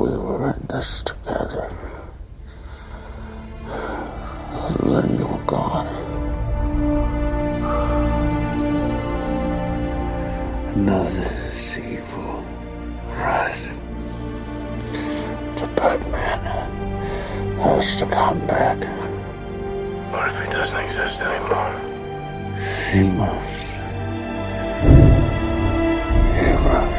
we were in this together. And then you were gone. Now there's evil rising. The Batman has to come back. What if he doesn't exist anymore? He must. He must.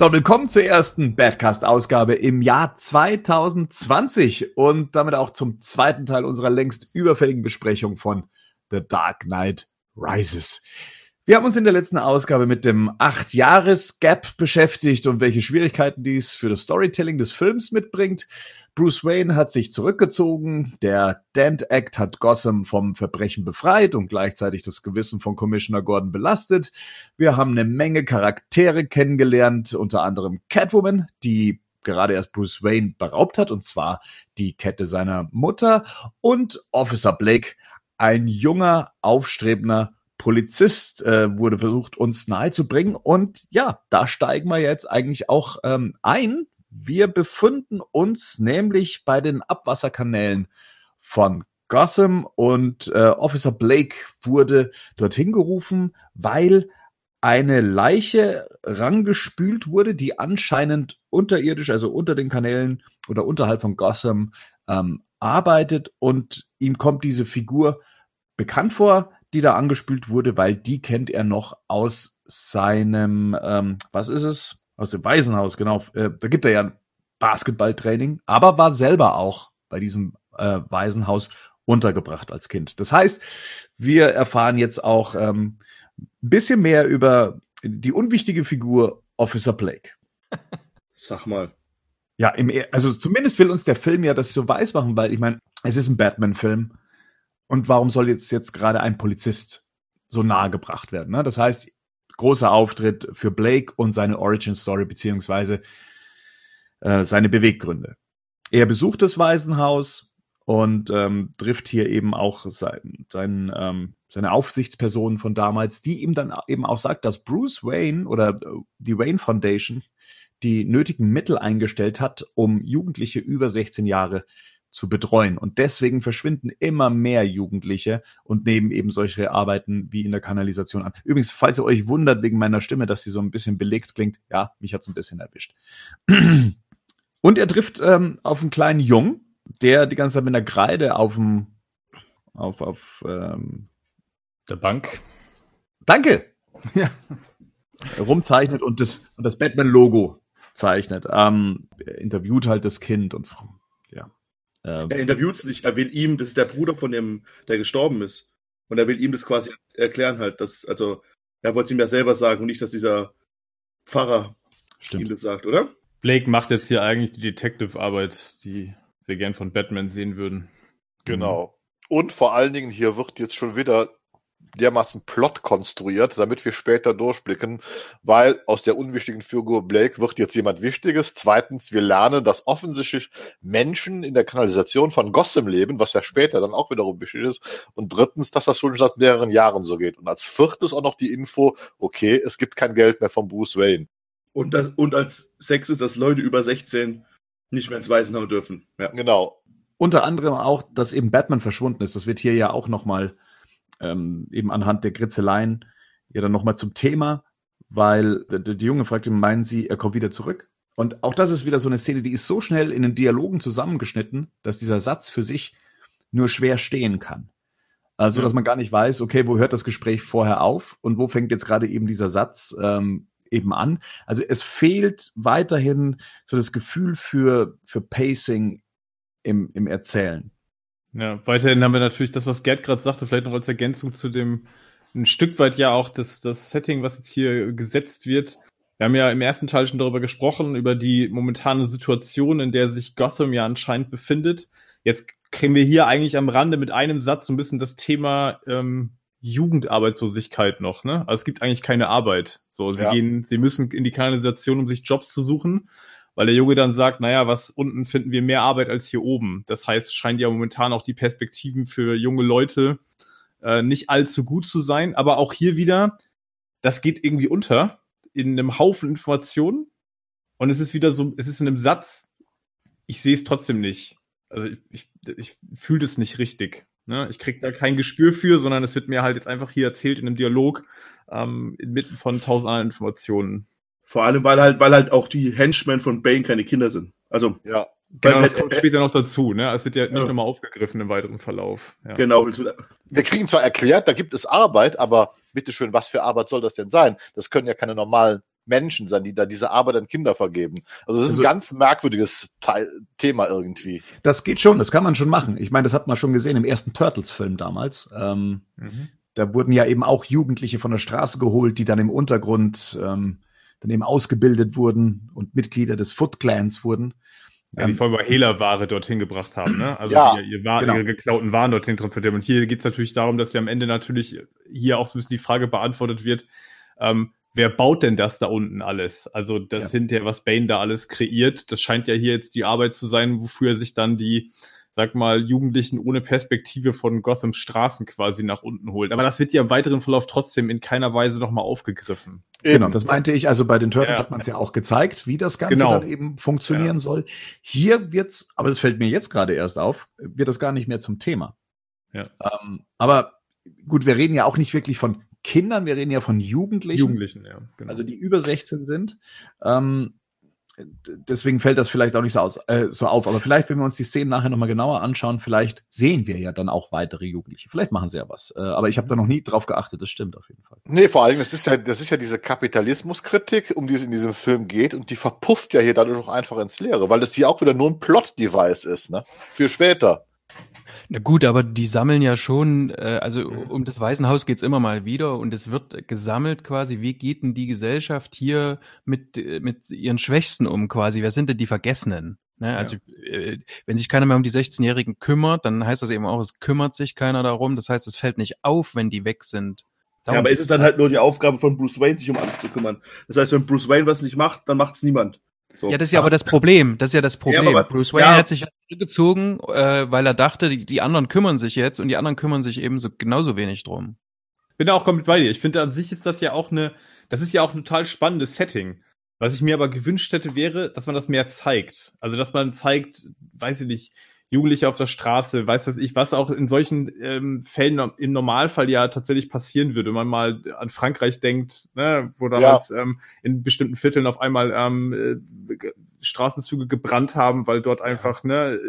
So, willkommen zur ersten Badcast-Ausgabe im Jahr 2020 und damit auch zum zweiten Teil unserer längst überfälligen Besprechung von The Dark Knight Rises. Wir haben uns in der letzten Ausgabe mit dem 8-Jahres-Gap beschäftigt und welche Schwierigkeiten dies für das Storytelling des Films mitbringt. Bruce Wayne hat sich zurückgezogen, der Dent Act hat Gotham vom Verbrechen befreit und gleichzeitig das Gewissen von Commissioner Gordon belastet. Wir haben eine Menge Charaktere kennengelernt, unter anderem Catwoman, die gerade erst Bruce Wayne beraubt hat, und zwar die Kette seiner Mutter, und Officer Blake, ein junger, aufstrebender Polizist, äh, wurde versucht, uns nahezubringen. Und ja, da steigen wir jetzt eigentlich auch ähm, ein, wir befinden uns nämlich bei den Abwasserkanälen von Gotham und äh, Officer Blake wurde dorthin gerufen, weil eine Leiche rangespült wurde, die anscheinend unterirdisch, also unter den Kanälen oder unterhalb von Gotham ähm, arbeitet und ihm kommt diese Figur bekannt vor, die da angespült wurde, weil die kennt er noch aus seinem, ähm, was ist es? Aus dem Waisenhaus, genau. Äh, da gibt er ja ein Basketballtraining, aber war selber auch bei diesem äh, Waisenhaus untergebracht als Kind. Das heißt, wir erfahren jetzt auch ähm, ein bisschen mehr über die unwichtige Figur Officer Blake. Sag mal. Ja, im, e- also zumindest will uns der Film ja das so weiß machen, weil ich meine, es ist ein Batman-Film. Und warum soll jetzt jetzt gerade ein Polizist so nahe gebracht werden? Ne? Das heißt, großer Auftritt für Blake und seine Origin Story beziehungsweise äh, seine Beweggründe. Er besucht das Waisenhaus und ähm, trifft hier eben auch sein, sein, ähm, seine Aufsichtsperson von damals, die ihm dann eben auch sagt, dass Bruce Wayne oder äh, die Wayne Foundation die nötigen Mittel eingestellt hat, um Jugendliche über 16 Jahre zu betreuen. Und deswegen verschwinden immer mehr Jugendliche und nehmen eben solche Arbeiten wie in der Kanalisation an. Übrigens, falls ihr euch wundert wegen meiner Stimme, dass sie so ein bisschen belegt klingt, ja, mich hat's ein bisschen erwischt. Und er trifft ähm, auf einen kleinen Jungen, der die ganze Zeit mit einer Kreide auf dem auf auf ähm, Der Bank. Danke. Ja. Rumzeichnet und das und das Batman-Logo zeichnet. Ähm, er interviewt halt das Kind und. Ähm, Er interviewt es nicht, er will ihm, das ist der Bruder von dem, der gestorben ist. Und er will ihm das quasi erklären halt, dass, also, er wollte es ihm ja selber sagen und nicht, dass dieser Pfarrer ihm stimmt. das sagt, oder? Blake macht jetzt hier eigentlich die Detective-Arbeit, die wir gern von Batman sehen würden. Genau. Und vor allen Dingen hier wird jetzt schon wieder dermaßen Plot konstruiert, damit wir später durchblicken, weil aus der unwichtigen Figur Blake wird jetzt jemand Wichtiges. Zweitens, wir lernen, dass offensichtlich Menschen in der Kanalisation von Gotham leben, was ja später dann auch wiederum wichtig ist. Und drittens, dass das schon seit mehreren Jahren so geht. Und als viertes auch noch die Info, okay, es gibt kein Geld mehr von Bruce Wayne. Und, das, und als sechstes, dass Leute über 16 nicht mehr ins Waisenhaus dürfen. Ja. Genau. Unter anderem auch, dass eben Batman verschwunden ist. Das wird hier ja auch noch mal ähm, eben anhand der Kritzeleien ja dann noch mal zum Thema, weil die, die Junge fragt ihn, meinen Sie, er kommt wieder zurück? Und auch das ist wieder so eine Szene, die ist so schnell in den Dialogen zusammengeschnitten, dass dieser Satz für sich nur schwer stehen kann. Also, dass man gar nicht weiß, okay, wo hört das Gespräch vorher auf und wo fängt jetzt gerade eben dieser Satz ähm, eben an. Also es fehlt weiterhin so das Gefühl für, für Pacing im, im Erzählen. Ja, weiterhin haben wir natürlich das, was Gerd gerade sagte, vielleicht noch als Ergänzung zu dem ein Stück weit ja auch das, das Setting, was jetzt hier gesetzt wird. Wir haben ja im ersten Teil schon darüber gesprochen, über die momentane Situation, in der sich Gotham ja anscheinend befindet. Jetzt kriegen wir hier eigentlich am Rande mit einem Satz so ein bisschen das Thema ähm, Jugendarbeitslosigkeit noch, ne? Also es gibt eigentlich keine Arbeit. So, sie Ja. gehen, sie müssen in die Kanalisation, um sich Jobs zu suchen, weil der Junge dann sagt, naja, was unten finden wir mehr Arbeit als hier oben. Das heißt, scheint ja momentan auch die Perspektiven für junge Leute äh, nicht allzu gut zu sein. Aber auch hier wieder, das geht irgendwie unter in einem Haufen Informationen. Und es ist wieder so, es ist in einem Satz, ich sehe es trotzdem nicht. Also ich, ich, ich fühle das nicht richtig. Ne? Ich krieg da kein Gespür für, sondern es wird mir halt jetzt einfach hier erzählt in einem Dialog ähm, inmitten von tausend anderen Informationen. Vor allem, weil halt, weil halt auch die Henchmen von Bane keine Kinder sind. Also, Ja. Genau, das halt- kommt später noch dazu. Ne? Es wird ja nicht Ja. nochmal aufgegriffen im weiteren Verlauf. Ja. genau. Wir kriegen zwar erklärt, da gibt es Arbeit, aber bitteschön, was für Arbeit soll das denn sein? Das können ja keine normalen Menschen sein, die da diese Arbeit an Kinder vergeben. Also das ist Also- ein ganz merkwürdiges Teil, Thema irgendwie. Das geht schon, das kann man schon machen. Ich meine, das hat man schon gesehen im ersten Turtles-Film damals. Ähm, Mhm. da wurden ja eben auch Jugendliche von der Straße geholt, die dann im Untergrund ähm, dann eben ausgebildet wurden und Mitglieder des Foot Clans wurden. Ja, die Ähm, vor allem Hehlerware dorthin gebracht haben, ne? Also Ja, ihr, ihr, Wa- genau. ihre geklauten Waren dorthin transportiert. Und hier geht es natürlich darum, dass wir am Ende natürlich hier auch so ein bisschen die Frage beantwortet wird, ähm, wer baut denn das da unten alles? Also das Ja. hinterher, was Bane da alles kreiert, das scheint ja hier jetzt die Arbeit zu sein, wofür er sich dann die, sag mal, Jugendlichen ohne Perspektive von Gothams Straßen quasi nach unten holt. Aber das wird ja im weiteren Verlauf trotzdem in keiner Weise nochmal aufgegriffen. Genau, Eben. das meinte ich. Also bei den Turtles Ja. hat man es ja auch gezeigt, wie das Ganze Genau. dann eben funktionieren soll. Hier wird's, aber das fällt mir jetzt gerade erst auf, wird das gar nicht mehr zum Thema. Ja. Ähm, aber gut, wir reden ja auch nicht wirklich von Kindern, wir reden ja von Jugendlichen. Jugendlichen, ja. Genau. also die über 16 sind. Ähm, deswegen fällt das vielleicht auch nicht so, aus, äh, so auf. Aber vielleicht, wenn wir uns die Szenen nachher nochmal genauer anschauen, vielleicht sehen wir ja dann auch weitere Jugendliche. Vielleicht machen sie ja was. Äh, aber ich habe da noch nie drauf geachtet. Das stimmt auf jeden Fall. Nee, vor allem, das ist ja, das ist ja diese Kapitalismuskritik, um die es in diesem Film geht, und die verpufft ja hier dadurch auch einfach ins Leere, weil das hier auch wieder nur ein Plot-Device ist, ne? Für später. Na gut, aber die sammeln ja schon, äh, also um das Waisenhaus geht's immer mal wieder und es wird gesammelt quasi, wie geht denn die Gesellschaft hier mit, äh, mit ihren Schwächsten um quasi? Wer sind denn die Vergessenen? Ne? Also äh, wenn sich keiner mehr um die 16-Jährigen kümmert, dann heißt das eben auch, es kümmert sich keiner darum. Das heißt, es fällt nicht auf, wenn die weg sind. Ja, aber ist es dann halt nur die Aufgabe von Bruce Wayne, sich um alles zu kümmern. Das heißt, wenn Bruce Wayne was nicht macht, dann macht es niemand. So. Ja, das ist ja aber das Problem. Das ist ja das Problem. was- Bruce Wayne ja. hat sich zurückgezogen, äh, weil er dachte, die, die anderen kümmern sich jetzt und die anderen kümmern sich ebenso genauso wenig drum. bin da auch komplett bei dir. Ich finde, an sich ist das ja auch eine, das ist ja auch ein total spannendes Setting. Was ich mir aber gewünscht hätte, wäre, dass man das mehr zeigt. Also, dass man zeigt, weiß ich nicht, Jugendliche auf der Straße, weiß das ich, was auch in solchen ähm, Fällen im Normalfall ja tatsächlich passieren würde, wenn man mal an Frankreich denkt, ne, wo damals ähm, in bestimmten Vierteln auf einmal ähm, äh, Straßenzüge gebrannt haben, weil dort einfach ne,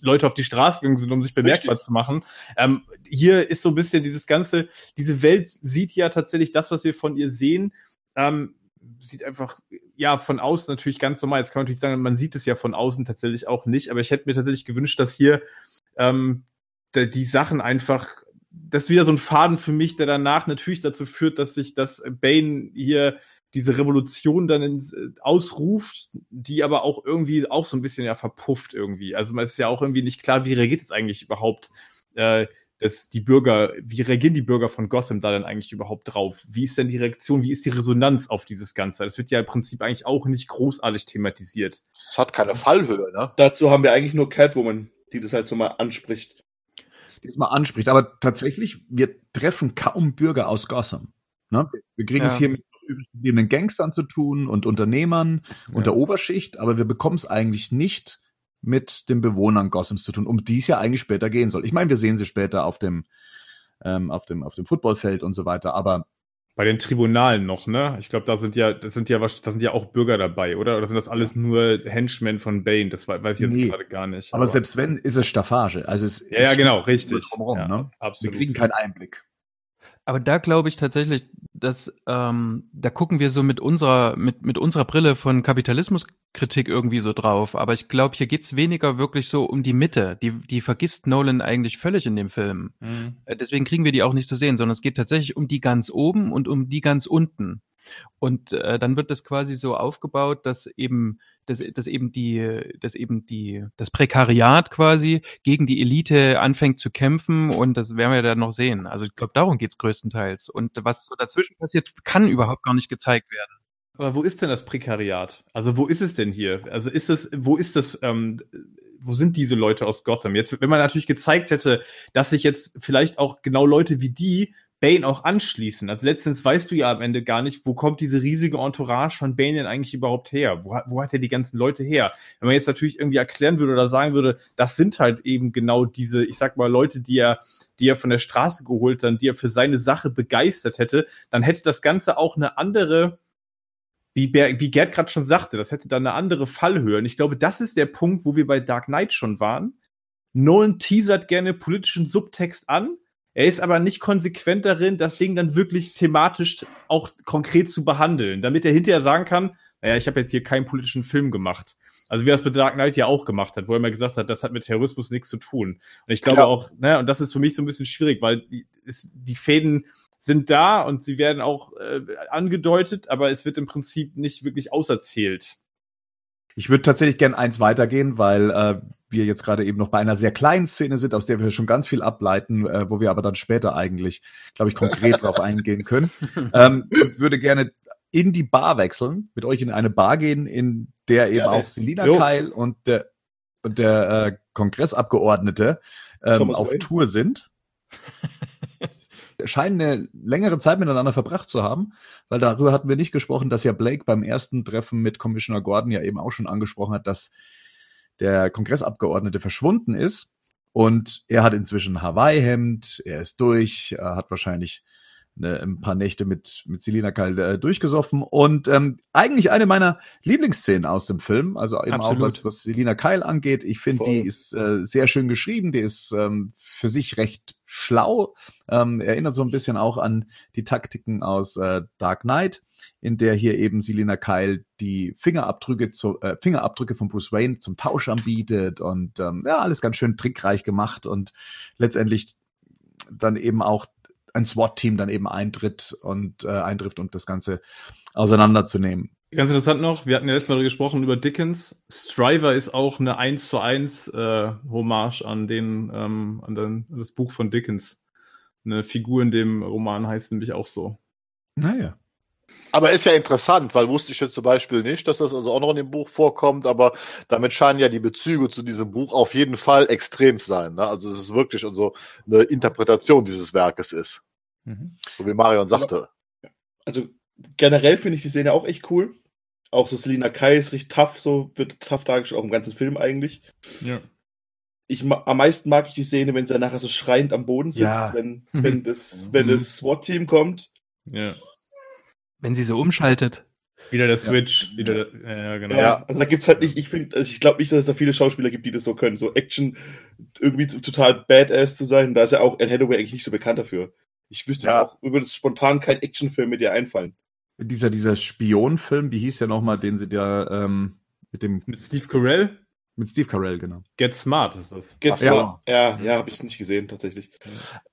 Leute auf die Straße gegangen sind, um sich bemerkbar Richtig. zu machen. Ähm, hier ist so ein bisschen dieses ganze, diese Welt sieht ja tatsächlich das, was wir von ihr sehen, ähm, sieht einfach, ja, von außen natürlich ganz normal. Jetzt kann man natürlich sagen, man sieht es ja von außen tatsächlich auch nicht, aber ich hätte mir tatsächlich gewünscht, dass hier ähm, die Sachen einfach, das ist wieder so ein Faden für mich, der danach natürlich dazu führt, dass sich das Bane hier diese Revolution dann ins, äh, ausruft, die aber auch irgendwie auch so ein bisschen ja verpufft irgendwie. Also man ist ja auch irgendwie nicht klar, wie reagiert jetzt eigentlich überhaupt äh, dass die Bürger, wie reagieren die Bürger von Gotham da denn eigentlich überhaupt drauf? Wie ist denn die Reaktion, wie ist die Resonanz auf dieses Ganze? Das wird ja im Prinzip eigentlich auch nicht großartig thematisiert. Es hat keine Fallhöhe, ne? Dazu haben wir eigentlich nur Catwoman, die das halt so mal anspricht. Die es mal anspricht. Aber tatsächlich, wir treffen kaum Bürger aus Gotham. Ne? Wir kriegen es Ja. hier mit üblichen Gangstern zu tun und Unternehmern und der Oberschicht, aber wir bekommen es eigentlich nicht mit den Bewohnern Gothams zu tun, um die es ja eigentlich später gehen soll. Ich meine, wir sehen sie später auf dem, ähm, auf dem, auf dem Footballfeld und so weiter, aber Bei den Tribunalen noch, ne? Ich glaube, da sind ja, das sind ja, da sind ja auch Bürger dabei, oder? Oder sind das alles nur Henchmen von Bane? Das wei- weiß ich jetzt Nee. gerade gar nicht. aber selbst wenn, ist es Staffage. Also es, ja, ja, genau, richtig. drumherum, ja, ne? Wir Absolut. kriegen keinen Einblick. Aber da glaube ich tatsächlich, dass ähm, da gucken wir so mit unserer mit mit unserer Brille von Kapitalismuskritik irgendwie so drauf. Aber ich glaube, hier geht's weniger wirklich so um die Mitte. Die die vergisst Nolan eigentlich völlig in dem Film. Mhm. Äh, Deswegen kriegen wir die auch nicht zu sehen, sondern es geht tatsächlich um die ganz oben und um die ganz unten. Und äh, dann wird das quasi so aufgebaut, dass eben, dass, dass eben die, dass eben die, das Prekariat quasi gegen die Elite anfängt zu kämpfen und das werden wir dann noch sehen. Also ich glaube, darum geht's größtenteils. Und was so dazwischen passiert, kann überhaupt gar nicht gezeigt werden. Aber wo ist denn das Prekariat? Also wo ist es denn hier? Also ist es, wo ist das, ähm, wo sind diese Leute aus Gotham? Jetzt, wenn man natürlich gezeigt hätte, dass sich jetzt vielleicht auch genau Leute wie die Bane auch anschließen. Also letztens weißt du ja am Ende gar nicht, wo kommt diese riesige Entourage von Bane denn eigentlich überhaupt her? Wo, hat- wo hat er die ganzen Leute her? Wenn man jetzt natürlich irgendwie erklären würde oder sagen würde, das sind halt eben genau diese, ich sag mal, Leute, die er, die er von der Straße geholt hat, die er für seine Sache begeistert hätte, dann hätte das Ganze auch eine andere, wie, wie Gerd gerade schon sagte, das hätte dann eine andere Fallhöhe. Und ich glaube, das ist der Punkt, wo wir bei Dark Knight schon waren. Nolan teasert gerne politischen Subtext an. Er ist aber nicht konsequent darin, das Ding dann wirklich thematisch auch konkret zu behandeln, damit er hinterher sagen kann, naja, ich habe jetzt hier keinen politischen Film gemacht. Also wie er es mit Dark Knight ja auch gemacht hat, wo er mal gesagt hat, das hat mit Terrorismus nichts zu tun. Und ich glaube Ja. auch, ne, und das ist für mich so ein bisschen schwierig, weil die, es, die Fäden sind da und sie werden auch äh, angedeutet, aber es wird im Prinzip nicht wirklich auserzählt. Ich würde tatsächlich gern eins weitergehen, weil äh, wir jetzt gerade eben noch bei einer sehr kleinen Szene sind, aus der wir schon ganz viel ableiten, äh, wo wir aber dann später eigentlich, glaube ich, konkret drauf eingehen können. Ähm, und würde gerne in die Bar wechseln, mit euch in eine Bar gehen, in der eben Gerne. auch Selina Jo. Keil und der, und der äh, Kongressabgeordnete ähm, Thomas auf Wayne. Tour sind. scheinen eine längere Zeit miteinander verbracht zu haben, weil darüber hatten wir nicht gesprochen, dass ja Blake beim ersten Treffen mit Commissioner Gordon ja eben auch schon angesprochen hat, dass der Kongressabgeordnete verschwunden ist. Und er hat inzwischen Hawaii-Hemd, er ist durch, er hat wahrscheinlich eine, ein paar Nächte mit, mit Selina Kyle äh, durchgesoffen. Und ähm, eigentlich eine meiner Lieblingsszenen aus dem Film, also eben Absolut. auch was, was Selina Kyle angeht. Ich finde, die ist äh, sehr schön geschrieben, die ist ähm, für sich recht schlau, ähm, erinnert so ein bisschen auch an die Taktiken aus äh, Dark Knight, in der hier eben Selina Kyle die Fingerabdrücke, zu, äh, Fingerabdrücke von Bruce Wayne zum Tausch anbietet und ähm, ja, alles ganz schön trickreich gemacht und letztendlich dann eben auch ein SWAT-Team dann eben eintritt und äh, eintrifft und das Ganze auseinanderzunehmen. Ganz interessant noch, wir hatten ja letztes Mal gesprochen über Dickens. Striver ist auch eine 1 zu 1 äh, Hommage an den, ähm, an, den, an das Buch von Dickens. Eine Figur in dem Roman heißt nämlich auch so. Naja. Aber ist ja interessant, weil wusste ich jetzt zum Beispiel nicht, dass das also auch noch in dem Buch vorkommt, aber damit scheinen ja die Bezüge zu diesem Buch auf jeden Fall extrem sein. Ne? Also es ist wirklich also eine Interpretation dieses Werkes ist. So wie Marion sagte. Also generell finde ich die Szene auch echt cool. Auch so Selina Kai ist richtig tough, so wird tough dargestellt, auch im ganzen Film eigentlich. Ja. Ich, am meisten mag ich die Szene, wenn sie nachher so schreiend am Boden sitzt, Ja. wenn, Mhm. wenn das, wenn Mhm. das SWAT-Team kommt. ja. Wenn sie so umschaltet. Wieder der Switch. Wieder der, ja, ja, genau. Ja. Also da gibt's halt nicht, ich finde, also ich glaube nicht, dass es da viele Schauspieler gibt, die das so können. So Action irgendwie total badass zu sein. Da ist ja auch Anne Hathaway eigentlich nicht so bekannt dafür. Ich wüsste Ja. jetzt auch, mir würde es spontan kein Actionfilm mit ihr einfallen. Dieser, dieser Spionfilm, wie hieß der nochmal, den sie da ähm, mit dem Mit Steve Carell, mit Steve Carell, genau. Get Smart ist das. Geht Ach so. so. Ja, ja, habe ich nicht gesehen, tatsächlich.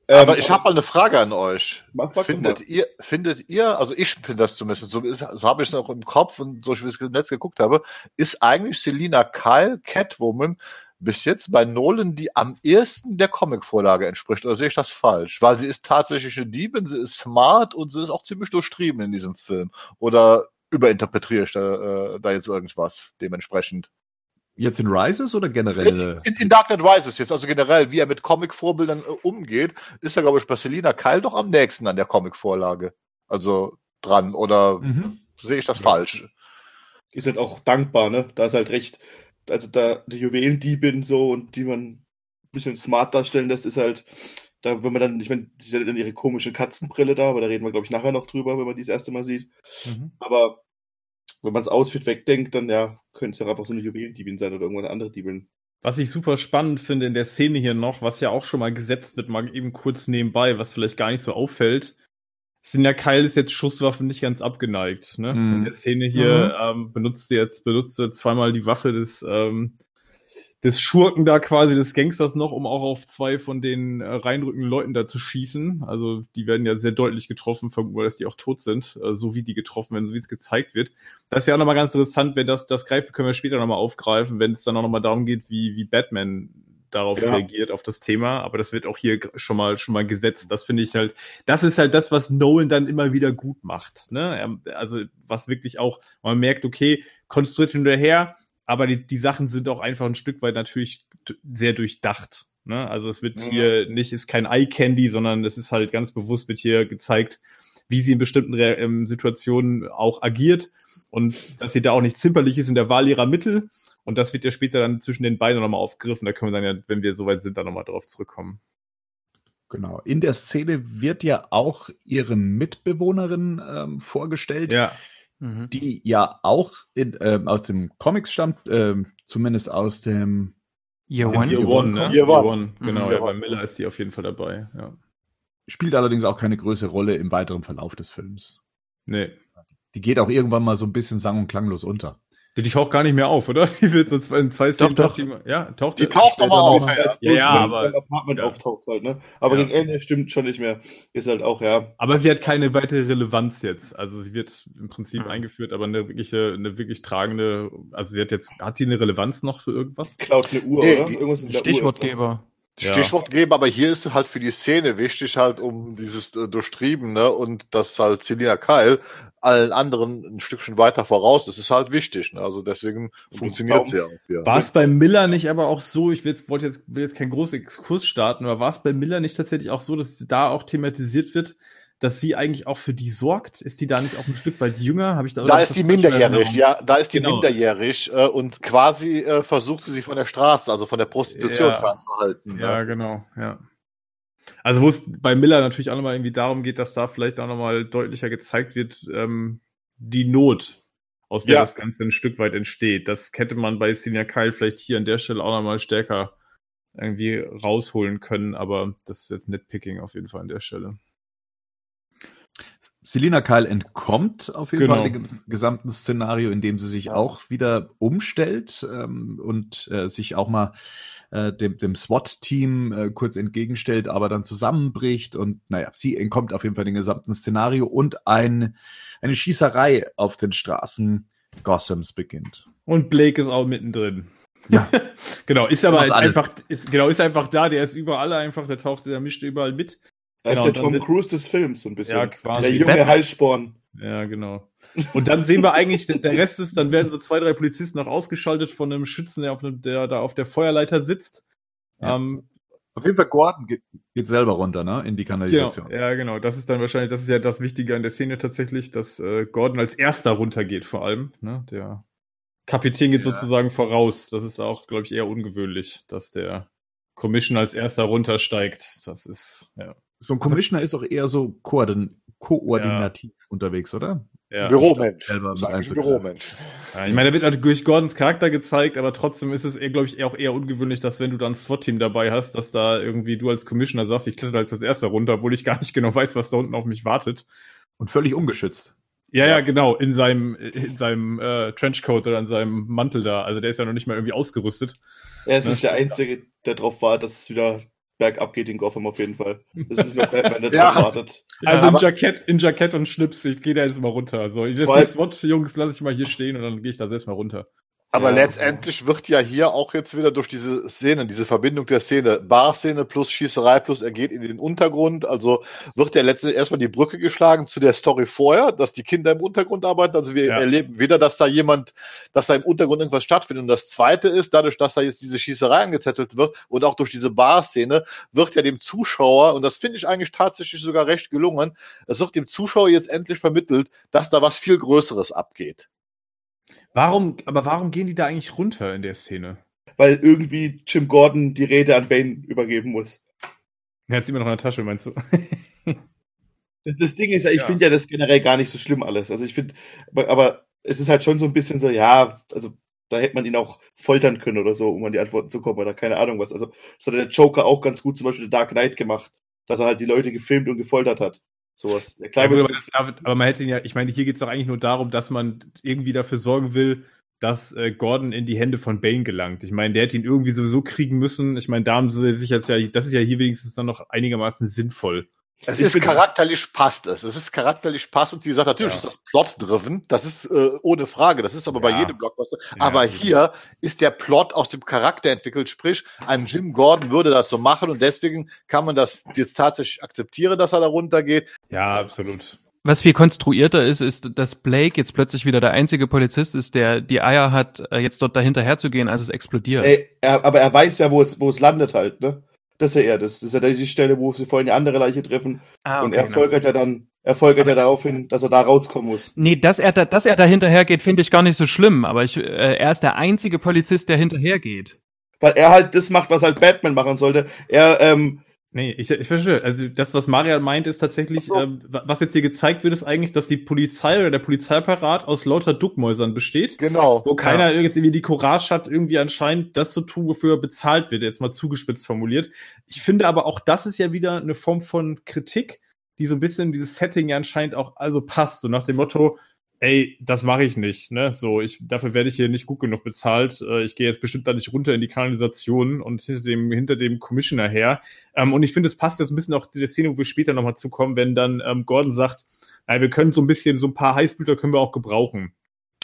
Aber Ähm, ich habe mal eine Frage an euch. Doch Findet ihr, findet ihr, also ich finde das zumindest, so, so habe ich es auch im Kopf und so wie ich es im Netz geguckt habe, ist eigentlich Selina Kyle, Catwoman, bis jetzt bei Nolan, die am ersten der Comic-Vorlage entspricht. Oder sehe ich das falsch? Weil sie ist tatsächlich eine Diebin, sie ist smart und sie ist auch ziemlich durchtrieben in diesem Film. Oder überinterpretiere ich da, äh, da jetzt irgendwas dementsprechend? Jetzt in Rises oder generell? In, in Dark Knight Rises jetzt, also generell, wie er mit Comic-Vorbildern äh, umgeht, ist er, glaube ich, bei Selina Kyle doch am nächsten an der Comic-Vorlage. Also dran. Oder Mhm. sehe ich das falsch? ist halt auch dankbar, ne? Da ist halt recht, also da die Juwelendiebin so und die man ein bisschen smart darstellen lässt, ist halt, da, wenn man dann, ich meine, sie hat dann ihre komische Katzenbrille da, aber da reden wir, glaube ich, nachher noch drüber, wenn man die das erste Mal sieht. Mhm. Aber wenn man das Outfit wegdenkt, dann ja, könnte es ja einfach so eine Juwelendiebin sein oder irgendwann eine andere Diebin. Was ich super spannend finde in der Szene hier noch, was ja auch schon mal gesetzt wird, mal eben kurz nebenbei, was vielleicht gar nicht so auffällt, Sinja Keil ist jetzt Schusswaffen nicht ganz abgeneigt. Ne? Mhm. In der Szene hier ähm, benutzt sie jetzt benutzt sie zweimal die Waffe des ähm, des Schurken da quasi des Gangsters noch, um auch auf zwei von den äh, reinrückenden Leuten da zu schießen. Also die werden ja sehr deutlich getroffen, vermuten wir, dass die auch tot sind, äh, so wie die getroffen werden, so wie es gezeigt wird. Das ist ja auch nochmal ganz interessant, wenn das das greift, können wir später nochmal aufgreifen, wenn es dann auch nochmal darum geht, wie wie Batman darauf Ja. reagiert auf das Thema, aber das wird auch hier schon mal schon mal gesetzt. Das finde ich halt, das ist halt das, was Nolan dann immer wieder gut macht. Ne? Also was wirklich auch, man merkt, okay, konstruiert hinterher, aber die, die Sachen sind auch einfach ein Stück weit natürlich sehr durchdacht. Ne? Also es wird Mhm. hier nicht, ist kein Eye Candy, sondern es ist halt ganz bewusst wird hier gezeigt, wie sie in bestimmten Re ähm, Situationen auch agiert und dass sie da auch nicht zimperlich ist in der Wahl ihrer Mittel. Und das wird ja später dann zwischen den beiden nochmal aufgegriffen. Da können wir dann ja, wenn wir soweit sind, dann nochmal drauf zurückkommen. Genau. In der Szene wird ja auch ihre Mitbewohnerin ähm, vorgestellt, Ja, Mhm. die ja auch in, ähm, aus dem Comics stammt, ähm, zumindest aus dem Year One. Year Year One, ne? kommt. Year Year One, One. genau. Mhm. Ja, Year bei One. Miller ist die auf jeden Fall dabei. Ja. spielt allerdings auch keine größere Rolle im weiteren Verlauf des Films. Nee. Die geht auch irgendwann mal so ein bisschen sang- und klanglos unter. Die taucht gar nicht mehr auf, oder? Die wird so zwei, in zwei Szenen doch. taucht die Ja, taucht Die taucht noch mal auf, ja. Ja, aber- Apartment ja. auftaucht halt, ne? Aber Ja. gegen Ende stimmt schon nicht mehr. Ist halt auch, ja. Aber sie hat keine weitere Relevanz jetzt. Also sie wird im Prinzip Mhm. eingeführt, aber eine wirkliche, eine wirklich tragende, also sie hat jetzt, hat sie eine Relevanz noch für irgendwas? Klaut eine Uhr, Nee, oder? die- Irgendwas in der Uhr. Stichwortgeber. Ja. Stichwort geben, aber hier ist halt für die Szene wichtig, halt um dieses äh, Durchtriebene und dass halt Selina Kyle allen anderen ein Stückchen weiter voraus ist, ist halt wichtig. Ne? Also deswegen funktioniert sie ja auch hier. War es bei Miller nicht aber auch so, ich will jetzt, wollte jetzt, will jetzt keinen großen Exkurs starten, aber war es bei Miller nicht tatsächlich auch so, dass da auch thematisiert wird, dass sie eigentlich auch für die sorgt? Ist die da nicht auch ein Stück weit jünger? Habe ich da, Da ist die minderjährig, ja, da ist die Genau. minderjährig äh, und quasi äh, versucht sie sich von der Straße, also von der Prostitution Ja. fernzuhalten. Ja, ne? genau, ja. Also wo es bei Miller natürlich auch nochmal irgendwie darum geht, dass da vielleicht auch nochmal deutlicher gezeigt wird, ähm, die Not, aus der Ja. das Ganze ein Stück weit entsteht. Das hätte man bei Senior Kyle vielleicht hier an der Stelle auch nochmal stärker irgendwie rausholen können, aber das ist jetzt Nitpicking auf jeden Fall an der Stelle. Selina Kyle entkommt auf jeden Genau. Fall dem gesamten Szenario, indem sie sich auch wieder umstellt ähm, und äh, sich auch mal äh, dem, dem SWAT-Team äh, kurz entgegenstellt, aber dann zusammenbricht und naja, sie entkommt auf jeden Fall dem gesamten Szenario und ein, eine Schießerei auf den Straßen Gothams beginnt. Und Blake ist auch mittendrin. Ja. genau, ist aber alles. einfach, ist, genau, ist einfach da, der ist überall einfach, der taucht, der mischt überall mit. Er Genau, ist der Tom Cruise des Films, so ein bisschen. Ja, quasi. Der junge Batman. Heißsporn. Ja, genau. Und dann sehen wir eigentlich, der- der Rest ist, dann werden so zwei, drei Polizisten noch ausgeschaltet von einem Schützen, der, auf einem, der da auf der Feuerleiter sitzt. Ja. Ähm, Auf jeden Fall Gordon geht, geht selber runter, ne, in die genau, Kanalisation. ja, genau. Das ist dann wahrscheinlich, das ist ja das Wichtige an der Szene tatsächlich, dass äh, Gordon als erster runtergeht, vor allem. Ne? Der Kapitän geht Ja. sozusagen voraus. Das ist auch, glaube ich, eher ungewöhnlich, dass der Commission als erster runtersteigt. Das ist, ja. So ein Commissioner ist auch eher so koordin koordinativ unterwegs, oder? ja. Büromensch. Büromensch. Ja, ich meine, da wird natürlich Gordons Charakter gezeigt, aber trotzdem ist es, eher, glaube ich, auch eher ungewöhnlich, dass wenn du dann ein SWAT-Team dabei hast, dass da irgendwie du als Commissioner sagst, ich kletter als das erster runter, obwohl ich gar nicht genau weiß, was da unten auf mich wartet. Und völlig ungeschützt. Ja, ja, Ja. genau, in seinem, in seinem äh, Trenchcoat oder in seinem Mantel da. Also der ist ja noch nicht mal irgendwie ausgerüstet. Er ist Ja, nicht der. Einzige, der drauf war, dass es wieder bergab geht in Gotham auf jeden Fall. Das ist nicht nur Batman, der Ja. wartet. Also in Jackett, in Jackett und Schlips, ich gehe da jetzt mal runter. So, das ist SWAT, Jungs, lass ich mal hier stehen und dann gehe ich da selbst mal runter. Aber Ja. letztendlich wird ja hier auch jetzt wieder durch diese Szene, diese Verbindung der Szene, Bar-Szene plus Schießerei plus er geht in den Untergrund, also wird ja letztendlich erstmal die Brücke geschlagen zu der Story vorher, dass die Kinder im Untergrund arbeiten. Also wir Ja. erleben wieder, dass da jemand, dass da im Untergrund irgendwas stattfindet. Und das zweite ist, dadurch, dass da jetzt diese Schießerei angezettelt wird und auch durch diese Bar-Szene, wird ja dem Zuschauer, und das finde ich eigentlich tatsächlich sogar recht gelungen, es wird dem Zuschauer jetzt endlich vermittelt, dass da was viel Größeres abgeht. Warum, aber warum gehen die da eigentlich runter in der Szene? Weil irgendwie Jim Gordon die Rede an Bane übergeben muss. Er hat sie immer noch in der Tasche, meinst du? Das, das Ding ist ja, ich Ja. finde ja das generell gar nicht so schlimm alles. Also ich finde, aber, aber es ist halt schon so ein bisschen so, ja, also da hätte man ihn auch foltern können oder so, um an die Antworten zu kommen oder keine Ahnung was. Also das hat der Joker auch ganz gut zum Beispiel in Dark Knight gemacht, dass er halt die Leute gefilmt und gefoltert hat. Sowas. Der Ja, aber, das, aber aber man hätte ihn ja, ich meine, hier geht es doch eigentlich nur darum, dass man irgendwie dafür sorgen will, dass äh, Gordon in die Hände von Bane gelangt. Ich meine, der hätte ihn irgendwie sowieso kriegen müssen. Ich meine, da haben sie sich jetzt ja, das ist ja hier wenigstens dann noch einigermaßen sinnvoll. Es Ich ist charakterlich passt es. Es ist charakterlich passend. Wie gesagt, natürlich Ja. ist das Plot-driven. Das ist äh, ohne Frage. Das ist aber bei Ja. jedem Blockbuster. Ja. Aber hier ist der Plot aus dem Charakter entwickelt. Sprich, ein Jim Gordon würde das so machen und deswegen kann man das jetzt tatsächlich akzeptieren, dass er da runtergeht. Ja, absolut. Was viel konstruierter ist, ist, dass Blake jetzt plötzlich wieder der einzige Polizist ist, der die Eier hat, äh, jetzt dort dahinter herzugehen, als es explodiert. Ey, er, aber er weiß ja, wo es, wo es landet halt, ne? Das ist ja er, das, das ist ja die Stelle, wo sie vorhin die andere Leiche treffen. ah, und er folgert ja dann, er folgert ja darauf hin, dass er da rauskommen muss. Nee, dass er da, dass er da hinterhergeht, finde ich gar nicht so schlimm, aber ich, äh, er ist der einzige Polizist, der hinterhergeht. Weil er halt das macht, was halt Batman machen sollte. Er, ähm, Nee, ich, ich verstehe. Also das, was Marian meint, ist tatsächlich, so. ähm, wa- was jetzt hier gezeigt wird, ist eigentlich, dass die Polizei oder der Polizeiapparat aus lauter Duckmäusern besteht. Genau. Wo keiner irgendwie die Courage hat, irgendwie anscheinend das zu tun, wofür er bezahlt wird, jetzt mal zugespitzt formuliert. Ich finde aber auch, das ist ja wieder eine Form von Kritik, die so ein bisschen in dieses Setting ja anscheinend auch also passt. So nach dem Motto, ey, das mache ich nicht, ne? So, ich, dafür werde ich hier nicht gut genug bezahlt. Äh, ich gehe jetzt bestimmt da nicht runter in die Kanalisation und hinter dem, hinter dem Commissioner her. Ähm, und ich finde, es passt jetzt ein bisschen auch zu der Szene, wo wir später nochmal zukommen, wenn dann ähm, Gordon sagt, naja, wir können so ein bisschen, so ein paar Heißblüter können wir auch gebrauchen.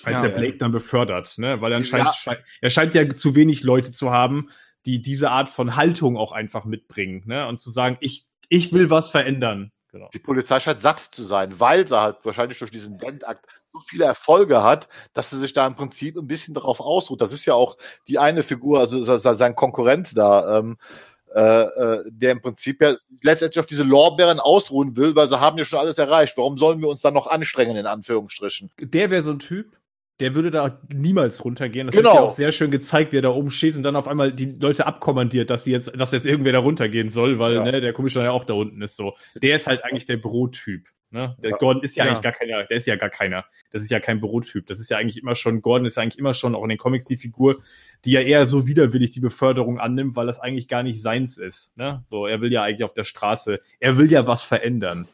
Als Ja. er Blake dann befördert, ne? Weil er anscheinend, Ja. schei- er scheint ja zu wenig Leute zu haben, die diese Art von Haltung auch einfach mitbringen, ne? Und zu sagen, ich, ich will was verändern. Genau. Die Polizei scheint satt zu sein, weil sie halt wahrscheinlich durch diesen Dentakt so viele Erfolge hat, dass sie sich da im Prinzip ein bisschen darauf ausruht. Das ist ja auch die eine Figur, also se- se- sein Konkurrent da, ähm, äh, äh, der im Prinzip ja letztendlich auf diese Lorbeeren ausruhen will, weil sie haben ja schon alles erreicht. Warum sollen wir uns dann noch anstrengen, in Anführungsstrichen? Der wäre so ein Typ, der würde da niemals runtergehen. Das Genau. wird ja auch sehr schön gezeigt, wie er da oben steht und dann auf einmal die Leute abkommandiert, dass sie jetzt, dass jetzt irgendwer da runtergehen soll, weil Ja. ne, der Commissioner ja auch da unten ist so. Der ist halt eigentlich der Bürotyp. Ne? Der Ja. Gordon ist ja, Ja. eigentlich gar keiner, der ist ja gar keiner. Das ist ja kein Bürotyp. Das ist ja eigentlich immer schon, Gordon ist ja eigentlich immer schon auch in den Comics die Figur, die ja eher so widerwillig die Beförderung annimmt, weil das eigentlich gar nicht seins ist. Ne? So, er will ja eigentlich auf der Straße, er will ja was verändern.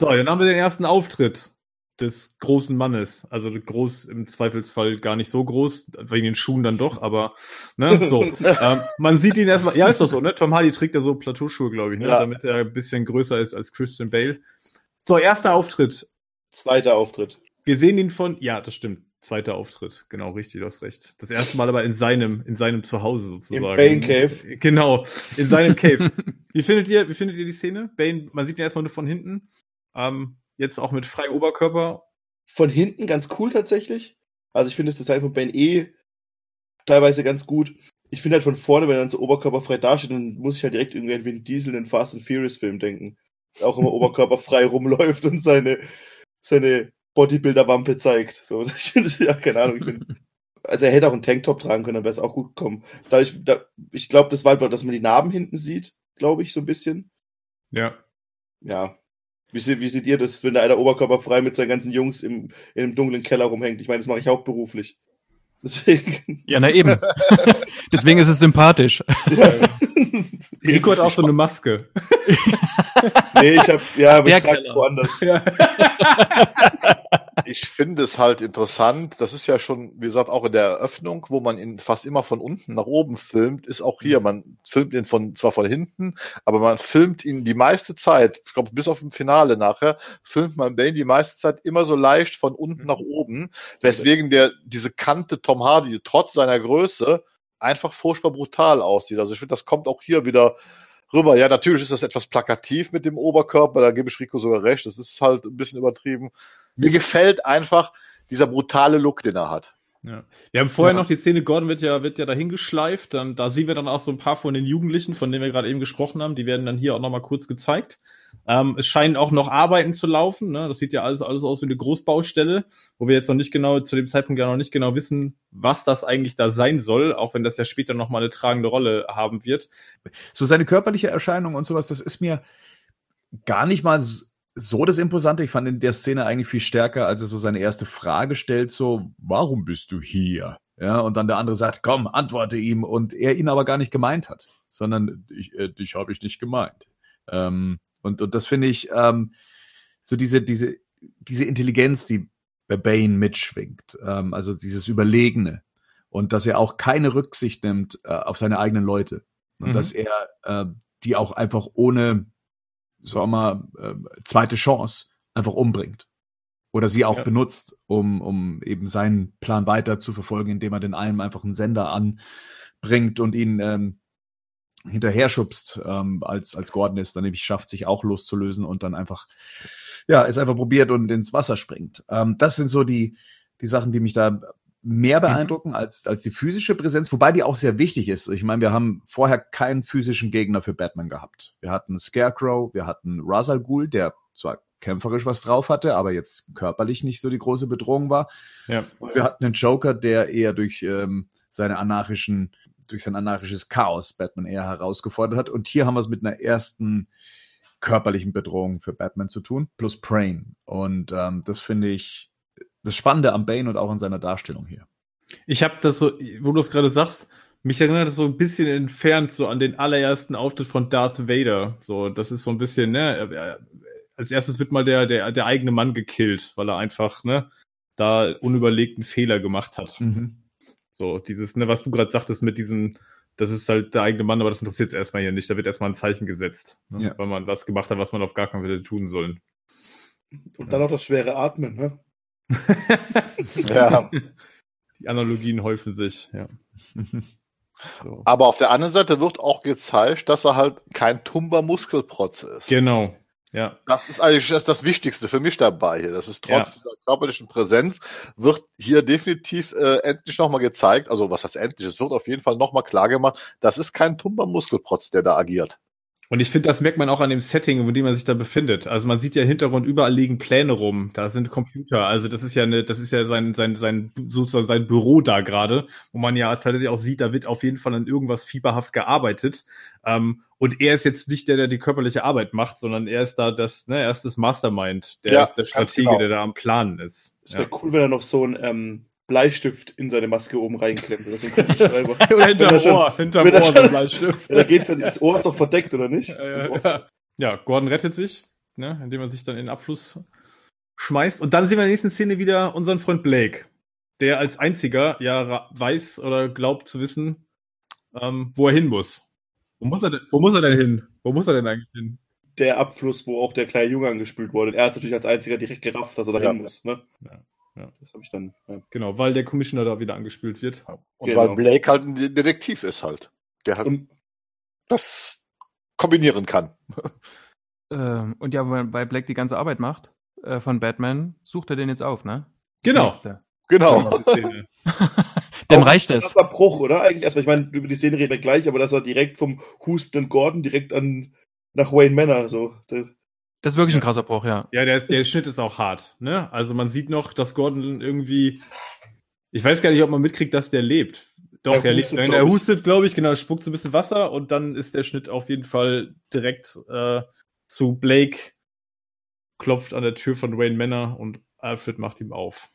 So, dann haben wir den ersten Auftritt des großen Mannes. Also groß im Zweifelsfall gar nicht so groß, wegen den Schuhen dann doch, aber ne, so. ähm, man sieht ihn erstmal, ja, ist doch so, ne? Tom Hardy trägt ja so Plateauschuhe, glaube ich, ne? Ja. Damit er ein bisschen größer ist als Christian Bale. So, erster Auftritt. zweiter Auftritt. Wir sehen ihn von, ja, das stimmt. Zweiter Auftritt, genau, richtig, du hast recht. Das erste Mal aber in seinem, in seinem Zuhause sozusagen. Bane Cave. Genau, in seinem Cave. Wie findet ihr, wie findet ihr die Szene? Bane, man sieht ihn erstmal nur von hinten. Ähm, jetzt auch mit freiem Oberkörper. Von hinten ganz cool tatsächlich. Also ich finde das Design von Bane eh teilweise ganz gut. Ich finde halt von vorne, wenn er dann so oberkörperfrei dasteht, dann muss ich halt direkt irgendwie an Vin Diesel in den Fast and Furious Film denken. Auch immer oberkörperfrei rumläuft und seine, seine Bodybuilder-Wampe zeigt. So, ich finde, ja, keine Ahnung, ich finde. Also er hätte auch einen Tanktop tragen können, dann wäre es auch gut gekommen. Da ich, da, ich glaube, das war einfach, dass man die Narben hinten sieht, glaube ich, so ein bisschen. Ja. Ja. Wie, se- wie seht ihr das, wenn da einer oberkörperfrei mit seinen ganzen Jungs im, in einem dunklen Keller rumhängt? Ich meine, das mache ich hauptberuflich. Deswegen. Ja, na eben. Deswegen ist es sympathisch. Ja. Rico hat auch so eine Maske. nee, ich hab, ja, aber Der ich trage woanders. Ja. Ich finde es halt interessant. Das ist ja schon, wie gesagt, auch in der Eröffnung, wo man ihn fast immer von unten nach oben filmt, ist auch hier. Man filmt ihn von, zwar von hinten, aber man filmt ihn die meiste Zeit, ich glaube, bis auf dem Finale nachher, filmt man Bane die meiste Zeit immer so leicht von unten nach oben, weswegen der, diese Kante Tom Hardy trotz seiner Größe einfach furchtbar brutal aussieht. Also ich finde, das kommt auch hier wieder rüber. Ja, natürlich ist das etwas plakativ mit dem Oberkörper, da gebe ich Rico sogar recht. Das ist halt ein bisschen übertrieben. Mir gefällt einfach dieser brutale Look, den er hat. Ja. Wir haben vorher Ja. noch die Szene, Gordon wird ja, wird ja dahin geschleift, dann, da sehen wir dann auch so ein paar von den Jugendlichen, von denen wir gerade eben gesprochen haben, die werden dann hier auch nochmal kurz gezeigt. Ähm, es scheinen auch noch Arbeiten zu laufen, ne? das sieht ja alles, alles aus wie eine Großbaustelle, wo wir jetzt noch nicht genau, zu dem Zeitpunkt ja noch nicht genau wissen, was das eigentlich da sein soll, auch wenn das ja später nochmal eine tragende Rolle haben wird. So seine körperliche Erscheinung und sowas, das ist mir gar nicht mal s- so das Imposante. Ich fand in der Szene eigentlich viel stärker, als er so seine erste Frage stellt, so, warum bist du hier? Ja, und dann der andere sagt, komm, antworte ihm, und er ihn aber gar nicht gemeint hat, sondern ich, äh, dich habe ich nicht gemeint. Ähm, Und, und das finde ich, ähm, so diese, diese, diese Intelligenz, die bei Bane mitschwingt, ähm, also dieses Überlegene und dass er auch keine Rücksicht nimmt äh, auf seine eigenen Leute und Mhm. dass er äh, die auch einfach ohne, sagen wir mal, äh, zweite Chance einfach umbringt oder sie auch Ja. benutzt, um, um eben seinen Plan weiter zu verfolgen, indem er den einen einfach einen Sender anbringt und ihn ähm, hinterher schubst, ähm, als, als Gordon es dann nämlich schafft, sich auch loszulösen und dann einfach, ja, es einfach probiert und ins Wasser springt. Ähm, das sind so die, die Sachen, die mich da mehr beeindrucken als, als die physische Präsenz, wobei die auch sehr wichtig ist. Ich meine, wir haben vorher keinen physischen Gegner für Batman gehabt. Wir hatten Scarecrow, wir hatten Ra's al Ghul, der zwar kämpferisch was drauf hatte, aber jetzt körperlich nicht so die große Bedrohung war. Ja. Und wir hatten einen Joker, der eher durch ähm, seine anarchischen, durch sein anarchisches Chaos Batman eher herausgefordert hat. Und hier haben wir es mit einer ersten körperlichen Bedrohung für Batman zu tun, plus Prane. Und ähm, das finde ich das Spannende am Bane und auch an seiner Darstellung hier. Ich habe das so, wo du es gerade sagst, mich erinnert das so ein bisschen entfernt so an den allerersten Auftritt von Darth Vader. So, das ist so ein bisschen, ne, als erstes wird mal der, der, der eigene Mann gekillt, weil er einfach, ne, da unüberlegten Fehler gemacht hat. So, dieses, ne, was du gerade sagtest mit diesem, das ist halt der eigene Mann, aber das interessiert es erstmal hier nicht. Da wird erstmal ein Zeichen gesetzt, ne, Ja. weil man was gemacht hat, was man auf gar keinen Fall hätte tun sollen. Und dann auch das schwere Atmen, ne? Ja. Die Analogien häufen sich, ja. So. Aber auf der anderen Seite wird auch gezeigt, dass er halt kein tumber Muskelprotz ist. Genau. Ja. Das ist eigentlich das, das Wichtigste für mich dabei hier. Das ist trotz Ja. dieser körperlichen Präsenz wird hier definitiv äh, endlich nochmal gezeigt, also was heißt endlich, es wird auf jeden Fall nochmal klar gemacht, das ist kein tumber Muskelprotz, der da agiert. Und ich finde, das merkt man auch an dem Setting, in dem man sich da befindet. Also man sieht ja im Hintergrund überall liegen Pläne rum. Da sind Computer. Also das ist ja eine, das ist ja sein, sein, sein, sozusagen sein Büro da gerade, wo man ja tatsächlich auch sieht, da wird auf jeden Fall an irgendwas fieberhaft gearbeitet. Ähm, und er ist jetzt nicht der, der die körperliche Arbeit macht, sondern er ist da das, ne, er ist das Mastermind. Der Ja, ist der Stratege, genau. der da am Planen ist. Es wäre cool, wenn er noch so ein ähm, Bleistift in seine Maske oben reinklemmt oder so ein Kugelschreiber. Oder er hinterm schon- Ohr, hinterm er Ohr, so schon- ein Bleistift. ja, da geht's ja, das Ohr ist doch verdeckt, oder nicht? Ohr- ja. ja, Gordon rettet sich, ne, indem er sich dann in den Abfluss schmeißt. Und dann sehen wir in der nächsten Szene wieder unseren Freund Blake, der als einziger ja weiß oder glaubt zu wissen, ähm, wo er hin muss. Wo muss er denn, wo muss er denn hin? Wo muss er denn eigentlich hin? Der Abfluss, wo auch der kleine Junge angespült wurde. Er hat natürlich als einziger direkt gerafft, dass er da Ja. hin muss. Ne? Ja, ja. Das habe ich dann. Ja. Genau, weil der Commissioner da wieder angespült wird. Und Genau. weil Blake halt ein Detektiv ist halt, der halt Und das kombinieren kann. Ähm, und ja, weil Black die ganze Arbeit macht äh, von Batman, sucht er den jetzt auf, ne? Genau. Genau. Szene. Dem reicht es. krasser Bruch, oder? Eigentlich erstmal, ich meine, über die Szene reden wir gleich, aber dass er direkt vom hustenden Gordon direkt an nach Wayne Manor so. Das, Das ist wirklich ein krasser Bruch, ja. Ja, der, der Schnitt ist auch hart. Ne? Also man sieht noch, dass Gordon irgendwie. Ich weiß gar nicht, ob man mitkriegt, dass der lebt. Doch, Er er, lebt. hustet, Er hustet, glaube ich, genau, spuckt so ein bisschen Wasser und dann ist der Schnitt auf jeden Fall direkt äh, zu Blake, klopft an der Tür von Wayne Manor und Alfred macht ihm auf.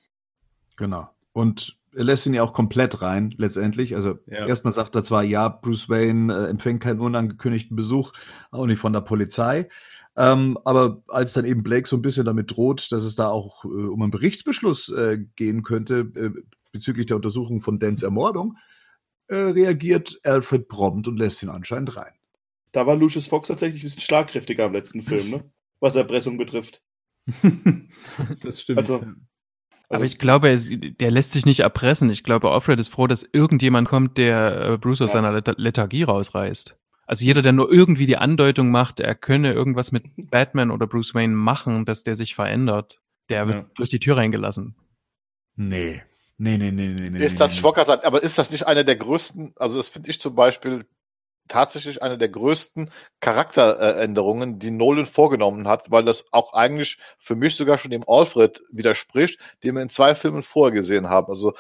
Genau. Und er lässt ihn ja auch komplett rein, letztendlich. Also Ja. erstmal sagt er zwar, ja, Bruce Wayne äh, empfängt keinen unangekündigten Besuch, auch nicht von der Polizei. Ähm, aber als dann eben Blake so ein bisschen damit droht, dass es da auch äh, um einen Berichtsbeschluss äh, gehen könnte äh, bezüglich der Untersuchung von Dans Ermordung, äh, reagiert Alfred prompt und lässt ihn anscheinend rein. da war Lucius Fox tatsächlich ein bisschen schlagkräftiger im letzten Film, ne? Was Erpressung betrifft. das stimmt. Also- Aber ich glaube, er ist, der lässt sich nicht erpressen. Ich glaube, Alfred ist froh, dass irgendjemand kommt, der äh, Bruce aus Ja. seiner Leth Lethargie rausreißt. Also jeder, der nur irgendwie die Andeutung macht, er könne irgendwas mit Batman oder Bruce Wayne machen, dass der sich verändert, der wird Ja. durch die Tür reingelassen. Nee. Nee, nee, nee, nee, nee. Ist das, nee, ich wollte gerade aber ist das nicht eine der größten, also das finde ich zum Beispiel tatsächlich eine der größten Charakteränderungen, die Nolan vorgenommen hat, weil das auch eigentlich für mich sogar schon dem Alfred widerspricht, den wir in zwei Filmen vorher gesehen haben. Also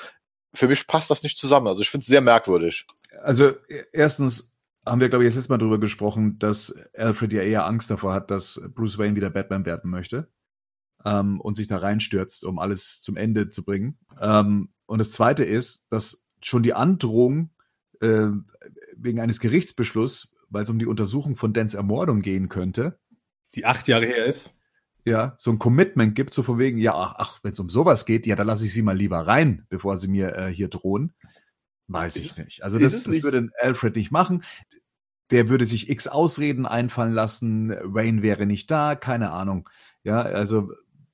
für mich passt das nicht zusammen. Also ich finde es sehr merkwürdig. Also e- erstens haben wir, glaube ich, jetzt letztes Mal drüber gesprochen, dass Alfred ja eher Angst davor hat, dass Bruce Wayne wieder Batman werden möchte ähm, und sich da reinstürzt, um alles zum Ende zu bringen. Ähm, und das Zweite ist, dass schon die Androhung äh, wegen eines Gerichtsbeschlusses, weil es um die Untersuchung von Dens Ermordung gehen könnte, Die acht Jahre her ist. ja, so ein Commitment gibt, so von wegen, ja, ach, ach wenn es um sowas geht, ja, dann lasse ich sie mal lieber rein, bevor sie mir äh, hier drohen. Weiß Ist ich es- nicht. Also das, das nicht- würde Alfred nicht machen. Der würde sich x Ausreden einfallen lassen. Wayne wäre nicht da, keine Ahnung. Ja, also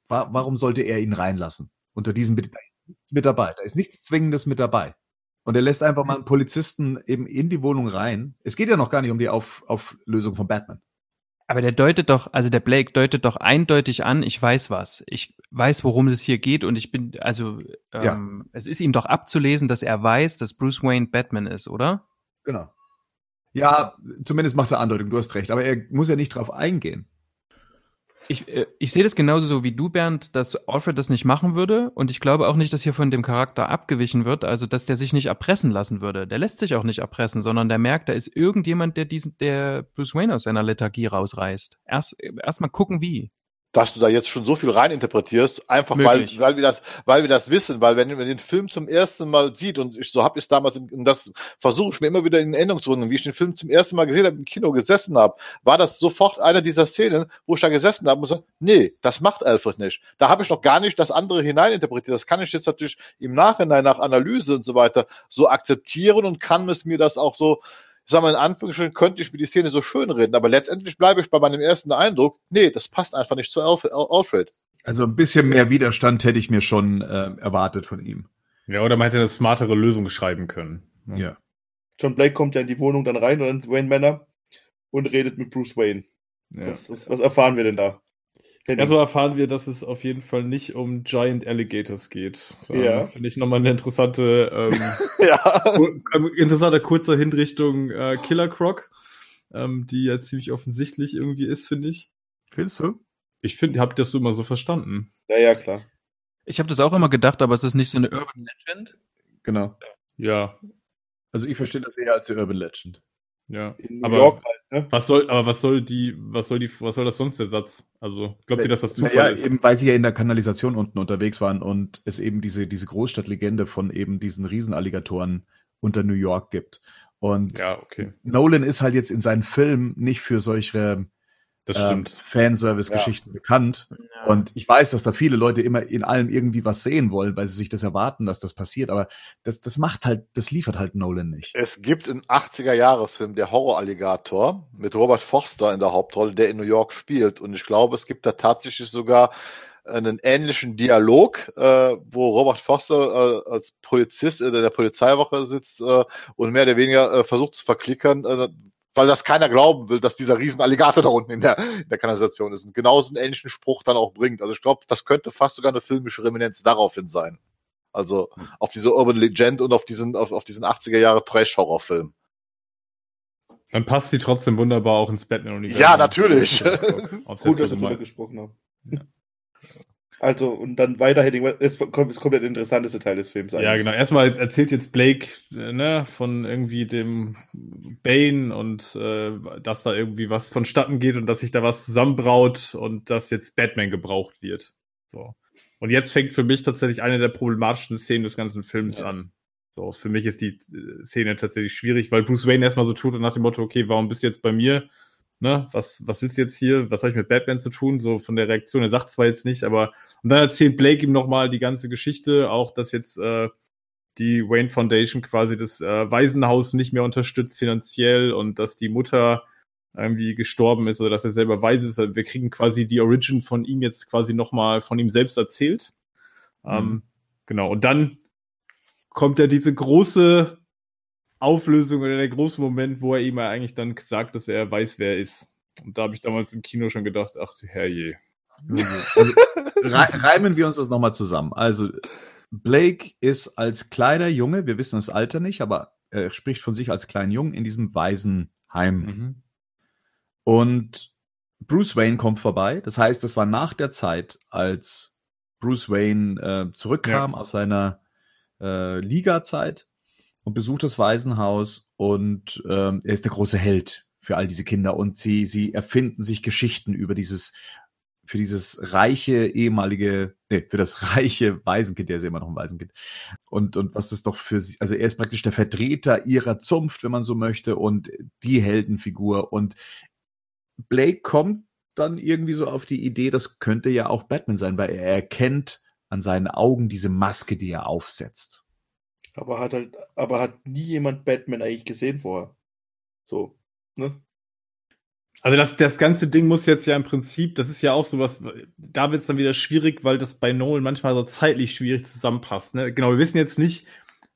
wa warum sollte er ihn reinlassen? Unter diesem Bed- da ist nichts mit dabei. Da ist nichts Zwingendes mit dabei. Und er lässt einfach mal einen Polizisten eben in die Wohnung rein. Es geht ja noch gar nicht um die Auf Auflösung von Batman. Aber der deutet doch, also der Blake deutet doch eindeutig an, ich weiß was. Ich weiß, worum es hier geht und ich bin, also Ja. ähm, es ist ihm doch abzulesen, dass er weiß, dass Bruce Wayne Batman ist, oder? Genau. Ja, zumindest macht er Andeutung, du hast recht. Aber er muss ja nicht drauf eingehen. Ich, äh, ich sehe das genauso so wie du, Bernd, dass Alfred das nicht machen würde. Und ich glaube auch nicht, dass hier von dem Charakter abgewichen wird, also dass der sich nicht erpressen lassen würde. Der lässt sich auch nicht erpressen, sondern der merkt, da ist irgendjemand, der diesen, der Bruce Wayne aus seiner Lethargie rausreißt. Erst erst mal gucken, wie. Dass du da jetzt schon so viel reininterpretierst, einfach weil, Möglich. weil wir das, weil wir das wissen, weil wenn man den Film zum ersten Mal sieht und ich so habe ich es damals und das versuche ich mir immer wieder in Erinnerung zu bringen, wie ich den Film zum ersten Mal gesehen habe im Kino gesessen habe, war das sofort einer dieser Szenen, wo ich da gesessen habe und so, nee, das macht Alfred nicht. Da habe ich noch gar nicht das andere hineininterpretiert. Das kann ich jetzt natürlich im Nachhinein nach Analyse und so weiter so akzeptieren und kann es mir das auch so ich sag mal, in Anführungsstrichen könnte ich mir die Szene so schön reden, aber letztendlich bleibe ich bei meinem ersten Eindruck, nee, das passt einfach nicht zu Alf Alfred. Also ein bisschen mehr Widerstand hätte ich mir schon äh, erwartet von ihm. Ja, oder man hätte eine smartere Lösung schreiben können. Ja. John Blake kommt ja in die Wohnung dann rein und dann Wayne Manor und redet mit Bruce Wayne. Ja. Was, was, was erfahren wir denn da? Henning. Erstmal erfahren wir, dass es auf jeden Fall nicht um Giant Alligators geht. So, Ja. Finde ich nochmal eine interessante, ähm, Ja. kur- interessanter kurzer Hinrichtung äh, Killer Croc, ähm, die ja ziemlich offensichtlich irgendwie ist, finde ich. Findest du? Ich finde, habt ihr das so immer so verstanden? Ja, ja, klar. Ich habe das auch immer gedacht, aber es ist nicht so eine Urban Legend. Genau. Ja, Also ich verstehe das eher als die Urban Legend. Ja. In New Aber- York halt, ne? Was soll, aber was soll die, was soll die, was soll das sonst der Satz? Also, glaubt ihr, dass das Zufall Naja, ist? eben weil sie ja in der Kanalisation unten unterwegs waren und es eben diese, diese Großstadtlegende von eben diesen Riesenalligatoren unter New York gibt. Und Ja, okay. Nolan ist halt jetzt in seinen Filmen nicht für solche Das ähm, stimmt. Fanservice-Geschichten bekannt. Und ich weiß, dass da viele Leute immer in allem irgendwie was sehen wollen, weil sie sich das erwarten, dass das passiert. Aber das, das macht halt, das liefert halt Nolan nicht. Es gibt einen 80er-Jahre-Film, der Horror-Alligator, mit Robert Forster in der Hauptrolle, der in New York spielt. Und ich glaube, es gibt da tatsächlich sogar einen ähnlichen Dialog, äh, wo Robert Forster äh, als Polizist in der Polizeiwache sitzt äh, und mehr oder weniger äh, versucht zu verklickern, äh, weil das keiner glauben will, dass dieser Riesenalligator da unten in der, in der Kanalisation ist. Und genauso einen ähnlichen Spruch dann auch bringt. Also ich glaube, das könnte fast sogar eine filmische Reminenz daraufhin sein. Also auf diese Urban Legend und auf diesen, auf, auf diesen 80er Jahre Trash-Horror-Film. Dann passt sie trotzdem wunderbar auch ins Batman-Universum. Ja, natürlich. Gut, dass wir mal- gesprochen haben. Also, und dann weiter, Henning, es kommt das komplett interessanteste Teil des Films Ja, genau. Erstmal erzählt jetzt Blake äh, ne, von irgendwie dem Bane und äh, dass da irgendwie was vonstatten geht und dass sich da was zusammenbraut und dass jetzt Batman gebraucht wird. So. Und jetzt fängt für mich tatsächlich eine der problematischsten Szenen des ganzen Films an. So, für mich ist die äh, Szene tatsächlich schwierig, weil Bruce Wayne erstmal so tut und nach dem Motto, okay, warum bist du jetzt bei mir? Ne, was, was willst du jetzt hier? Was habe ich mit Batman zu tun? So von der Reaktion, er sagt zwar jetzt nicht, aber und dann erzählt Blake ihm nochmal die ganze Geschichte, auch dass jetzt äh, die Wayne Foundation quasi das äh, Waisenhaus nicht mehr unterstützt finanziell und dass die Mutter irgendwie gestorben ist oder dass er selber weiß ist. Also wir kriegen quasi die Origin von ihm jetzt quasi nochmal von ihm selbst erzählt. Ähm, genau. Und dann kommt ja diese große Auflösung oder der große Moment, wo er ihm ja eigentlich dann sagt, dass er weiß, wer er ist. Und da habe ich damals im Kino schon gedacht, ach herrje. Also, rei- reimen wir uns das nochmal zusammen. Also, Blake ist als kleiner Junge, wir wissen das Alter nicht, aber er spricht von sich als kleinen Jungen in diesem Waisenheim. Mhm. Und Bruce Wayne kommt vorbei. Das heißt, das war nach der Zeit, als Bruce Wayne äh, zurückkam aus seiner äh, Liga-Zeit und besucht das Waisenhaus und ähm, er ist der große Held für all diese Kinder und sie sie erfinden sich Geschichten über dieses für dieses reiche ehemalige nee, für das reiche Waisenkind, der ist immer noch ein Waisenkind und und was das doch für sie also er ist praktisch der Vertreter ihrer Zunft, wenn man so möchte und die Heldenfigur und Blake kommt dann irgendwie so auf die Idee, das könnte ja auch Batman sein, weil er erkennt an seinen Augen diese Maske, die er aufsetzt. Aber hat halt, aber hat nie jemand Batman eigentlich gesehen vorher. So, ne? Also das, das ganze Ding muss jetzt ja im Prinzip, das ist ja auch sowas, da wird es dann wieder schwierig, weil das bei Nolan manchmal so zeitlich schwierig zusammenpasst. Ne? Genau, wir wissen jetzt nicht,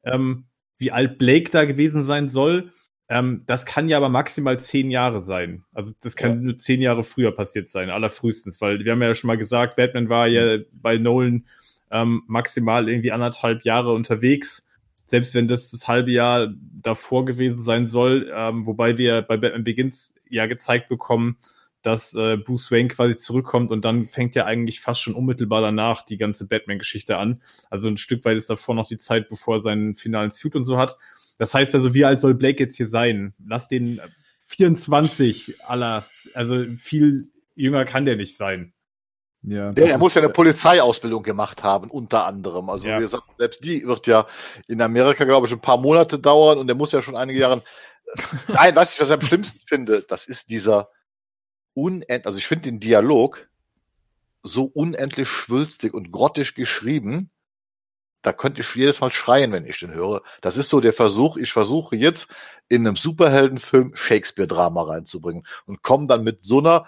ähm, wie alt Blake da gewesen sein soll. Ähm, das kann ja aber maximal zehn Jahre sein. Also das kann Ja. nur zehn Jahre früher passiert sein, allerfrühestens, weil wir haben ja schon mal gesagt, Batman war ja bei Nolan ähm, maximal irgendwie anderthalb Jahre unterwegs. Selbst wenn das das halbe Jahr davor gewesen sein soll, ähm, wobei wir bei Batman Begins ja gezeigt bekommen, dass äh, Bruce Wayne quasi zurückkommt und dann fängt ja eigentlich fast schon unmittelbar danach die ganze Batman-Geschichte an. Also ein Stück weit ist davor noch die Zeit, bevor er seinen finalen Suit und so hat. Das heißt also, wie alt soll Blake jetzt hier sein? Lass den 24 aller, also viel jünger kann der nicht sein. Ja, Der, er muss ja eine Polizeiausbildung gemacht haben, unter anderem. Also Ja. wie gesagt, selbst die wird ja in Amerika, glaube ich, ein paar Monate dauern und der muss ja schon einige Jahre. Nein, weißt du, was ich am schlimmsten finde? Das ist dieser unend, also ich finde den Dialog so unendlich schwülstig und grottig geschrieben. Da könnte ich jedes Mal schreien, wenn ich den höre. Das ist so der Versuch, ich versuche jetzt in einem Superheldenfilm Shakespeare-Drama reinzubringen und komme dann mit so einer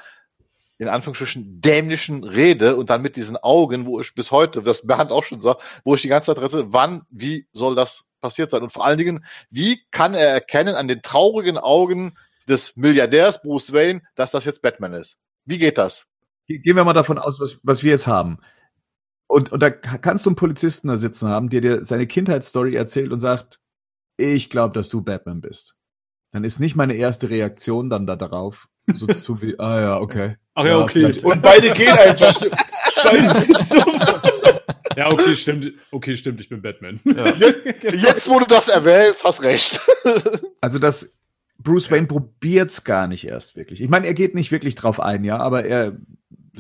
in Anführungsstrichen dämlichen Rede und dann mit diesen Augen, wo ich bis heute, was Bernd auch schon sagt, wo ich die ganze Zeit rette, wann, wie soll das passiert sein? Und vor allen Dingen, wie kann er erkennen an den traurigen Augen des Milliardärs Bruce Wayne, dass das jetzt Batman ist? Wie geht das? Gehen wir mal davon aus, was, was wir jetzt haben. Und, und da kannst du einen Polizisten da sitzen haben, der dir seine Kindheitsstory erzählt und sagt, ich glaube, dass du Batman bist. Dann ist nicht meine erste Reaktion dann da darauf, so zu wie, ah ja, okay. Ach ja, okay. vielleicht- Und beide gehen einfach. Ja, okay, stimmt. Okay, stimmt, ich bin Batman. Jetzt, wo du das erwähnst, hast recht. Also das Bruce Wayne probiert's gar nicht erst wirklich. Ich meine, er geht nicht wirklich drauf ein, ja, aber er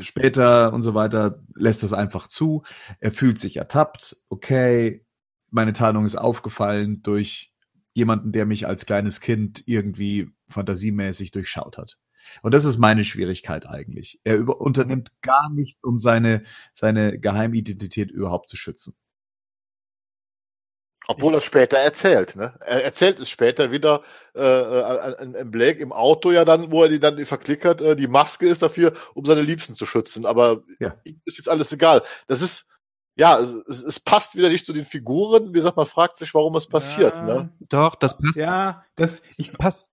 später und so weiter lässt das einfach zu. Er fühlt sich ertappt. Okay, meine Tarnung ist aufgefallen durch jemanden, der mich als kleines Kind irgendwie fantasiemäßig durchschaut hat. Und das ist meine Schwierigkeit eigentlich. Er über unternimmt gar nichts, um seine, seine Geheimidentität überhaupt zu schützen. Obwohl er später erzählt, ne? Er erzählt es später wieder äh, äh, in Blake im Auto ja dann, wo er die dann verklickert, äh, die Maske ist dafür, um seine Liebsten zu schützen. Aber Ja. ihm ist jetzt alles egal. Das ist, ja, es, es, es passt wieder nicht zu den Figuren. Wie gesagt, man fragt sich, warum es passiert, Ja. ne? Doch, das passt. Ja, das, ich passt.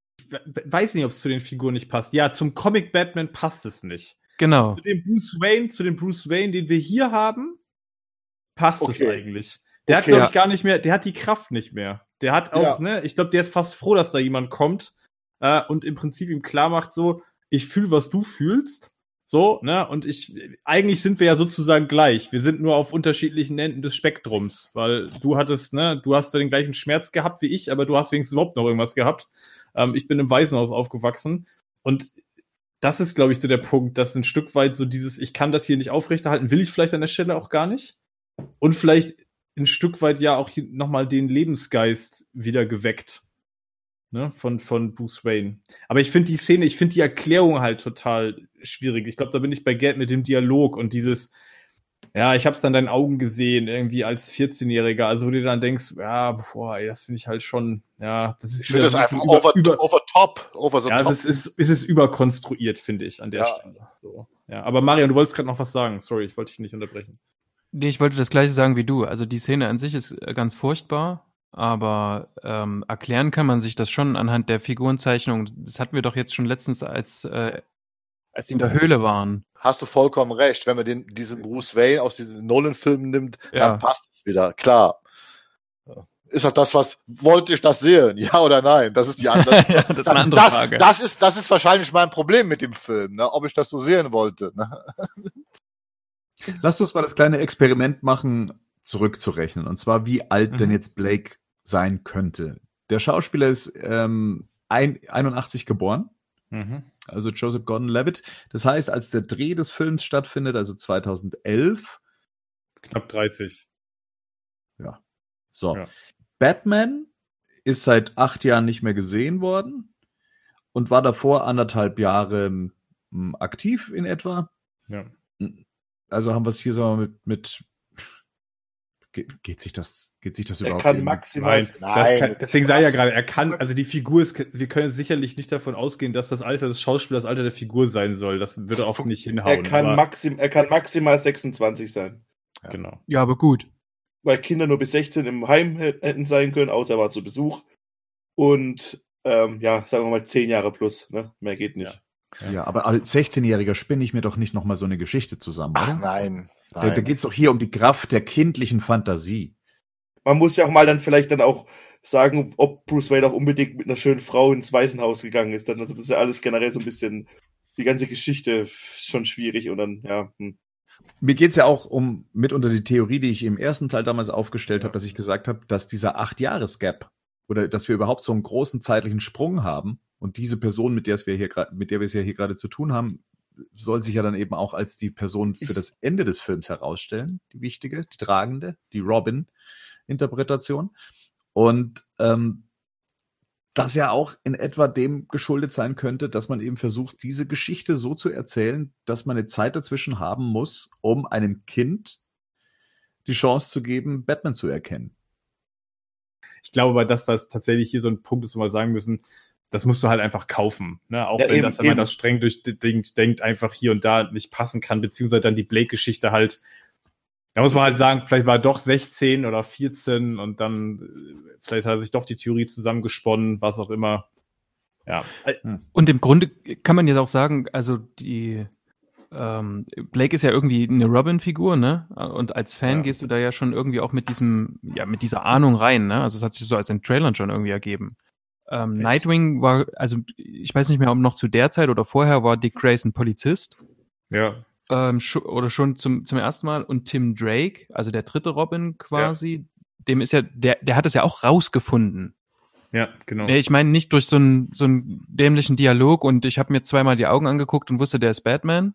Weiß nicht, ob es zu den Figuren nicht passt. Ja, zum Comic Batman passt es nicht. Genau. Zu dem Bruce Wayne, zu dem Bruce Wayne, den wir hier haben, passt es Okay. eigentlich. Der hat, Okay. glaube ich, Ja. gar nicht mehr, der hat die Kraft nicht mehr. Der hat auch, Ja. ne, ich glaube, der ist fast froh, dass da jemand kommt äh, und im Prinzip ihm klar macht, so, ich fühle, was du fühlst. So, ne, und ich, eigentlich sind wir ja sozusagen gleich. Wir sind nur auf unterschiedlichen Enden des Spektrums, weil du hattest, ne, du hast ja den gleichen Schmerz gehabt wie ich, aber du hast wenigstens überhaupt noch irgendwas gehabt. Ähm, ich bin im Waisenhaus aufgewachsen und das ist, glaube ich, so der Punkt, dass ein Stück weit so dieses, ich kann das hier nicht aufrechterhalten, will ich vielleicht an der Stelle auch gar nicht. Und vielleicht ein Stück weit ja auch nochmal den Lebensgeist wieder geweckt. Ne, von, von Bruce Wayne. Aber ich finde die Szene, ich finde die Erklärung halt total schwierig. Ich glaube, da bin ich bei Gerd mit dem Dialog und dieses, ja, ich habe es an deinen Augen gesehen, irgendwie als 14-Jähriger, also wo du dann denkst, ja, boah, ey, das finde ich halt schon, ja, das ist Ich finde das ein einfach bisschen over, über, over top, over the ja, top. es ist, ist, ist es überkonstruiert, finde ich, an der Ja. Stelle. So. Ja, aber Marian, du wolltest gerade noch was sagen. Sorry, ich wollte dich nicht unterbrechen. Nee, ich wollte das gleiche sagen wie du. Also die Szene an sich ist äh, ganz furchtbar, aber ähm, erklären kann man sich das schon anhand der Figurenzeichnung. Das hatten wir doch jetzt schon letztens, als, äh, als sie in der Höhle waren. Hast du vollkommen recht. Wenn man den, diesen Bruce Wayne aus diesen Nolan-Filmen nimmt, Ja. dann passt es wieder. Klar. Ist halt das, was, wollte ich das sehen? Ja oder nein? Das ist die andere, ja, das ist eine andere das, Frage. Das ist, das ist wahrscheinlich mein Problem mit dem Film, ne? ob ich das so sehen wollte. Ne? Lass uns mal das kleine Experiment machen, zurückzurechnen. Und zwar, wie alt Mhm. denn jetzt Blake sein könnte. Der Schauspieler ist ähm, ein, 81 geboren, also Joseph Gordon-Levitt. Das heißt, als der Dreh des Films stattfindet, also 2011, Knapp 30. so. Ja. Batman ist seit acht Jahren nicht mehr gesehen worden und war davor anderthalb Jahre mh, aktiv in etwa. Ja. Also haben wir es hier so mit, mit geht, geht sich das, geht sich das Er überhaupt? kann irgendwie? maximal. Nein, Nein, das kann, deswegen sei ja gerade, er kann, also die Figur ist, wir können sicherlich nicht davon ausgehen, dass das Alter des Schauspielers das Alter der Figur sein soll. Das würde auch nicht hinhauen. Er kann, aber- maxim, er kann maximal 26 sein. genau. Ja, aber gut. Weil Kinder nur bis 16 im Heim hä- hätten sein können, außer er war zu Besuch. Und ähm, ja, sagen wir mal 10 Jahre plus. Ne? Mehr geht nicht. Ja, aber als 16-Jähriger spinne ich mir doch nicht nochmal so eine Geschichte zusammen, Ach oder? nein. Da, nein. da geht es doch hier um die Kraft der kindlichen Fantasie. Man muss ja auch mal dann vielleicht dann auch sagen, ob Bruce Wayne auch unbedingt mit einer schönen Frau ins Waisenhaus gegangen ist. Dann, also das ist ja alles generell so ein bisschen, die ganze Geschichte schon schwierig und dann, ja. Hm. Mir geht's ja auch um mitunter die Theorie, die ich im ersten Teil damals aufgestellt habe, dass ich gesagt habe, dass dieser Acht-Jahres-Gap oder dass wir überhaupt so einen großen zeitlichen Sprung haben und diese Person, mit der wir hier mit der wir es ja hier gerade zu tun haben, soll sich ja dann eben auch als die Person für das Ende des Films herausstellen, die wichtige, die tragende, die Robin-Interpretation. Und ähm, das ja auch in etwa dem geschuldet sein könnte, dass man eben versucht, diese Geschichte so zu erzählen, dass man eine Zeit dazwischen haben muss, um einem Kind die Chance zu geben, Batman zu erkennen. Ich glaube aber, dass das tatsächlich hier so ein Punkt ist, wo wir sagen müssen, das musst du halt einfach kaufen. Ne? Auch Ja, wenn eben, das, wenn man eben. das streng durchdenkt, denkt, einfach hier und da nicht passen kann, beziehungsweise dann die Blake-Geschichte halt, da muss man halt sagen, vielleicht war er doch 16 oder 14 und dann, äh, vielleicht hat er sich doch die Theorie zusammengesponnen, was auch immer. Ja. Und im Grunde kann man jetzt auch sagen, also die ähm, Blake ist ja irgendwie eine Robin-Figur, ne? Und als Fan Ja. gehst du da ja schon irgendwie auch mit diesem, ja, mit dieser Ahnung rein, ne? Also es hat sich so als in Trailern schon irgendwie ergeben. Ähm? Nightwing war, also ich weiß nicht mehr, ob noch zu der Zeit oder vorher war Dick Grayson Polizist. Ja. Ähm, scho- oder schon zum, zum ersten Mal. Und Tim Drake, also der dritte Robin quasi, dem ist ja, der, der hat es ja auch rausgefunden. Ja, genau. Ich meine nicht durch so einen so einen dämlichen Dialog und ich habe mir zweimal die Augen angeguckt und wusste, der ist Batman.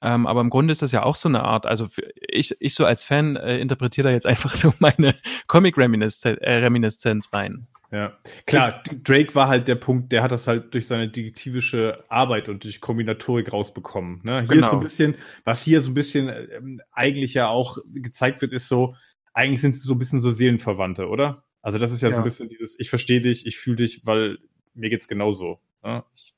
Ähm, aber im Grunde ist das ja auch so eine Art, also für, ich, ich so als Fan äh, interpretiere da jetzt einfach so meine Comic-Reminiszenz äh, Reminiszenz rein. Ja, klar, Drake war halt der Punkt, der hat das halt durch seine detektivische Arbeit und durch Kombinatorik rausbekommen. Ne? Hier Genau. ist so ein bisschen, was hier so ein bisschen ähm, eigentlich ja auch gezeigt wird, ist so, eigentlich sind es so ein bisschen so Seelenverwandte, oder? Also das ist ja, so Ja. ein bisschen dieses, ich verstehe dich, ich fühle dich, weil mir geht's genauso. Ne? Ich,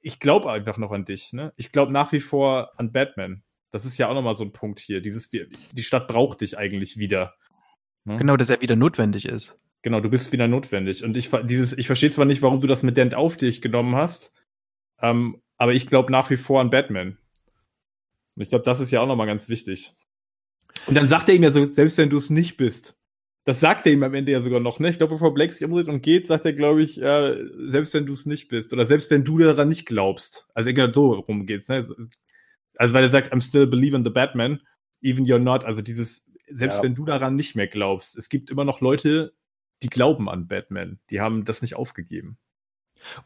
ich glaube einfach noch an dich. Ne? Ich glaube nach wie vor an Batman. Das ist ja auch nochmal so ein Punkt hier. Dieses, die Stadt braucht dich eigentlich wieder. Ne? Genau, dass er wieder notwendig ist. Genau, du bist wieder notwendig. Und ich dieses, ich verstehe zwar nicht, warum du das mit Dent auf dich genommen hast, ähm, aber ich glaube nach wie vor an Batman. Und ich glaube, das ist ja auch nochmal ganz wichtig. Und dann sagt er ihm ja so, selbst wenn du es nicht bist. Das sagt er ihm am Ende ja sogar noch, ne? Ich glaube, bevor Blake sich umdreht und geht, sagt er, glaube ich, äh, selbst wenn du es nicht bist. Oder selbst wenn du daran nicht glaubst. Also egal, so rum geht's, ne? Also weil er sagt, I'm still believing the Batman, even you're not. Also dieses, selbst Ja. wenn du daran nicht mehr glaubst. Es gibt immer noch Leute, die glauben an Batman. Die haben das nicht aufgegeben.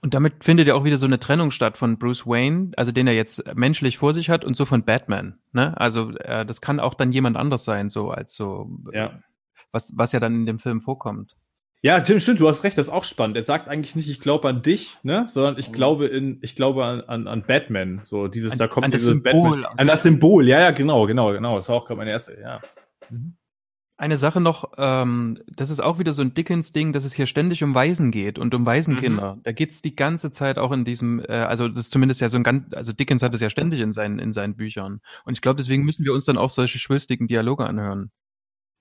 Und damit findet ja auch wieder so eine Trennung statt von Bruce Wayne, also den er jetzt menschlich vor sich hat, und so von Batman. Ne? Also äh, das kann auch dann jemand anders sein, so als so, Ja. Was, was ja dann in dem Film vorkommt. Ja, Tim, stimmt, du hast recht, das ist auch spannend. Er sagt eigentlich nicht, ich glaube an dich, ne, sondern ich Mhm. glaube in, ich glaube an, an, an Batman. So dieses, An- da kommt an das Symbol. Batman, an das Symbol. Ja, ja, genau, genau, genau. Das war auch gerade meine erste. Ja. Eine Sache noch, ähm, das ist auch wieder so ein Dickens-Ding, dass es hier ständig um Waisen geht und um Waisenkinder. Da geht's die ganze Zeit auch in diesem, äh, also das ist zumindest ja so ein ganz, also Dickens hat es ja ständig in seinen, in seinen Büchern. Und ich glaube, deswegen müssen wir uns dann auch solche schwülstigen Dialoge anhören.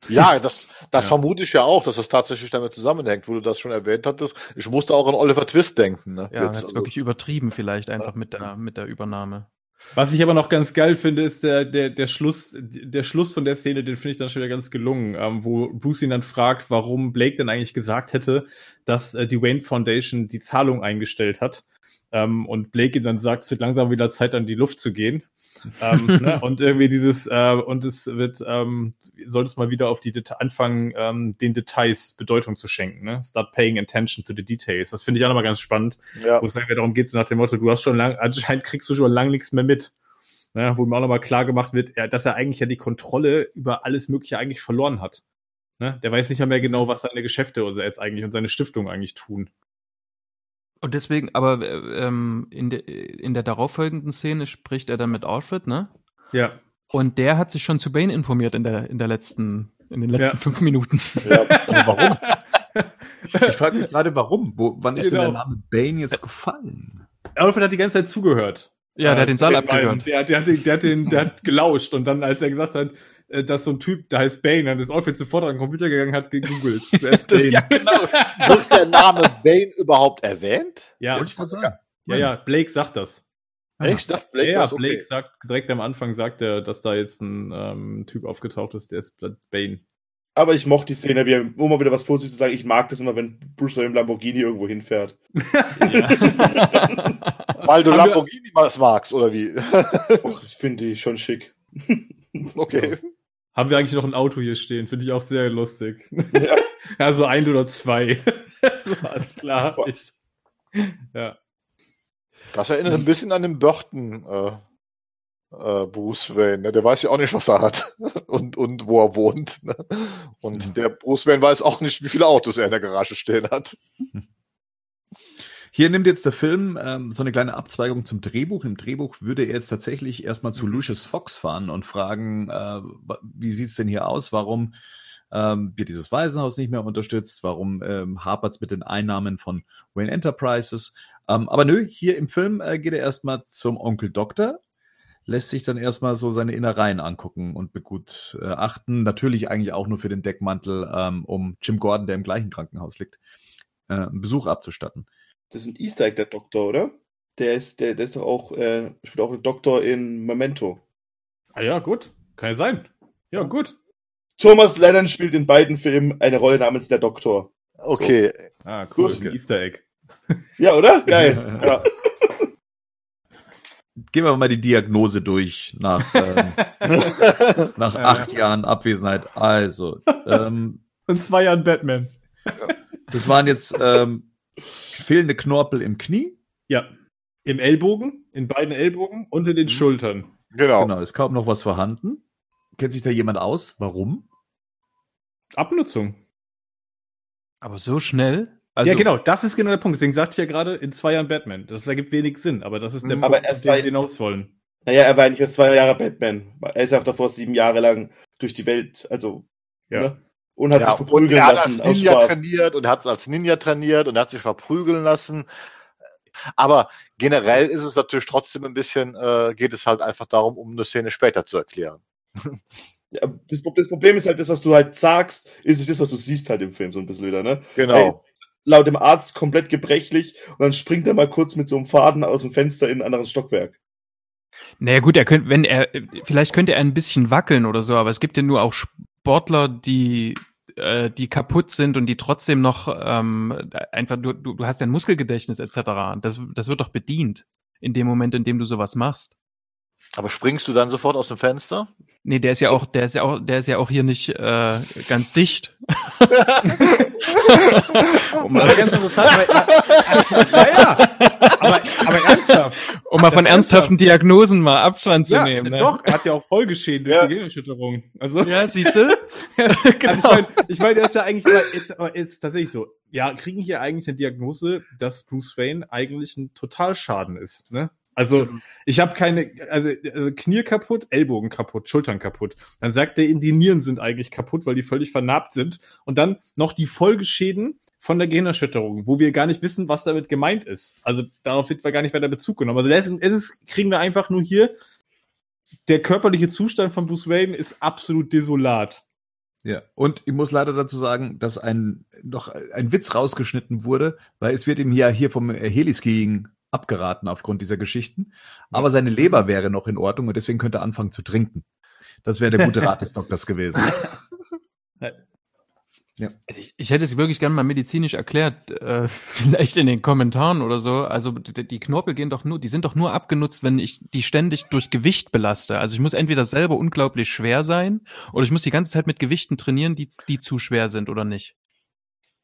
Ja, das, das Ja. vermute ich ja auch, dass das tatsächlich damit zusammenhängt, wo du das schon erwähnt hattest. Ich musste auch an Oliver Twist denken. Ne? Ja, Jetzt, also, wirklich übertrieben vielleicht einfach mit der, mit der Übernahme. Was ich aber noch ganz geil finde, ist der, der, der Schluss, der Schluss von der Szene, den finde ich dann schon wieder ganz gelungen, ähm, wo Bruce ihn dann fragt, warum Blake denn eigentlich gesagt hätte, dass äh, die Wayne Foundation die Zahlung eingestellt hat. Ähm, und Blake ihm dann sagt, es wird langsam wieder Zeit, an die Luft zu gehen. Ähm, ne? Und irgendwie dieses, äh, und es wird, ähm, solltest mal wieder auf die Deta anfangen, ähm, den Details Bedeutung zu schenken. Ne? Start paying attention to the details. Das finde ich auch nochmal ganz spannend ja. wo es wieder darum geht, so nach dem Motto, du hast schon lang, anscheinend kriegst du schon lange nichts mehr mit. Ne, wo mir auch nochmal klar gemacht wird, dass er eigentlich ja die Kontrolle über alles Mögliche eigentlich verloren hat. Ne? Der weiß nicht mal mehr genau, was seine Geschäfte und jetzt eigentlich und seine Stiftung eigentlich tun. Und deswegen, aber äh, ähm, in, de, in der darauffolgenden Szene spricht er dann mit Alfred, ne? Ja. Und der hat sich schon zu Bane informiert in der, in der letzten, in den letzten Ja. fünf Minuten. Ja. Aber warum? ich frage mich gerade, warum? Wo, wann ist Genau. denn der Name Bane jetzt gefallen? Alfred hat die ganze Zeit zugehört. Ja, der hat den Saal abgehört. Der, der, hat der, hat den, der hat gelauscht und dann, als er gesagt hat, dass so ein Typ, der heißt Bane, dann ist Alfred sofort an den Computer gegangen, hat gegoogelt. Wer ist Das, Bane? ja, genau. Wird der Name Bane überhaupt erwähnt? ja, Wollte ich gerade sagen. ja, ja, Blake sagt das. Echt? Sagt Blake ja, ja, das? Okay. Blake sagt direkt am Anfang sagt er, dass da jetzt ein ähm, Typ aufgetaucht ist, der ist Bane. Aber ich mochte die Szene, wie, um mal wieder was Positives zu sagen, ich mag das immer, wenn Bruce Wayne im Lamborghini irgendwo hinfährt. Weil du Lamborghini mal magst, oder wie? Och, das finde ich schon schick. okay. Haben wir eigentlich noch ein Auto hier stehen? Finde ich auch sehr lustig. Ja. ja, so ein oder zwei. alles klar. Ich, ja. Das erinnert ein bisschen an den Burton äh, äh, Bruce Wayne. Ne? Der weiß ja auch nicht, was er hat und, und wo er wohnt. Ne? Und der Bruce Wayne weiß auch nicht, wie viele Autos er in der Garage stehen hat. Hier nimmt jetzt der Film ähm, so eine kleine Abzweigung zum Drehbuch. Im Drehbuch würde er jetzt tatsächlich erstmal zu Lucius Fox fahren und fragen, äh, wie sieht's denn hier aus? Warum ähm, wird dieses Waisenhaus nicht mehr unterstützt? Warum ähm, hapert's mit den Einnahmen von Wayne Enterprises? Ähm, aber nö, hier im Film äh, geht er erstmal zum Onkel Doktor, lässt sich dann erstmal so seine Innereien angucken und begutachten. Natürlich eigentlich auch nur für den Deckmantel, ähm, um Jim Gordon, der im gleichen Krankenhaus liegt, äh, einen Besuch abzustatten. Das ist ein Easter Egg, der Doktor, oder? Der ist, der, der ist doch auch, äh, spielt auch ein Doktor in Memento. Ah ja, gut. Kann ja sein. Ja, gut. Thomas Lennon spielt in beiden Filmen eine Rolle namens der Doktor. Okay. Ah, cool. Gut. Ein Easter Egg. Ja, oder? Geil. Ja. Gehen wir mal die Diagnose durch nach, ähm, nach acht Jahren Abwesenheit. Also, ähm, Und zwei Jahren Batman. das waren jetzt ähm, fehlende Knorpel im Knie. Ja. Im Ellbogen, in beiden Ellbogen und in den Schultern. Genau. Genau, ist kaum noch was vorhanden. Kennt sich da jemand aus? Warum? Abnutzung. Aber so schnell? Also, ja, genau, das ist genau der Punkt. Deswegen sagte ich ja gerade, in zwei Jahren Batman. Das ergibt wenig Sinn, aber das ist der Mhm. Aber Punkt, er auf den sie hinaus wollen. Naja, er war nicht mehr zwei Jahre Batman. Er ist ja auch davor sieben Jahre lang durch die Welt, also, Ja. ne? Und hat Ja, sich und verprügeln er hat als lassen aus Ninja Spaß. trainiert und hat es als Ninja trainiert und hat sich verprügeln lassen. Aber generell ist es natürlich trotzdem ein bisschen, äh, geht es halt einfach darum, um eine Szene später zu erklären. Ja, das, das Problem ist halt, das, was du halt sagst, ist nicht das, was du siehst halt im Film so ein bisschen wieder, ne? Genau. Laut dem Arzt komplett gebrechlich und dann springt er mal kurz mit so einem Faden aus dem Fenster in ein anderes Stockwerk. Naja gut, er könnte, wenn er, vielleicht könnte er ein bisschen wackeln oder so, aber es gibt ja nur auch Sportler, die, äh, die kaputt sind und die trotzdem noch ähm, einfach, du, du, hast ja ein Muskelgedächtnis etc. Das, das wird doch bedient in dem Moment, in dem du sowas machst. Aber springst du dann sofort aus dem Fenster? Nee, der ist ja auch, der ist ja auch, der ist ja auch hier nicht äh, ganz dicht. um, Aber ganz interessant, weil, ja, ja, aber, aber ernsthaft. um mal von Das ernsthaften Diagnosen mal Abstand zu Ja, nehmen. Ne? doch, er hat ja auch Folgeschäden durch Ja. die Gehirnerschütterung. Also, Ja, siehst du? Also ich genau. meine, ich mein, der ist ja eigentlich aber jetzt, aber jetzt tatsächlich so. Ja, kriegen hier eigentlich eine Diagnose, dass Bruce Wayne eigentlich ein Totalschaden ist. Ne? Also ich habe keine, also, also Knie kaputt, Ellbogen kaputt, Schultern kaputt. Dann sagt er ihm, die Nieren sind eigentlich kaputt, weil die völlig vernarbt sind. Und dann noch die Folgeschäden von der Gehirnerschütterung, wo wir gar nicht wissen, was damit gemeint ist. Also darauf wird wir gar nicht weiter Bezug genommen. Also letztendlich kriegen wir einfach nur hier, der körperliche Zustand von Bruce Wayne ist absolut desolat. Ja, und ich muss leider dazu sagen, dass ein noch ein Witz rausgeschnitten wurde, weil es wird ihm ja hier vom Heliskiing abgeraten aufgrund dieser Geschichten. Aber seine Leber wäre noch in Ordnung und deswegen könnte er anfangen zu trinken. Das wäre der gute Rat des Doktors gewesen. Also ich, ich hätte es wirklich gerne mal medizinisch erklärt, äh, vielleicht in den Kommentaren oder so. Also die, die Knorpel gehen doch nur, die sind doch nur abgenutzt, wenn ich die ständig durch Gewicht belaste. Also ich muss entweder selber unglaublich schwer sein oder ich muss die ganze Zeit mit Gewichten trainieren, die, die zu schwer sind oder nicht.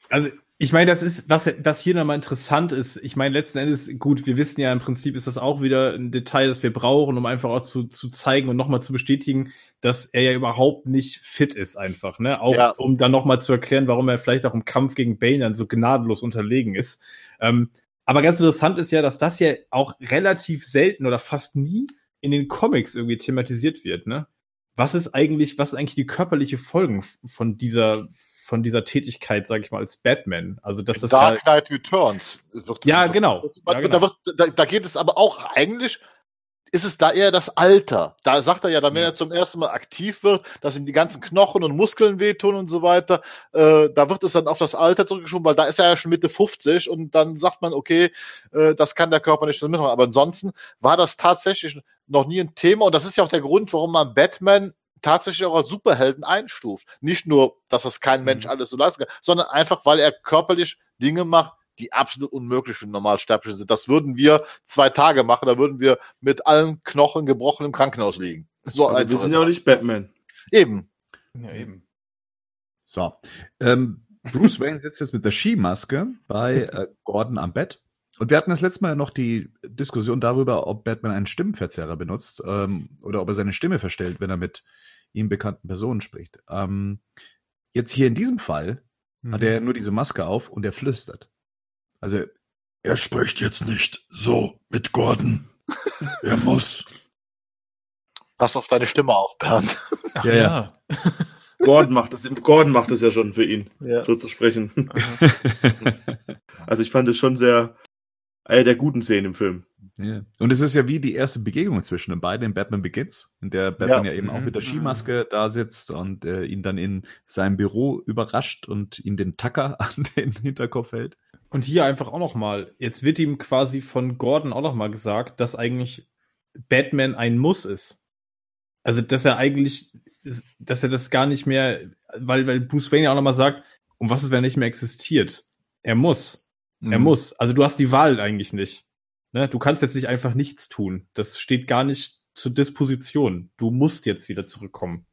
Also, ich meine, das ist, was, was hier nochmal interessant ist. Ich meine, letzten Endes, gut, wir wissen ja im Prinzip ist das auch wieder ein Detail, das wir brauchen, um einfach auch zu, zu zeigen und nochmal zu bestätigen, dass er ja überhaupt nicht fit ist einfach, ne? Auch Ja. um dann nochmal zu erklären, warum er vielleicht auch im Kampf gegen Bane dann so gnadenlos unterlegen ist. Ähm, Aber ganz interessant ist ja, dass das ja auch relativ selten oder fast nie in den Comics irgendwie thematisiert wird, ne? Was ist eigentlich, was ist eigentlich die körperliche Folgen von dieser, von dieser Tätigkeit, sag ich mal, als Batman? Also, dass das Dark ja, Knight Returns. Wird das- Ja, genau. das- Ja, genau. Da, wird, da, da geht es aber auch eigentlich, ist es da eher das Alter. Da sagt er ja, dann, wenn er zum ersten Mal aktiv wird, dass ihm die ganzen Knochen und Muskeln wehtun und so weiter, äh, da wird es dann auf das Alter zurückgeschoben, weil da ist er ja schon Mitte 50 und dann sagt man, okay, äh, das kann der Körper nicht so mitmachen. Aber ansonsten war das tatsächlich noch nie ein Thema und das ist ja auch der Grund, warum man Batman tatsächlich auch als Superhelden einstuft. Nicht nur, dass das kein Mensch alles so leisten kann, sondern einfach, weil er körperlich Dinge macht, die absolut unmöglich für einen Normalsterblichen sind. Das würden wir zwei Tage machen, da würden wir mit allen Knochen gebrochen im Krankenhaus liegen. So Aber wir sind ja auch nicht Batman. Eben. Ja, eben. So. Ähm, Bruce Wayne sitzt jetzt mit der Skimaske bei äh, Gordon am Bett. Und wir hatten das letzte Mal noch die Diskussion darüber, ob Batman einen Stimmenverzerrer benutzt ähm, oder ob er seine Stimme verstellt, wenn er mit ihm bekannten Personen spricht. Ähm, jetzt hier in diesem Fall hat er nur diese Maske auf und er flüstert. Also Er spricht jetzt nicht so mit Gordon. Er muss. Pass auf deine Stimme auf, Bernd. Ach, Ja, ja. Gordon macht das, Gordon macht das ja schon für ihn, Ja. so zu sprechen. Also ich fand es schon sehr, eine der guten Szenen im Film. Ja. Und es ist ja wie die erste Begegnung zwischen den beiden in Batman Begins, in der Batman ja, Ja. eben auch mit der Mhm. Skimaske da sitzt und äh, ihn dann in seinem Büro überrascht und ihm den Tacker an den Hinterkopf hält. Und hier einfach auch noch mal, jetzt wird ihm quasi von Gordon auch noch mal gesagt, dass eigentlich Batman ein Muss ist. Also, dass er eigentlich, dass er das gar nicht mehr, weil, weil Bruce Wayne ja auch noch mal sagt, um was ist, wenn er nicht mehr existiert? Er muss. Er Mhm. muss. Also, du hast die Wahl eigentlich nicht. Ne? Du kannst jetzt nicht einfach nichts tun. Das steht gar nicht zur Disposition. Du musst jetzt wieder zurückkommen.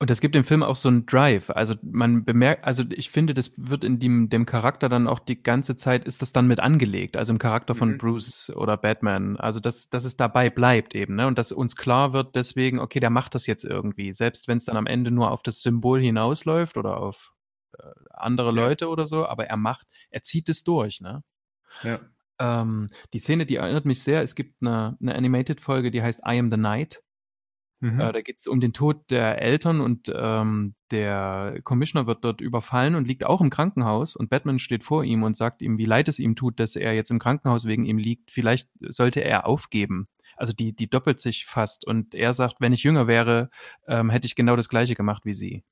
Und es gibt im Film auch so einen Drive. Also man bemerkt, also ich finde, das wird in dem, dem Charakter dann auch die ganze Zeit, ist das dann mit angelegt, also im Charakter von Mhm. Bruce oder Batman. Also dass, dass es dabei bleibt eben, ne? Und dass uns klar wird deswegen, okay, der macht das jetzt irgendwie, selbst wenn es dann am Ende nur auf das Symbol hinausläuft oder auf andere Leute oder so, aber er macht, er zieht es durch, ne? Ja. Ähm, die Szene, die erinnert mich sehr, es gibt eine, eine Animated-Folge, die heißt I Am the Night. Mhm. Äh, da geht es um den Tod der Eltern und ähm, der Commissioner wird dort überfallen und liegt auch im Krankenhaus und Batman steht vor ihm und sagt ihm, wie leid es ihm tut, dass er jetzt im Krankenhaus wegen ihm liegt. Vielleicht sollte er aufgeben. Also die, die doppelt sich fast und er sagt, wenn ich jünger wäre, ähm, hätte ich genau das gleiche gemacht wie sie.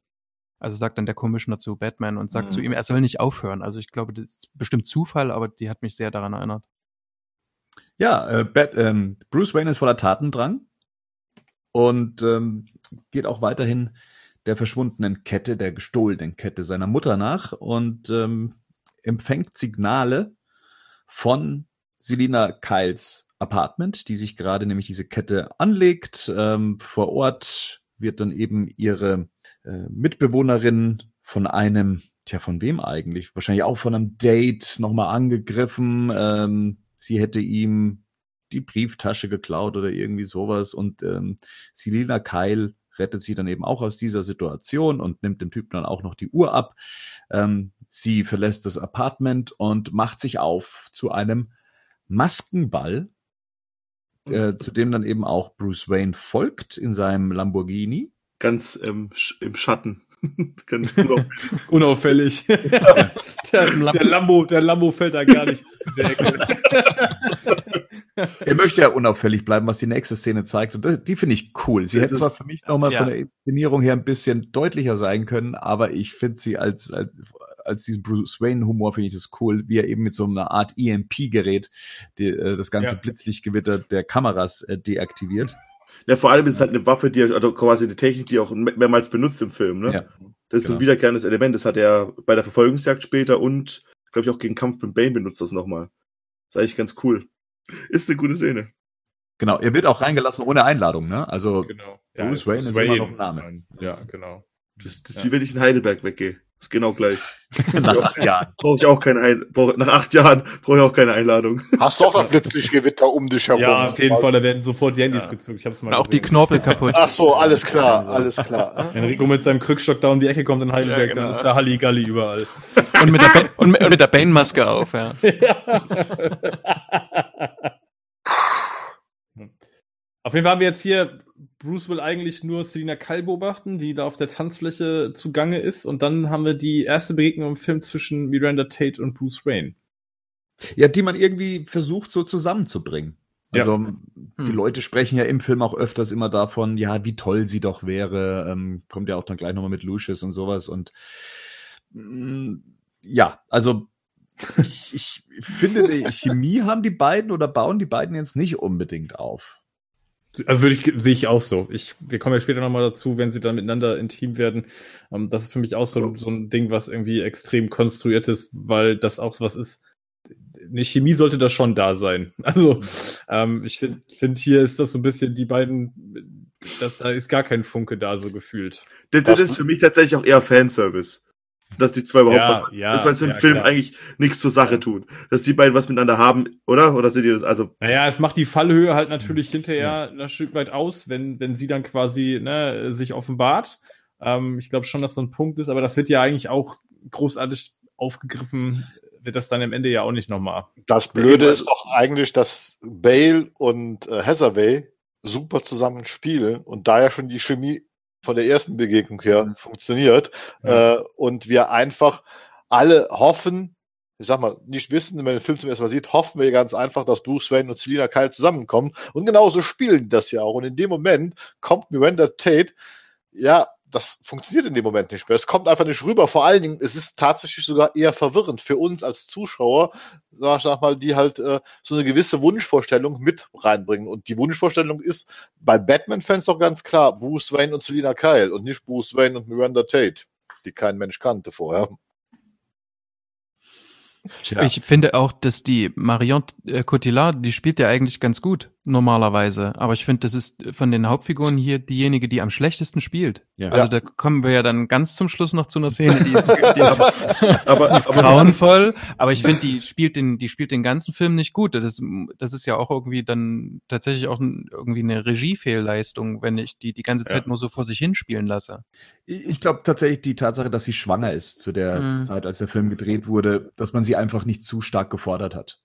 Also sagt dann der Commissioner zu Batman und sagt Mhm. zu ihm, er soll nicht aufhören. Also ich glaube, das ist bestimmt Zufall, aber die hat mich sehr daran erinnert. Ja, äh, Bat, ähm, Bruce Wayne ist voller Tatendrang und ähm, geht auch weiterhin der verschwundenen Kette, der gestohlenen Kette seiner Mutter nach und ähm, empfängt Signale von Selina Kyles Apartment, die sich gerade nämlich diese Kette anlegt. Ähm, vor Ort wird dann eben ihre äh, Mitbewohnerin von einem, tja, von wem eigentlich? Wahrscheinlich auch von einem Date nochmal angegriffen. Ähm, sie hätte ihm die Brieftasche geklaut oder irgendwie sowas und ähm, Selina Kyle rettet sie dann eben auch aus dieser Situation und nimmt dem Typen dann auch noch die Uhr ab. Ähm, sie verlässt das Apartment und macht sich auf zu einem Maskenball, äh, zu dem dann eben auch Bruce Wayne folgt in seinem Lamborghini. Ganz ähm, sch- im Schatten. Ganz unauffällig. Unauffällig. der, der, Lambo, der Lambo fällt da gar nicht in der Ecke. Er möchte ja unauffällig bleiben, was die nächste Szene zeigt. Und das, die finde ich cool. Sie Das hätte ist- zwar für mich nochmal Ja. von der Inszenierung her ein bisschen deutlicher sein können, aber ich finde sie als, als, als diesen Bruce Wayne-Humor finde ich das cool, wie er eben mit so einer Art EMP-Gerät die, äh, das ganze Ja. Blitzlichtgewitter der Kameras äh, deaktiviert. Ja, vor allem ist es halt eine Waffe, die, also quasi eine Technik, die auch mehr- mehrmals benutzt im Film, ne? Ja. Das ist Genau. ein wiederkehrendes Element. Das hat er bei der Verfolgungsjagd später und, glaube ich, auch gegen Kampf mit Bane benutzt das nochmal. Das ist eigentlich ganz cool. Ist eine gute Szene. Genau, er wird auch reingelassen ohne Einladung, ne? Also Genau. Bruce Wayne ist immer noch ein Name. Ja, genau. Das, das ist Ja. wie wenn ich in Heidelberg weggehe. Ist genau gleich. Nach acht Jahren. Brauche ich auch keine Ein brauch, Nach acht Jahren brauche ich auch keine Einladung. Hast du auch noch plötzlich Gewitter um dich herum? Ja, auf jeden Fall, da werden sofort die Handys gezogen. Ich hab's mal Auch die gesehen. Knorpel kaputt. Ach so, alles klar, alles klar. Wenn Rico mit seinem Krückstock da um die Ecke kommt in Heidelberg, Ja, genau. dann ist da Halligalli überall. Und mit der, ba und mit, und mit der Bane-Maske auf, ja. Auf jeden Fall haben wir jetzt hier, Bruce will eigentlich nur Selina Kyle beobachten, die da auf der Tanzfläche zugange ist. Und dann haben wir die erste Begegnung im Film zwischen Miranda Tate und Bruce Wayne. Ja, die man irgendwie versucht so zusammenzubringen. Ja. Also die Leute sprechen ja im Film auch öfters immer davon, ja, wie toll sie doch wäre. Ähm, kommt ja auch dann gleich nochmal mit Lucius und sowas. Und mm, ja, also ich, ich finde, die Chemie haben die beiden oder bauen die beiden jetzt nicht unbedingt auf. Also würde ich, sehe ich auch so. Ich, wir kommen ja später nochmal dazu, wenn sie dann miteinander intim werden. Ähm, das ist für mich auch so, so ein Ding, was irgendwie extrem konstruiert ist, weil das auch was ist. Eine Chemie sollte da schon da sein. Also ähm, ich finde, find, hier ist das so ein bisschen die beiden, das, da ist gar kein Funke da so gefühlt. Das, das ist für mich tatsächlich auch eher Fanservice. Dass die zwei überhaupt Ja, was ja, das, weil sie im ja, Film klar. eigentlich nichts zur Sache tun. Dass die beiden was miteinander haben, oder? Oder seht ihr das? Also, Naja, es macht die Fallhöhe halt natürlich hinterher ein Stück weit aus, wenn, wenn sie dann quasi ne, sich offenbart. Ähm, ich glaube schon, dass so ein Punkt ist, aber das wird ja eigentlich auch großartig aufgegriffen, wird das dann am Ende ja auch nicht nochmal. Das Blöde ist doch eigentlich, dass Bale und äh, Hathaway super zusammen spielen und da ja schon die Chemie von der ersten Begegnung her funktioniert Ja. äh, und wir einfach alle hoffen, ich sag mal, nicht wissen, wenn man den Film zum ersten Mal sieht, hoffen wir ganz einfach, dass Bruce Wayne und Selina Kyle zusammenkommen. Und genauso spielen die das ja auch. Und in dem Moment kommt Miranda Tate, ja, das funktioniert in dem Moment nicht mehr. Es kommt einfach nicht rüber. Vor allen Dingen, es ist tatsächlich sogar eher verwirrend für uns als Zuschauer, sag, sag mal, die halt äh, so eine gewisse Wunschvorstellung mit reinbringen. Und die Wunschvorstellung ist bei Batman-Fans doch ganz klar Bruce Wayne und Selina Kyle und nicht Bruce Wayne und Miranda Tate, die kein Mensch kannte vorher. Tja. Ich finde auch, dass die Marion äh, Cotillard, die spielt ja eigentlich ganz gut, normalerweise. Aber ich finde, das ist von den Hauptfiguren hier diejenige, die am schlechtesten spielt. Ja. Also da kommen wir ja dann ganz zum Schluss noch zu einer Szene, die ist, die ist, aber, die ist aber grauenvoll, aber ich finde, die spielt den, die spielt den ganzen Film nicht gut. Das ist, das ist ja auch irgendwie dann tatsächlich auch irgendwie eine Regiefehlleistung, wenn ich die die ganze Zeit Ja. nur so vor sich hinspielen lasse. Ich glaube tatsächlich die Tatsache, dass sie schwanger ist zu der Mhm. Zeit, als der Film gedreht wurde, dass man sie einfach nicht zu stark gefordert hat.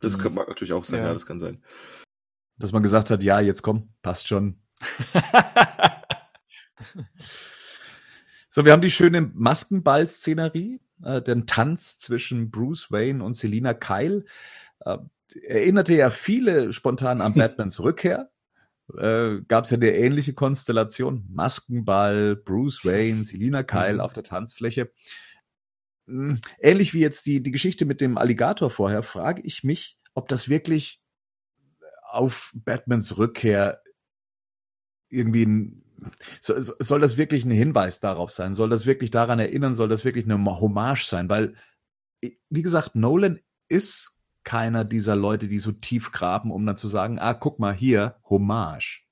das kann, mag natürlich auch sein, Ja. ja. das kann sein. Dass man gesagt hat, ja, jetzt komm, passt schon. So, wir haben die schöne Maskenball-Szenerie, äh, den Tanz zwischen Bruce Wayne und Selina Kyle. Äh, erinnerte ja viele spontan an Batmans Rückkehr. Äh, Gab es ja eine ähnliche Konstellation. Maskenball, Bruce Wayne, Selina Kyle auf der Tanzfläche. Hm, Ähnlich wie jetzt die, die Geschichte mit dem Alligator vorher, frage ich mich, ob das wirklich auf Batmans Rückkehr irgendwie ein, so, so- soll das wirklich ein Hinweis darauf sein? Soll das wirklich daran erinnern? Soll das wirklich eine Hommage sein? Weil, wie gesagt, Nolan ist keiner dieser Leute, die so tief graben, um dann zu sagen, ah, guck mal hier, Hommage.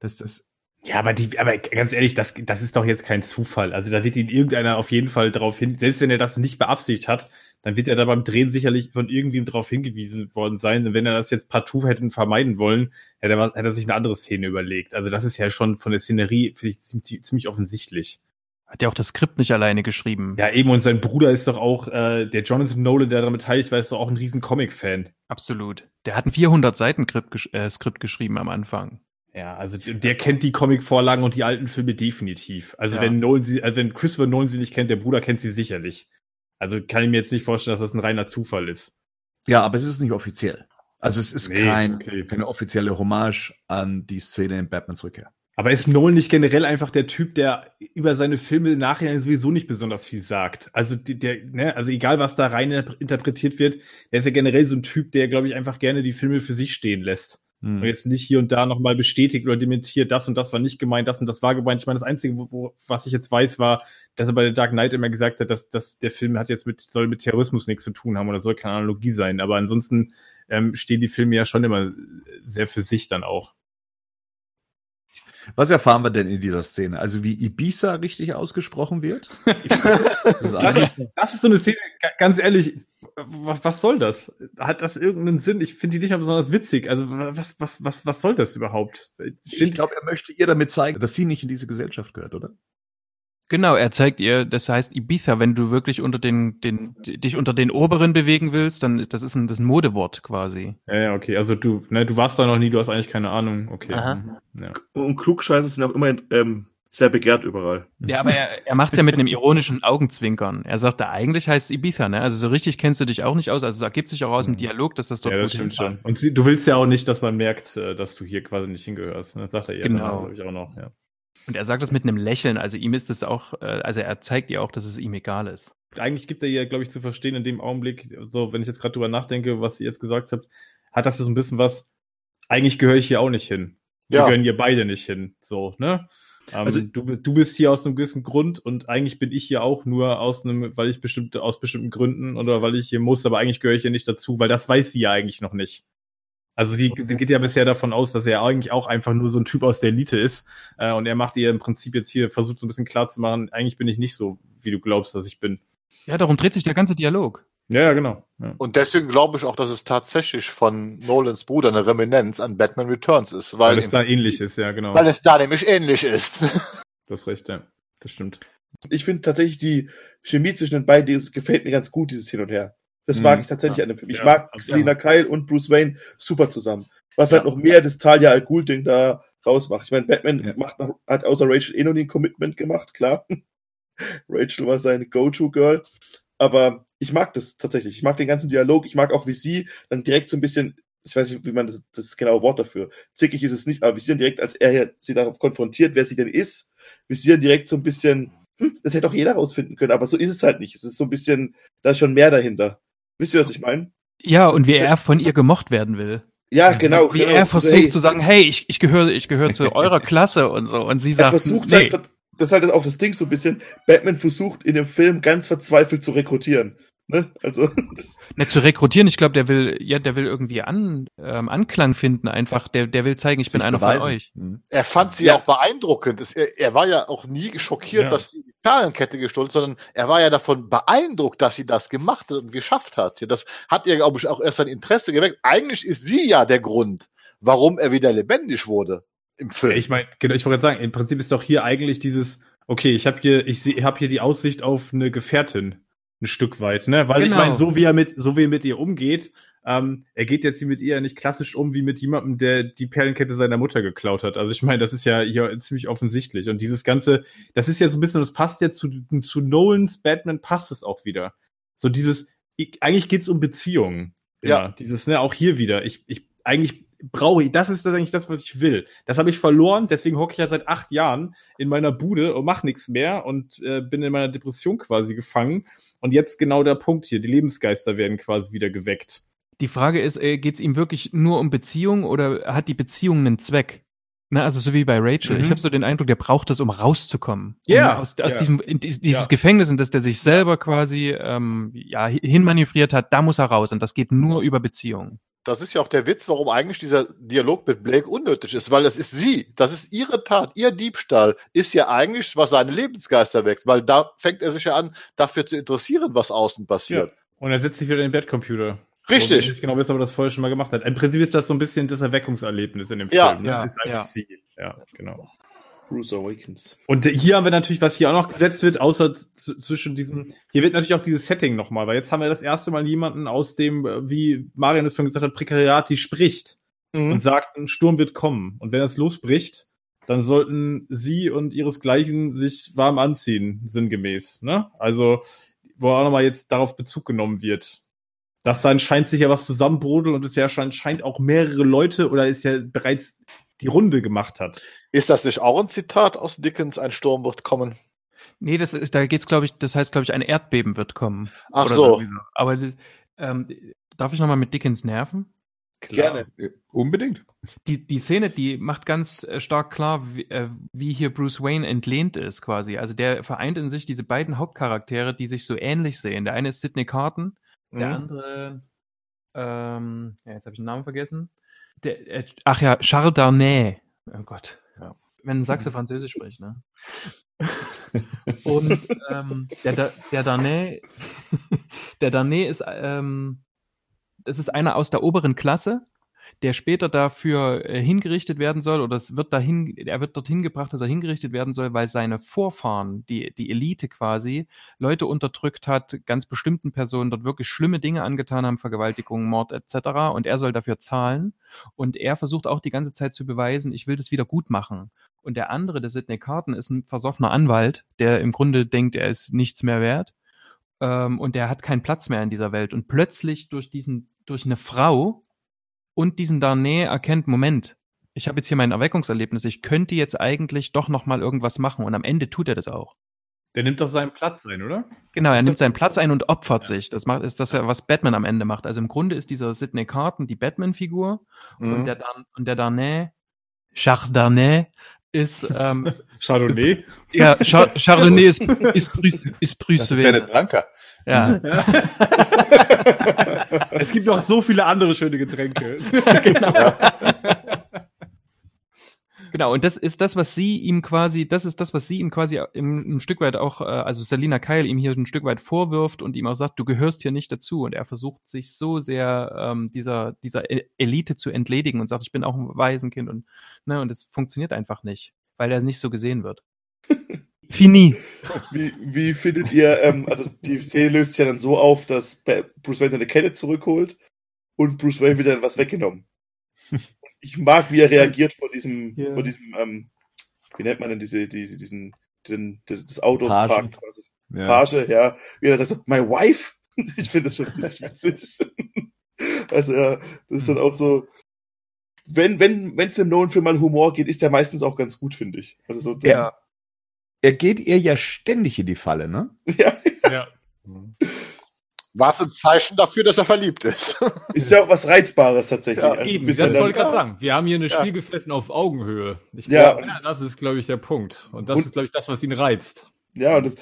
Das, das, Ja, aber die, aber ganz ehrlich, das, das ist doch jetzt kein Zufall. Also da wird ihn irgendeiner auf jeden Fall darauf hin, selbst wenn er das nicht beabsichtigt hat, dann wird er da beim Drehen sicherlich von irgendwem darauf hingewiesen worden sein. Und wenn er das jetzt partout hätte vermeiden wollen, hätte er, hätte er sich eine andere Szene überlegt. Also das ist ja schon von der Szenerie, finde ich, ziemlich, ziemlich offensichtlich. Hat ja auch das Skript nicht alleine geschrieben. Ja, eben, und sein Bruder ist doch auch, äh, der Jonathan Nolan, der damit beteiligt war, ist doch auch ein riesen Comic-Fan. Absolut. Der hat ein 400 Seiten Skript, gesch äh, Skript geschrieben am Anfang. Ja, also der der kennt die Comic-Vorlagen und die alten Filme definitiv. Also Ja. wenn Nolan sie, also wenn Christopher Nolan sie nicht kennt, der Bruder kennt sie sicherlich. Also kann ich mir jetzt nicht vorstellen, dass das ein reiner Zufall ist. ja, aber es ist nicht offiziell. Also es ist Nee, kein, okay. keine offizielle Hommage an die Szene in Batmans Rückkehr. Aber ist Nolan nicht generell einfach der Typ, der über seine Filme im Nachhinein sowieso nicht besonders viel sagt? Also der, ne, also egal was da rein interpretiert wird, der ist ja generell so ein Typ, der, glaube ich, einfach gerne die Filme für sich stehen lässt. Hm. Und jetzt nicht hier und da nochmal bestätigt oder dementiert, das und das war nicht gemeint, das und das war gemeint. Ich meine, das Einzige, wo, wo, was ich jetzt weiß, war, dass er bei The Dark Knight immer gesagt hat, dass, dass der Film hat jetzt mit, soll mit Terrorismus nichts zu tun haben oder soll keine Analogie sein. Aber ansonsten ähm, stehen die Filme ja schon immer sehr für sich dann auch. Was erfahren wir denn in dieser Szene? Also wie Ibiza richtig ausgesprochen wird? das ist ist, das ist so eine Szene, ga- ganz ehrlich, was, was soll das? Hat das irgendeinen Sinn? Ich finde die nicht mal besonders witzig. Also was, was, was, was soll das überhaupt? Ich glaube, er möchte ihr damit zeigen, dass sie nicht in diese Gesellschaft gehört, oder? Genau, er zeigt ihr, das heißt Ibiza, wenn du wirklich unter den, den, dich unter den Oberen bewegen willst, dann das ist ein, das ist ein Modewort quasi. Ja, ja, okay. Also du, ne, du warst da noch nie, du hast eigentlich keine Ahnung. Okay. Aha. Mhm. Ja. Und Klugscheißer sind auch immer ähm, sehr begehrt überall. Ja, aber er, er macht's ja mit einem ironischen Augenzwinkern. Er sagt, eigentlich heißt es Ibiza, ne? Also so richtig kennst du dich auch nicht aus. Also es ergibt sich auch aus dem Dialog, dass das dort ja, das gut stimmt schon. Und sie, du willst ja auch nicht, dass man merkt, äh, dass du hier quasi nicht hingehörst. Ne? Das sagt er ihr Genau. glaube ich auch noch. Ja. Und er sagt das mit einem Lächeln. Also ihm ist es auch, äh, also er zeigt ihr auch, dass es ihm egal ist. Eigentlich gibt er ihr, glaube ich, zu verstehen in dem Augenblick, so wenn ich jetzt gerade drüber nachdenke, was ihr jetzt gesagt habt, hat das so ein bisschen was, eigentlich gehöre ich hier auch nicht hin. Wir Ja. gehören hier beide nicht hin. So, ne? Ähm, Also- du, du bist hier aus einem gewissen Grund und eigentlich bin ich hier auch nur aus einem, weil ich bestimmte, aus bestimmten Gründen oder weil ich hier muss, aber eigentlich gehöre ich hier nicht dazu, weil das weiß sie ja eigentlich noch nicht. Also sie, sie geht ja bisher davon aus, dass er eigentlich auch einfach nur so ein Typ aus der Elite ist. Äh, und er macht ihr im Prinzip jetzt hier, versucht so ein bisschen klar zu machen, eigentlich bin ich nicht so, wie du glaubst, dass ich bin. Ja, darum dreht sich der ganze Dialog. Ja, ja, genau. Ja. Und deswegen glaube ich auch, dass es tatsächlich von Nolans Bruder eine Reminiszenz an Batman Returns ist, Weil weil, es da ähnlich ist, ja, genau. weil es da nämlich ähnlich ist. Du hast recht, ja. Das stimmt. Ich finde tatsächlich die Chemie zwischen den beiden, das gefällt mir ganz gut, dieses Hin und Her. Das Mhm. mag ich tatsächlich an dem Film. Ich Ja, mag. Selina Kyle und Bruce Wayne super zusammen. Was halt noch mehr das Talia al Ghul-Ding da rausmacht. Ich meine, Batman Ja. macht noch, hat außer Rachel eh noch nie ein Commitment gemacht, klar. Rachel war seine Go-To-Girl. Aber ich mag das tatsächlich. Ich mag den ganzen Dialog. Ich mag auch, wie sie dann direkt so ein bisschen, ich weiß nicht, wie man das, das genaue Wort dafür. Zickig ist es nicht, aber wie sie dann direkt, als er sie darauf konfrontiert, wer sie denn ist, wie sie dann direkt so ein bisschen, hm, das hätte auch jeder rausfinden können, aber so ist es halt nicht. Es ist so ein bisschen, da ist schon mehr dahinter. Wisst ihr, was ich meine? Ja, und wie er von ihr gemocht werden will. Ja, genau. Wie genau. er Also, versucht hey, zu sagen, hey, ich, ich gehöre ich gehöre zu eurer Klasse und so. Und sie er sagt, versucht nee. halt, das ist halt auch das Ding so ein bisschen, Batman versucht in dem Film ganz verzweifelt zu rekrutieren. Ne? Also, das, Ne, zu rekrutieren, ich glaube, der will, ja, der will irgendwie an, ähm, Anklang finden einfach. Der, der will zeigen, ich bin einer beweisen. von euch. Mhm. Er fand sie Ja. auch beeindruckend. Es, er, er war ja auch nie schockiert, Ja. dass sie die Perlenkette gestohlen, hat, sondern er war ja davon beeindruckt, dass sie das gemacht hat und geschafft hat. Das hat ihr, glaube ich, auch erst sein Interesse geweckt. Eigentlich ist sie ja der Grund, warum er wieder lebendig wurde im Film. Ich meine, genau, ich wollte gerade sagen, im Prinzip ist doch hier eigentlich dieses, okay, ich habe hier, ich sehe, habe hier die Aussicht auf eine Gefährtin, ein Stück weit, ne? Weil ich Genau. meine, so wie er mit, so wie er mit ihr umgeht, ähm, er geht jetzt hier mit ihr nicht klassisch um wie mit jemandem, der die Perlenkette seiner Mutter geklaut hat. Also ich meine, das ist ja hier ziemlich offensichtlich. Und dieses Ganze, das ist ja so ein bisschen, das passt ja zu, zu Nolans Batman passt es auch wieder. So dieses, ich, eigentlich geht's um Beziehungen. Ja. Dieses, ne, auch hier wieder. Ich, ich, eigentlich brauche ich, das ist das eigentlich das, was ich will. Das habe ich verloren, deswegen hocke ich ja seit acht Jahren in meiner Bude und mache nichts mehr und äh, bin in meiner Depression quasi gefangen. Und jetzt genau der Punkt hier, die Lebensgeister werden quasi wieder geweckt. Die Frage ist, äh, geht es ihm wirklich nur um Beziehung oder hat die Beziehung einen Zweck? Na, also so wie bei Rachel. Mhm. Ich habe so den Eindruck, der braucht das, um rauszukommen. Ja, Um aus, aus ja. diesem dieses Ja. Gefängnis, in das der sich selber quasi ähm, ja, hinmanövriert hat, da muss er raus. Und das geht nur über Beziehungen. Das ist ja auch der Witz, warum eigentlich dieser Dialog mit Blake unnötig ist, weil das ist sie, das ist ihre Tat, ihr Diebstahl ist ja eigentlich, was seine Lebensgeister wächst, weil da fängt er sich ja an, dafür zu interessieren, was außen passiert. Und er setzt sich wieder in den Bettcomputer. Richtig. Nicht genau wissen, ob er das vorher schon mal gemacht hat. Im Prinzip ist das so ein bisschen das Erweckungserlebnis in dem Ja. Film. ne? Ja, ist ja. sie. Ja, genau. Bruce Awakens. Und hier haben wir natürlich, was hier auch noch gesetzt wird, außer zwischen diesem, hier wird natürlich auch dieses Setting nochmal, weil jetzt haben wir das erste Mal jemanden aus dem, äh, wie Marian es vorhin gesagt hat, Prekariat, die spricht Mhm. und sagt, ein Sturm wird kommen. Und wenn das losbricht, dann sollten sie und ihresgleichen sich warm anziehen, sinngemäß. Ne? Also, wo auch nochmal jetzt darauf Bezug genommen wird. Dass da anscheinend sich ja was zusammenbrodelt und es ja anscheinend auch mehrere Leute oder es ja bereits die Runde gemacht hat. Ist das nicht auch ein Zitat aus Dickens, ein Sturm wird kommen? Nee, das ist, da geht's, glaube ich, das heißt, glaube ich, ein Erdbeben wird kommen. Ach Oder so. irgendwie Aber ähm, darf ich nochmal mit Dickens nerven? Gerne. Äh, Unbedingt. die, die Szene, die macht ganz äh, stark klar, wie, äh, wie hier Bruce Wayne entlehnt ist quasi. Also der vereint in sich diese beiden Hauptcharaktere, die sich so ähnlich sehen. Der eine ist Sidney Carton, der Mhm. andere, ähm, ja, jetzt habe ich den Namen vergessen. Der, äh, ach ja, Charles Darnay. Oh Gott. wenn ein Sachse Französisch spricht, ne? Und ähm, der, der Darnay, der Darnay ist, ähm, das ist einer aus der oberen Klasse, der später dafür äh, hingerichtet werden soll, oder es wird dahin, er wird dorthin gebracht, dass er hingerichtet werden soll, weil seine Vorfahren, die, die Elite quasi, Leute unterdrückt hat, ganz bestimmten Personen dort wirklich schlimme Dinge angetan haben, Vergewaltigung, Mord etc. Und er soll dafür zahlen. Und er versucht auch die ganze Zeit zu beweisen, ich will das wieder gut machen. Und der andere, der Sidney Carton, ist ein versoffener Anwalt, der im Grunde denkt, er ist nichts mehr wert. Ähm, und der hat keinen Platz mehr in dieser Welt. Und plötzlich durch diesen, durch eine Frau und diesen Darnay erkennt, Moment, ich habe jetzt hier mein Erweckungserlebnis, ich könnte jetzt eigentlich doch noch mal irgendwas machen. Und am Ende tut er das auch. Der nimmt doch seinen Platz ein, oder? Genau, er Ist nimmt seinen Platz ein und opfert sich. Das macht, ist das ja, was Batman am Ende macht. Also im Grunde ist dieser Sidney Carton die Batman-Figur und Mhm. der Dan und der Darnay, Charles Darnay, ist, ähm, Chardonnay. ja, Char Chardonnay ist, ist, Brüs- ist Brüssel. Branca. Ja, es gibt noch so viele andere schöne Getränke. genau. Und das ist das, was sie ihm quasi, das ist das, was sie ihm quasi im, ein Stück weit auch, äh, also Selina Kyle ihm hier ein Stück weit vorwirft und ihm auch sagt, du gehörst hier nicht dazu. Und er versucht sich so sehr ähm, dieser, dieser E- Elite zu entledigen und sagt, ich bin auch ein Waisenkind und, ne, und es funktioniert einfach nicht, weil er nicht so gesehen wird. Fini. Wie, wie findet ihr, ähm, also die Szene löst sich ja dann so auf, dass Bruce Wayne seine Kette zurückholt und Bruce Wayne wird dann was weggenommen. Ich mag, wie er reagiert vor diesem, Ja. vor diesem, ähm, wie nennt man denn diese, diese diesen, den, das Auto Pagen. parkt quasi. Ja. Page, ja. Wie er dann sagt so, my wife? Ich finde das schon ziemlich witzig. Also ja, das ist dann auch so, wenn, wenn, wenn es im neuen Film mal Humor geht, ist der meistens auch ganz gut, finde ich. Also so, Er, er geht ihr ja ständig in die Falle, ne? ja, ja. Was ein Zeichen dafür, dass er verliebt ist. ist ja auch was Reizbares tatsächlich. Ja, also Eben, das wollte ich gerade sagen. Wir haben hier eine Ja. Spielgefechten auf Augenhöhe. Ich Ja. glaub, ja, das ist, glaube ich, der Punkt. Und das Und- ist, glaube ich, das, was ihn reizt. Ja, und, das,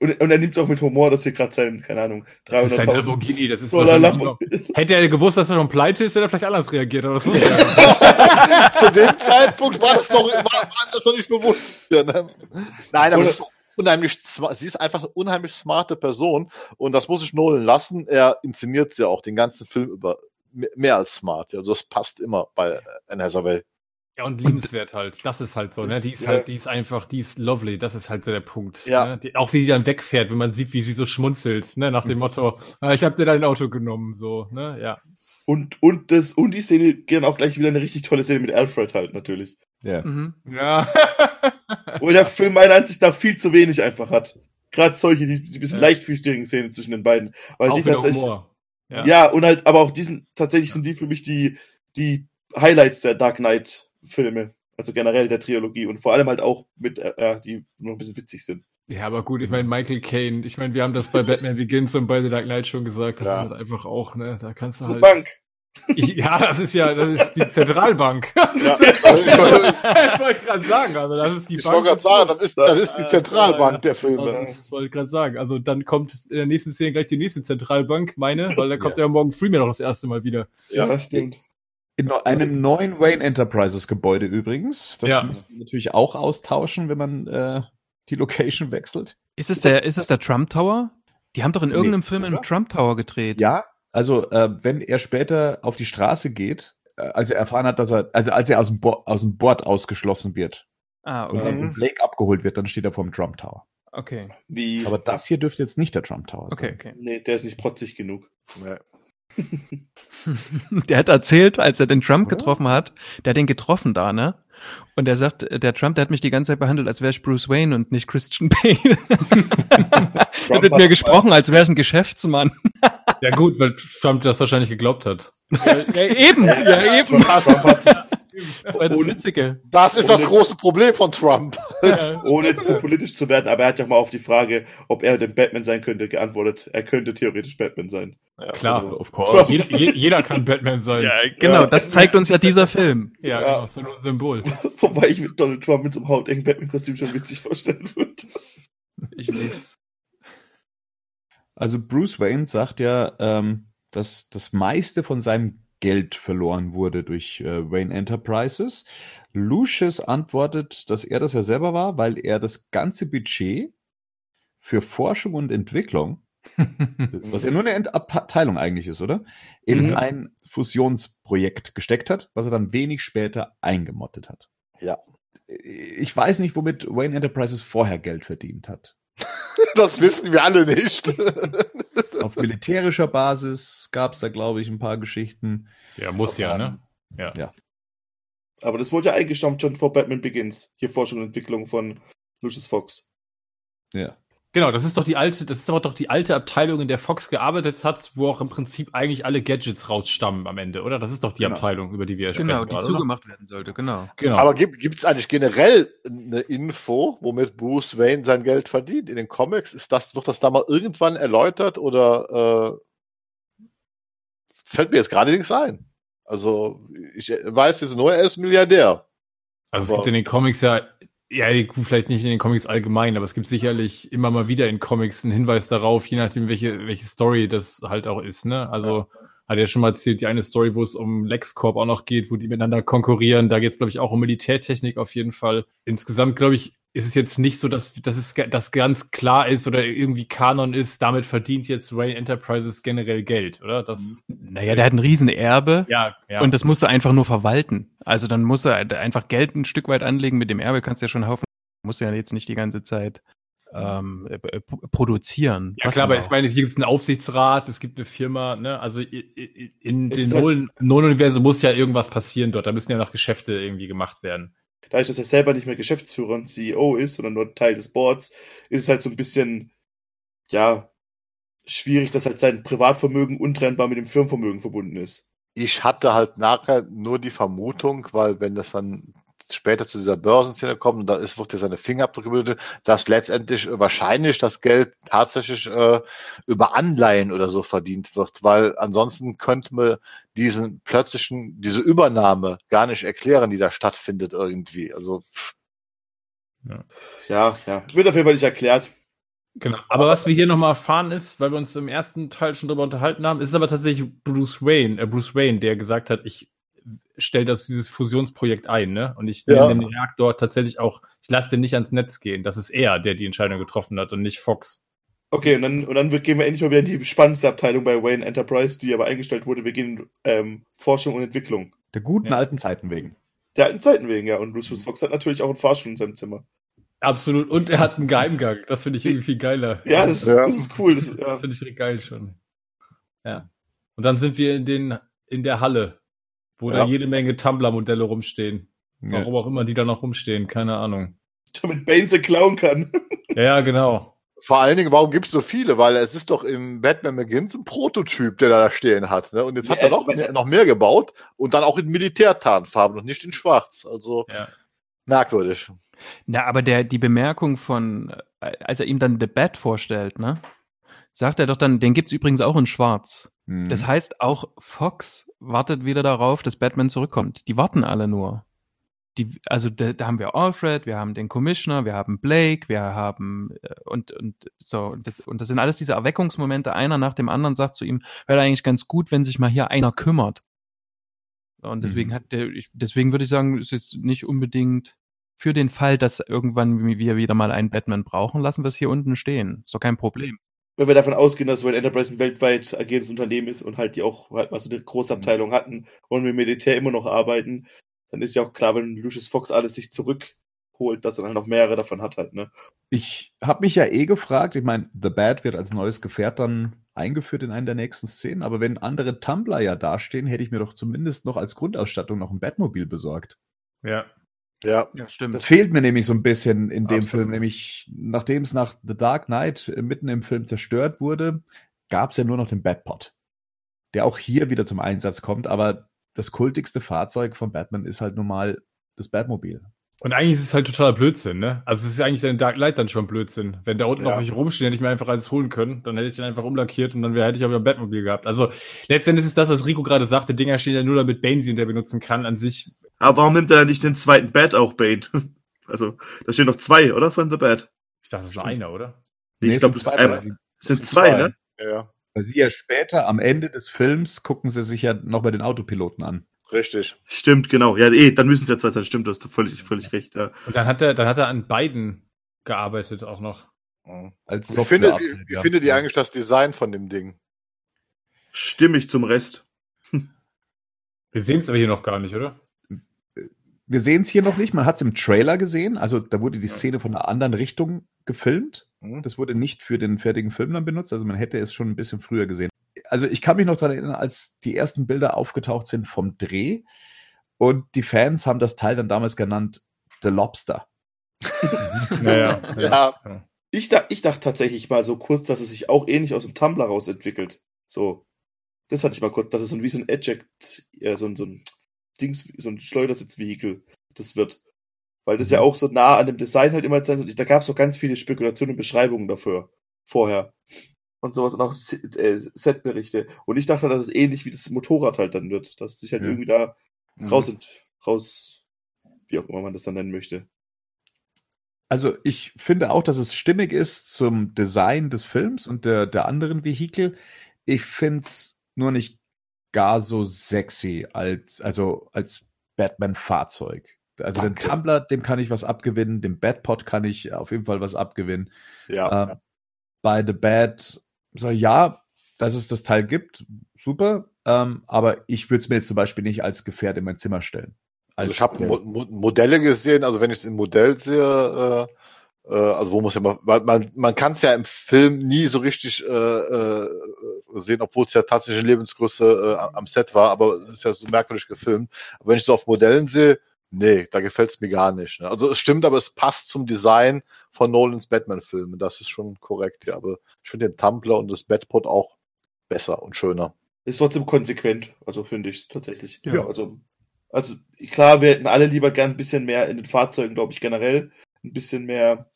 und, und er nimmt es auch mit Humor, dass hier gerade sein, keine Ahnung, Das ist sein 300.000 Lamborghini, das ist wahrscheinlich noch, Hätte er gewusst, dass er schon pleite ist, hätte er vielleicht anders reagiert. Aber das wusste er. Zu dem Zeitpunkt war das noch, war, war das noch nicht bewusst. Ja, ne? Nein, aber ist unheimlich, sie ist einfach eine unheimlich smarte Person und das muss ich Nolan lassen. Er inszeniert sie auch den ganzen Film über me- mehr als smart. Also das passt immer bei Anne Hathaway. Ja, und liebenswert halt. Das ist halt so, ne? Die ist Ja. halt, die ist einfach, die ist lovely. Das ist halt so der Punkt. Ja. Ne? Die, auch wie die dann wegfährt, wenn man sieht, wie sie so schmunzelt, ne? Nach dem Motto, ah, ich hab dir dein Auto genommen, so, ne? Ja. Und, und, das, und die Szene geht dann auch gleich wieder eine richtig tolle Szene mit Alfred halt natürlich. Ja. Mhm. Ja. Wo der Film meiner Ansicht nach viel zu wenig einfach hat. Gerade solche, die, die bisschen Ja. leichtfüßigen Szenen zwischen den beiden. Weil auch die tatsächlich. Humor. Ja. Ja. und halt, aber auch diesen, tatsächlich sind die für mich die, die Highlights der Dark Knight Filme. Also generell der Trilogie und vor allem halt auch mit, äh, äh, die noch ein bisschen witzig sind. Ja, aber gut, ich meine, Michael Caine, ich meine, wir haben das bei Batman Begins und bei The Dark Knight schon gesagt, das Ja. ist halt einfach auch, ne, da kannst du Zur halt. Bank. Ich, ja, das ist ja, das ist die Zentralbank. Ja, also ich ich wollte gerade sagen, also das ist die ich wollte gerade sagen, das ist, das ist die Zentralbank der Also, Filme. das wollte ich gerade sagen. Also dann kommt in der nächsten Szene gleich die nächste Zentralbank, meine, weil da kommt ja, morgen Freeman noch das erste Mal wieder. Ja, stimmt. In neu- einem neuen Wayne Enterprises Gebäude übrigens. Das Ja. muss man natürlich auch austauschen, wenn man äh, die Location wechselt. Ist es der, ist es der Trump Tower? Die haben doch in Nee, irgendeinem Film oder? im Trump Tower gedreht. Ja, also äh, wenn er später auf die Straße geht, äh, als er erfahren hat, dass er, also als er aus dem, Bo aus dem Board ausgeschlossen wird Ah, und okay. dann von Blake abgeholt wird, dann steht er vor dem Trump Tower. Okay. Wie, Aber das hier dürfte jetzt nicht der Trump Tower Okay, sein. okay. nee, der ist nicht protzig genug. Ja. Der hat erzählt, als er den Trump Oder? getroffen hat, der hat den getroffen da, ne? Und er sagt, der Trump, der hat mich die ganze Zeit behandelt, als wäre ich Bruce Wayne und nicht Christian Bale. er hat mit mir gesprochen, als wäre ich ein Geschäftsmann. Ja gut, weil Trump das wahrscheinlich geglaubt hat. Ja, eben, ja, eben. Trump hat sich, Das war das Ohne- Witzige. Das ist das Ohne- große Problem von Trump. ohne jetzt zu politisch zu werden, aber er hat ja mal auf die Frage, ob er denn Batman sein könnte, geantwortet, er könnte theoretisch Batman sein. Klar. Also, Of course. Jeder, je- jeder kann Batman sein. Ja, Genau, Ja. das zeigt uns ja dieser Film. genau, so ein Symbol. Wobei ich mit Donald Trump mit so einem hautengen Batman-Kostüm schon witzig vorstellen würde. Ich nicht. Also Bruce Wayne sagt ja, ähm, dass das meiste von seinem Geld verloren wurde durch äh, Wayne Enterprises, Lucius antwortet, dass er das ja selber war, weil er das ganze Budget für Forschung und Entwicklung, was ja nur eine Ent- Abteilung eigentlich ist, oder? In Mhm. ein Fusionsprojekt gesteckt hat, was er dann wenig später eingemottet hat. Ja. Ich weiß nicht, womit Wayne Enterprises vorher Geld verdient hat. Das wissen wir alle nicht. Auf militärischer Basis gab es da, glaube ich, ein paar Geschichten. Ja, muss ja, ne? Ja. Aber das wurde ja eingestampft schon vor Batman Begins. Hier Forschung und Entwicklung von Lucius Fox. Ja. Genau, das ist doch die alte, das ist aber doch die alte Abteilung, in der Fox gearbeitet hat, wo auch im Prinzip eigentlich alle Gadgets rausstammen am Ende, oder? Das ist doch die Genau. Abteilung, über die wir Genau, sprechen die gerade, oder? zugemacht werden sollte, genau. Genau. Aber gibt es eigentlich generell eine Info, womit Bruce Wayne sein Geld verdient in den Comics? Ist das, wird das da mal irgendwann erläutert oder äh, fällt mir jetzt gerade nichts ein? Also ich weiß jetzt nur, er ist Milliardär. Also es gibt in den Comics ja, ja, vielleicht nicht in den Comics allgemein, aber es gibt sicherlich immer mal wieder in Comics einen Hinweis darauf, je nachdem, welche, welche Story das halt auch ist, ne? Also, hat er schon mal erzählt, die eine Story, wo es um LexCorp auch noch geht, wo die miteinander konkurrieren. Da geht es, glaube ich, auch um Militärtechnik auf jeden Fall. Insgesamt, glaube ich, ist es jetzt nicht so, dass, dass es ga- das ganz klar ist oder irgendwie Kanon ist, damit verdient jetzt Wayne Enterprises generell Geld, oder? Das, Naja, der hat ein Riesenerbe ja, ja. und das musst du einfach nur verwalten. Also dann musst du halt einfach Geld ein Stück weit anlegen. Mit dem Erbe kannst du ja schon Haufen, musst du ja jetzt nicht die ganze Zeit ähm, äh, äh, produzieren. Ja klar, aber ich meine, hier gibt es einen Aufsichtsrat, es gibt eine Firma, ne? Also in Es den halt- Nolan-Universum muss ja irgendwas passieren dort. Da müssen ja noch Geschäfte irgendwie gemacht werden. Dadurch, dass er selber nicht mehr Geschäftsführer und CEO ist, sondern nur Teil des Boards, ist es halt so ein bisschen, ja, schwierig, dass halt sein Privatvermögen untrennbar mit dem Firmenvermögen verbunden ist. Ich hatte halt nachher nur die Vermutung, weil wenn das dann später zu dieser Börsenszene kommt und da ist, wird ja seine Fingerabdrücke gebildet, dass letztendlich wahrscheinlich das Geld tatsächlich äh, über Anleihen oder so verdient wird, weil ansonsten könnte man diesen plötzlichen, diese Übernahme gar nicht erklären, die da stattfindet irgendwie. Also pff, Ja, ja. Wird auf jeden Fall nicht erklärt. Genau. Aber was wir hier nochmal erfahren ist, weil wir uns im ersten Teil schon drüber unterhalten haben, ist es aber tatsächlich Bruce Wayne, äh Bruce Wayne, der gesagt hat, ich stelle das dieses Fusionsprojekt ein, ne? Und ich Ja. nehme den Reaktor tatsächlich auch, ich lasse den nicht ans Netz gehen. Das ist er, der die Entscheidung getroffen hat und nicht Fox. Okay, und dann, und dann gehen wir endlich mal wieder in die spannendste Abteilung bei Wayne Enterprise, die aber eingestellt wurde. Wir gehen in ähm, Forschung und Entwicklung. Der guten Ja. alten Zeiten wegen. Der alten Zeiten wegen, ja. Und Lucius Fox hat natürlich auch einen Fahrstuhl in seinem Zimmer. Absolut. Und er hat einen Geheimgang. Das finde ich irgendwie viel geiler. Ja, das, Ja. das ist cool. Das, ja. Das finde ich richtig geil schon. Ja. Und dann sind wir in den, in der Halle, wo Ja. da jede Menge Tumblr-Modelle rumstehen. Ja. Warum auch immer die da noch rumstehen, keine Ahnung. Damit Bane sie klauen kann. Ja, ja, genau. vor allen Dingen, warum gibt es so viele? Weil es ist doch im Batman Begins ein Prototyp, der da stehen hat. Ne? Und jetzt hat Ja, er noch, mehr- noch mehr gebaut und dann auch in Militärtarnfarben und nicht in Schwarz. Also Ja. merkwürdig. Na, aber der, die Bemerkung von, äh, als er ihm dann The Bat vorstellt, ne? Sagt er doch dann, den gibt's übrigens auch in Schwarz. Mhm. Das heißt, auch Fox wartet wieder darauf, dass Batman zurückkommt. Die warten alle nur. Die, also da, da haben wir Alfred, wir haben den Commissioner, wir haben Blake, wir haben äh, und und so und das, und das sind alles diese Erweckungsmomente. Einer nach dem anderen sagt zu ihm, wäre eigentlich ganz gut, wenn sich mal hier einer kümmert. Und deswegen Mhm. hat der, ich, deswegen würde ich sagen, es ist nicht unbedingt für den Fall, dass irgendwann wir wieder mal einen Batman brauchen, lassen wir es hier unten stehen. Ist doch kein Problem. Wenn wir davon ausgehen, dass Wayne Enterprise ein weltweit agierendes Unternehmen ist und halt die auch halt also eine Großabteilung hatten und mit dem Militär immer noch arbeiten, dann ist ja auch klar, wenn Lucius Fox alles sich zurückholt, dass er dann noch mehrere davon hat halt, ne? Ich habe mich ja eh gefragt, ich meine, The Bat wird als neues Gefährt dann eingeführt in einer der nächsten Szenen, aber wenn andere Tumblr ja dastehen, hätte ich mir doch zumindest noch als Grundausstattung noch ein Batmobil besorgt. Ja. Ja. Ja, stimmt. Das fehlt mir nämlich so ein bisschen in dem Absolut. Film, nämlich nachdem es nach The Dark Knight äh, mitten im Film zerstört wurde, gab es ja nur noch den Batpod, der auch hier wieder zum Einsatz kommt, aber das kultigste Fahrzeug von Batman ist halt nun mal das Batmobil. Und eigentlich ist es halt totaler Blödsinn, ne? Also es ist eigentlich in Dark Light dann schon Blödsinn. Wenn da unten Ja. noch welche rumstehen, hätte ich mir einfach eins holen können, dann hätte ich den einfach umlackiert und dann wär, hätte ich auch wieder ein Batmobil gehabt. Also letztendlich ist das, was Rico gerade sagte, Dinger stehen ja nur damit Bane sie der benutzen kann, an sich. Aber warum nimmt er dann nicht den zweiten Bat auch Bane? Also, da stehen noch zwei, oder? Von The Bat. Ich dachte, das war einer, oder? Ich es glaube, sind es zwei, weil sie- es sind zwei, ne? Ja. Weil sie ja später am Ende des Films gucken sie sich ja noch bei den Autopiloten an. Richtig. Stimmt, genau. Ja, eh, dann müssen es ja zwei sein. Stimmt, du hast völlig, völlig recht. Ja. Und dann hat er, dann hat er an beiden gearbeitet auch noch. Mhm. Als Wie findet, Software-Update, wie ja. findet ihr eigentlich das Design von dem Ding? Stimmig zum Rest. Wir sehen es aber hier noch gar nicht, oder? Wir sehen es hier noch nicht, man hat es im Trailer gesehen. Also da wurde die Szene von einer anderen Richtung gefilmt. Hm? Das wurde nicht für den fertigen Film dann benutzt. Also man hätte es schon ein bisschen früher gesehen. Also ich kann mich noch daran erinnern, als die ersten Bilder aufgetaucht sind vom Dreh. Und die Fans haben das Teil dann damals genannt The Lobster. Naja. Ja. Ich, da, ich dachte tatsächlich mal so kurz, dass es sich auch ähnlich aus dem Tumblr raus entwickelt. So. Das hatte ich mal kurz, dass es so ein, wie so ein Eject, ja, so ein, so ein Dings, so ein Schleudersitzvehikel das wird. Weil das ja auch so nah an dem Design halt immer sein soll. Da gab es auch ganz viele Spekulationen und Beschreibungen dafür. Vorher. Und sowas und auch äh, Setberichte. Und ich dachte, dass es ähnlich wie das Motorrad halt dann wird. Dass es sich halt Ja. irgendwie da Mhm. raus, ent- raus, wie auch immer man das dann nennen möchte. Also ich finde auch, dass es stimmig ist zum Design des Films und der, der anderen Vehikel. Ich finde es nur nicht gar so sexy als, also als Batman-Fahrzeug. Also Danke. den Tumblr, dem kann ich was abgewinnen, dem Batpod kann ich auf jeden Fall was abgewinnen. Ja. Ähm, bei The Bad, so ja, dass es das Teil gibt, super. Ähm, aber ich würde es mir jetzt zum Beispiel nicht als Gefährt in mein Zimmer stellen. Also Als ich habe. Mo Mo Modelle gesehen, also wenn ich es im Modell sehe, äh, äh, also wo muss ja mal, man, man kann es ja im Film nie so richtig äh, äh, sehen, obwohl es ja tatsächlich eine Lebensgröße äh, am Set war, aber es ist ja so merkwürdig gefilmt. Aber wenn ich es auf Modellen sehe, nee, da gefällt es mir gar nicht. Ne? Also es stimmt, aber es passt zum Design von Nolans Batman-Filmen. Das ist schon korrekt, ja. Aber ich finde den Tumblr und das Batpod auch besser und schöner. Ist trotzdem konsequent, also finde ich es tatsächlich. Ja. Also, also klar, wir hätten alle lieber gern ein bisschen mehr in den Fahrzeugen, glaube ich, generell ein bisschen mehr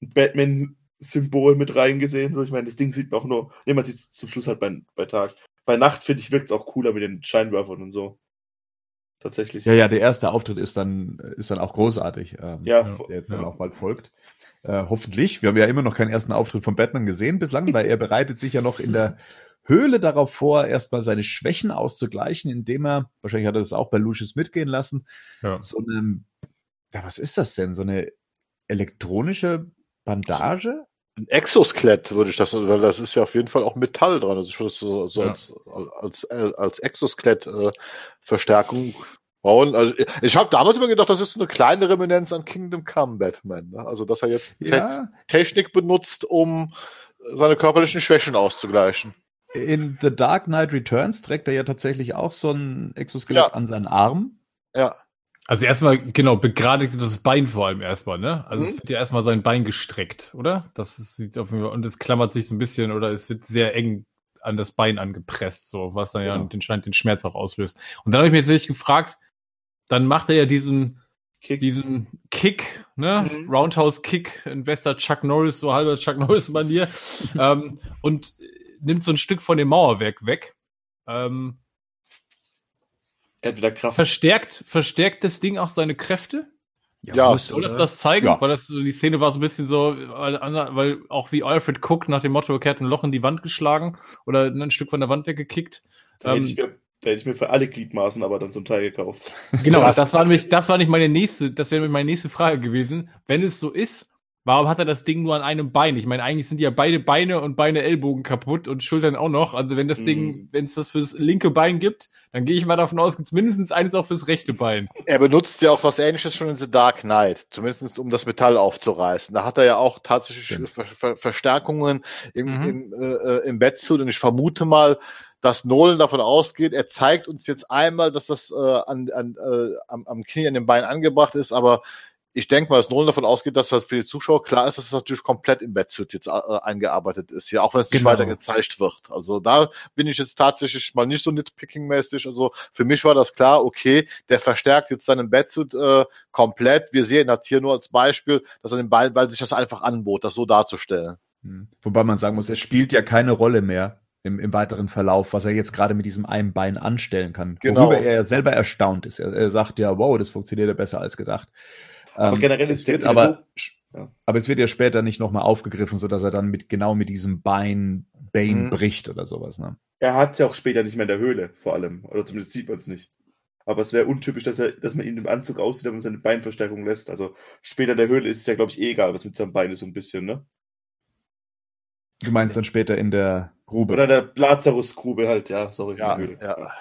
Batman-Symbol mit reingesehen. So, ich meine, das Ding sieht auch nur, nee, man sieht es zum Schluss halt bei, bei Tag. Bei Nacht, finde ich, wirkt es auch cooler mit den Scheinwerfern und so. Tatsächlich. Ja, ja, der erste Auftritt ist dann, ist dann auch großartig. Ähm, Ja, der jetzt ja. dann auch bald folgt. Äh, hoffentlich. Wir haben ja immer noch keinen ersten Auftritt von Batman gesehen bislang, weil er bereitet sich ja noch in der Höhle darauf vor, erstmal seine Schwächen auszugleichen, indem er, wahrscheinlich hat er das auch bei Lucius mitgehen lassen, Ja. so eine, ja, was ist das denn? So eine elektronische Bandage? Ein Exoskelett würde ich das, weil das ist ja auf jeden Fall auch Metall dran. Also ich würde es so, so Ja. als, als, als Exoskelett äh, Verstärkung bauen. Also ich- ich habe damals immer gedacht, das ist so eine kleine Reminenz an Kingdom Come Batman. Ne? Also dass er jetzt Te Ja, Technik benutzt, um seine körperlichen Schwächen auszugleichen. in The Dark Knight Returns trägt er ja tatsächlich auch so ein Exoskelett Ja. an seinen Arm. Ja, Also erstmal, genau, begradigt das Bein vor allem erstmal, ne? Also Mhm. es wird ja erstmal sein Bein gestreckt, oder? Das sieht auf jeden Fall, und es klammert sich so ein bisschen oder es wird sehr eng an das Bein angepresst, so, was dann ja Genau. den Schein den Schmerz auch auslöst. Und dann habe ich mir tatsächlich gefragt, dann macht er ja diesen, Kick. diesen Kick, ne? Mhm. Roundhouse Kick in bester Chuck Norris, so halber Chuck Norris Manier, ähm, und nimmt so ein Stück von dem Mauerwerk weg. Ähm, Er hat wieder Kraft. verstärkt, verstärkt das Ding auch seine Kräfte? Ja, muss Soll das das zeigen? Ja. Weil das so, die Szene war so ein bisschen so, weil, weil auch wie Alfred guckt nach dem Motto, er hat ein Loch in die Wand geschlagen oder ein Stück von der Wand weggekickt. Da hätte Ähm, ich, mir, da hätte ich mir für alle Gliedmaßen aber dann ein Teil gekauft. Genau, Was? das war nämlich, das war nicht meine nächste, das wäre nämlich meine nächste Frage gewesen. Wenn es so ist, warum hat er das Ding nur an einem Bein? Ich meine, eigentlich sind ja beide Beine und Beine Ellbogen kaputt und Schultern auch noch. Also wenn das Mhm. Ding, wenn es das fürs linke Bein gibt, dann gehe ich mal davon aus, gibt es mindestens eines auch fürs rechte Bein. er benutzt ja auch was ähnliches schon in The Dark Knight, zumindest um das Metall aufzureißen. Da hat er ja auch tatsächlich Stimmt. Ver Ver Verstärkungen im, Mhm. im, äh, äh, im Batsuit und ich vermute mal, dass Nolan davon ausgeht, er zeigt uns jetzt einmal, dass das äh, an, an, äh, am, am Knie an dem Bein angebracht ist, aber ich denke mal, dass Nolan davon ausgeht, dass das für die Zuschauer klar ist, dass es natürlich komplett im Batsuit jetzt äh, eingearbeitet ist, ja, auch wenn es nicht Genau. weiter gezeigt wird. Also da bin ich jetzt tatsächlich mal nicht so nitpicking-mäßig. Also für mich war das klar, okay, der verstärkt jetzt seinen Batsuit äh, komplett. Wir sehen das hier nur als Beispiel, dass er den Ball, weil sich das einfach anbot, das so darzustellen. Hm. Wobei man sagen muss, es spielt ja keine Rolle mehr im, im weiteren Verlauf, was er jetzt gerade mit diesem einen Bein anstellen kann. Genau. Worüber er selber erstaunt ist. Er, er sagt ja, wow, das funktioniert ja besser als gedacht. Aber Ähm, generell es ist der wird aber, Ja. aber es wird ja später nicht nochmal aufgegriffen, so dass er dann mit genau mit diesem Bein Bane Mhm. bricht oder sowas. Ne? Er hat es ja auch später nicht mehr in der Höhle, vor allem. Oder zumindest sieht man es nicht. Aber es wäre untypisch, dass, er, dass man ihn im Anzug aussieht, wenn man seine Beinverstärkung lässt. Also später in der Höhle ist es ja, glaube ich, eh egal, was mit seinem Bein ist, so ein bisschen, ne? Du meinst dann später in der Grube. Oder der Lazarus-Grube halt, ja, sorry. Ja, in der Höhle. ja.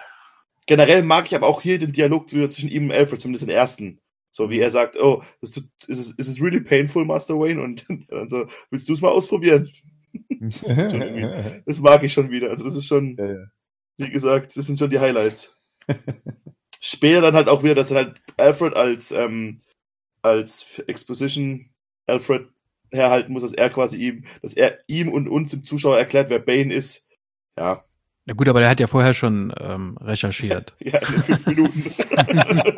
Generell mag ich aber auch hier den Dialog zwischen ihm und Alfred, zumindest den ersten. So wie er sagt, oh, das tut, is, it, is it really painful, Master Wayne? Und dann so, willst du es mal ausprobieren? Das mag ich schon wieder. Also das ist schon, Ja, ja. wie gesagt, das sind schon die Highlights. Später dann halt auch wieder, dass dann halt Alfred als, ähm, als Exposition Alfred herhalten muss, dass er quasi ihm, dass er ihm und uns im Zuschauer erklärt, wer Bane ist. Ja, Na gut, aber der hat ja vorher schon ähm, recherchiert. ja, in fünf Minuten.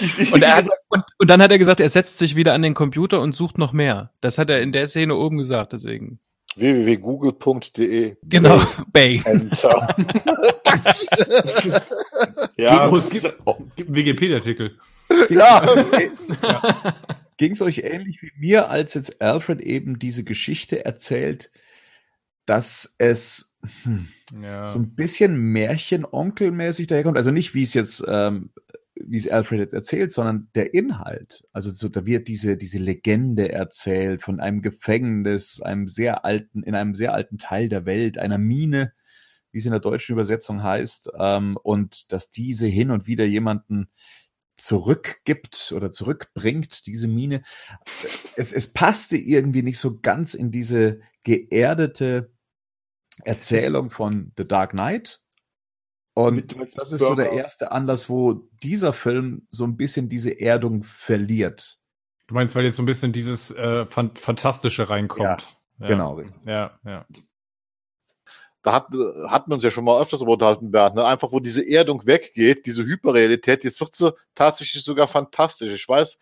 ich, ich, Und, er hat, und, und dann hat er gesagt, er setzt sich wieder an den Computer und sucht noch mehr. Das hat er in der Szene oben gesagt, deswegen. www.google.de. Genau, Bay. Enter. ja, ist- gibt, oh, einen Wikipedia-Artikel. ja. Ging es euch ähnlich wie mir, als jetzt Alfred eben diese Geschichte erzählt, dass es hm, Ja. so ein bisschen Märchenonkelmäßig daherkommt? Also nicht, wie es jetzt, ähm, wie es Alfred jetzt erzählt, sondern der Inhalt. Also so, da wird diese, diese Legende erzählt von einem Gefängnis, einem sehr alten, in einem sehr alten Teil der Welt, einer Mine, wie es in der deutschen Übersetzung heißt, ähm, und dass diese hin und wieder jemanden zurückgibt oder zurückbringt, diese Mine. Es, es passte irgendwie nicht so ganz in diese geerdete Erzählung von The Dark Knight. Und das ist so der erste Anlass, wo dieser Film so ein bisschen diese Erdung verliert. Du meinst, weil jetzt so ein bisschen dieses äh, Fan Fantastische reinkommt. Ja. Genau, richtig. Ja, ja. da hat, hat man uns ja schon mal öfters über unterhalten, Bernd, ne? einfach wo diese Erdung weggeht, diese Hyperrealität, jetzt wird sie tatsächlich sogar fantastisch. Ich weiß,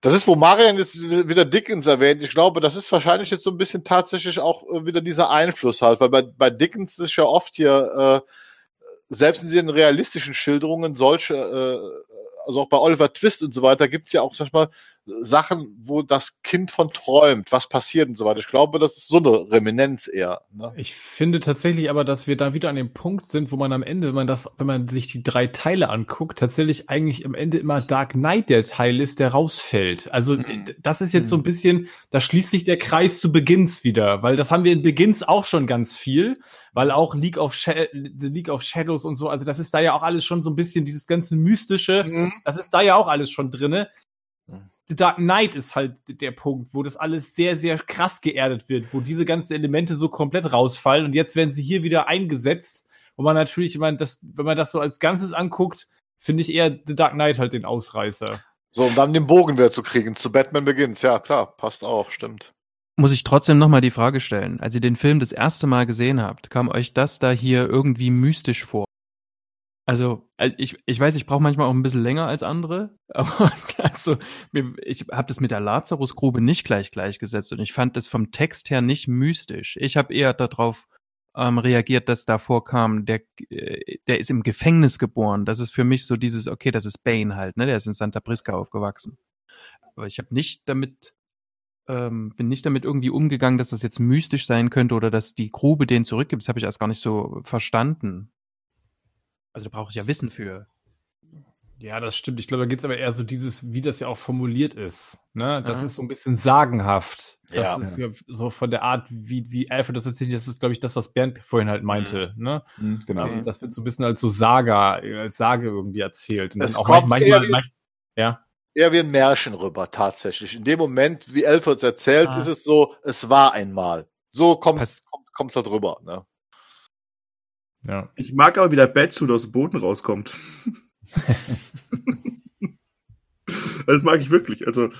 das ist, wo Marian jetzt wieder Dickens erwähnt. Ich glaube, das ist wahrscheinlich jetzt so ein bisschen tatsächlich auch äh, wieder dieser Einfluss halt, weil bei, bei Dickens ist ja oft hier, äh, selbst in diesen realistischen Schilderungen, solche, äh, also auch bei Oliver Twist und so weiter, gibt's ja auch, sag ich mal, Sachen, wo das Kind von träumt, was passiert und so weiter. Ich glaube, das ist so eine Reminenz eher. Ne? Ich finde tatsächlich aber, dass wir da wieder an dem Punkt sind, wo man am Ende, wenn man das, wenn man sich die drei Teile anguckt, tatsächlich eigentlich am Ende immer Dark Knight der Teil ist, der rausfällt. Also Mhm. das ist jetzt so ein bisschen, da schließt sich der Kreis zu Begins wieder, weil das haben wir in Begins auch schon ganz viel, weil auch League of, Sha The League of Shadows und so, also das ist da ja auch alles schon so ein bisschen dieses ganze mystische, Mhm. das ist da ja auch alles schon drinne. The Dark Knight ist halt der Punkt, wo das alles sehr, sehr krass geerdet wird, wo diese ganzen Elemente so komplett rausfallen und jetzt werden sie hier wieder eingesetzt, wo man natürlich, ich meine, das, wenn man das so als Ganzes anguckt, finde ich eher The Dark Knight halt den Ausreißer. So, um dann den Bogen wieder zu kriegen zu Batman Begins. Ja, klar, passt auch, stimmt. Muss ich trotzdem nochmal die Frage stellen. Als ihr den Film das erste Mal gesehen habt, kam euch das da hier irgendwie mystisch vor? Also, also ich, ich weiß, ich brauche manchmal auch ein bisschen länger als andere, aber also, ich habe das mit der Lazarusgrube nicht gleich gleichgesetzt und ich fand das vom Text her nicht mystisch. Ich habe eher darauf ähm, reagiert, dass da vorkam, der, äh, der ist im Gefängnis geboren. Das ist für mich so dieses, okay, das ist Bane halt, ne? Der ist in Santa Prisca aufgewachsen. Aber ich habe nicht damit ähm, bin nicht damit irgendwie umgegangen, dass das jetzt mystisch sein könnte oder dass die Grube den zurückgibt. Das habe ich erst gar nicht so verstanden. Also da brauche ich ja Wissen für. Ja, das stimmt. Ich glaube, da geht's aber eher so dieses, wie das ja auch formuliert ist. Ne? Das Ja. ist so ein bisschen sagenhaft. Das Ja. ist ja so von der Art, wie, wie Alfred das erzählt, das ist, glaube ich, das, was Bernd vorhin halt meinte. Ne? Hm, Genau. Okay. Das wird so ein bisschen als so Saga, als Sage irgendwie erzählt. Und Es dann auch kommt manchmal, eher wie- manchmal, ja. Eher wie ein Märchen rüber, tatsächlich. In dem Moment, wie Alfred erzählt, Ah. ist es so, es war einmal. So kommt kommt's da drüber. Ne? Ja. Ich mag aber, wie der Batsuit aus dem Boden rauskommt. also das mag ich wirklich. Also,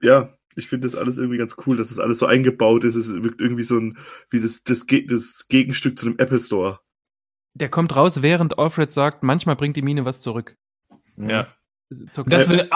ja, ich finde das alles irgendwie ganz cool, dass das alles so eingebaut ist. Es wirkt irgendwie so ein, wie das, das, Ge- das Gegenstück zu einem Apple Store. Der kommt raus, während Alfred sagt, manchmal bringt die Mine was zurück. Ja. Das finde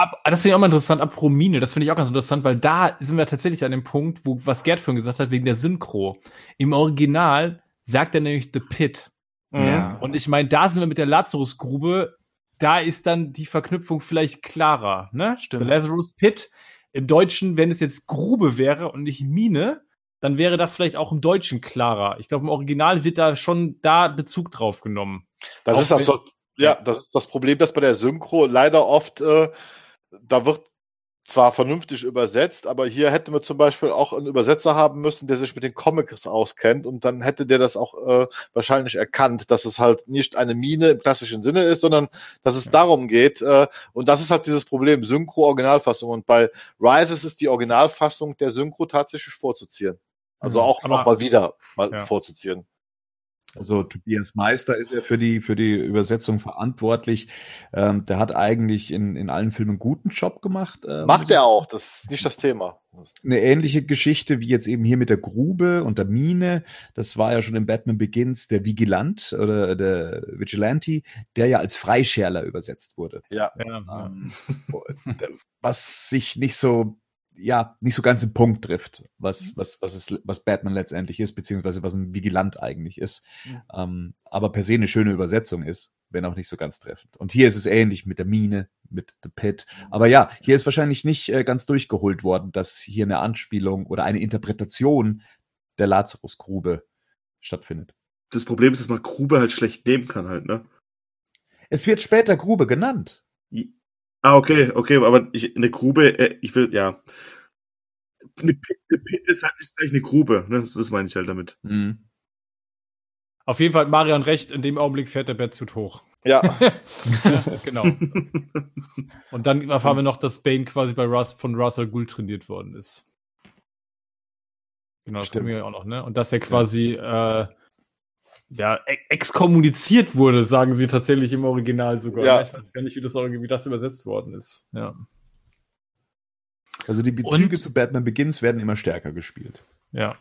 ich auch mal interessant, ab Promine, das finde ich auch ganz interessant, weil da sind wir tatsächlich an dem Punkt, wo, was Gerd vorhin gesagt hat, wegen der Synchro. Im Original sagt er nämlich The Pit. Mhm. Ja. Und ich meine, da sind wir mit der Lazarusgrube, da ist dann die Verknüpfung vielleicht klarer, ne? Stimmt. The Lazarus Pit. Im Deutschen, wenn es jetzt Grube wäre und nicht Mine, dann wäre das vielleicht auch im Deutschen klarer. Ich glaube, im Original wird da schon da Bezug drauf genommen. Das Auch ist so, Ja, das ist das Problem, dass bei der Synchro leider oft, äh, da wird zwar vernünftig übersetzt, aber hier hätte man zum Beispiel auch einen Übersetzer haben müssen, der sich mit den Comics auskennt und dann hätte der das auch äh, wahrscheinlich erkannt, dass es halt nicht eine Mine im klassischen Sinne ist, sondern dass es darum geht äh, und das ist halt dieses Problem, Synchro-Originalfassung und bei Rises ist die Originalfassung der Synchro tatsächlich vorzuziehen. Also Mhm. auch Aber- noch mal wieder mal Ja. vorzuziehen. Also Tobias Meister ist ja für die für die Übersetzung verantwortlich. Ähm, der hat eigentlich in, in allen Filmen einen guten Job gemacht. Ähm, Macht er auch, das ist nicht das Thema. Eine ähnliche Geschichte wie jetzt eben hier mit der Grube und der Mine. Das war ja schon in Batman Begins der Vigilant oder der Vigilante, der ja als Freischärler übersetzt wurde. Ja, Ja, ja. Ähm, was sich nicht so ja nicht so ganz im Punkt trifft, was was was es was Batman letztendlich ist beziehungsweise was ein Vigilant eigentlich ist, ähm, aber per se eine schöne Übersetzung ist, wenn auch nicht so ganz treffend. Und hier ist es ähnlich mit der Mine, mit The Pit. Aber ja, hier ist wahrscheinlich nicht äh, ganz durchgeholt worden, dass hier eine Anspielung oder eine Interpretation der Lazarusgrube stattfindet. Das Problem ist, dass man Grube halt schlecht nehmen kann halt, ne? Es wird später Grube genannt. Ah, okay, okay, aber ich, eine Grube, äh, ich will, ja. Eine Pit, eine Pit ist halt nicht gleich eine Grube, ne? Das, meine ich halt damit. Mhm. Auf jeden Fall hat Marion recht, in dem Augenblick fährt der Batsuit hoch. ja. genau. Und dann erfahren wir noch, dass Bane quasi bei Russ, von Russell Gould trainiert worden ist. Genau, das Stimmt. kennen wir ja auch noch, ne? Und dass er quasi äh, ja, e- exkommuniziert wurde, sagen sie tatsächlich im Original sogar. Ja. Ich weiß gar nicht, wie das, wie das übersetzt worden ist. Ja. Also die Bezüge Und- zu Batman Begins werden immer stärker gespielt. Ja.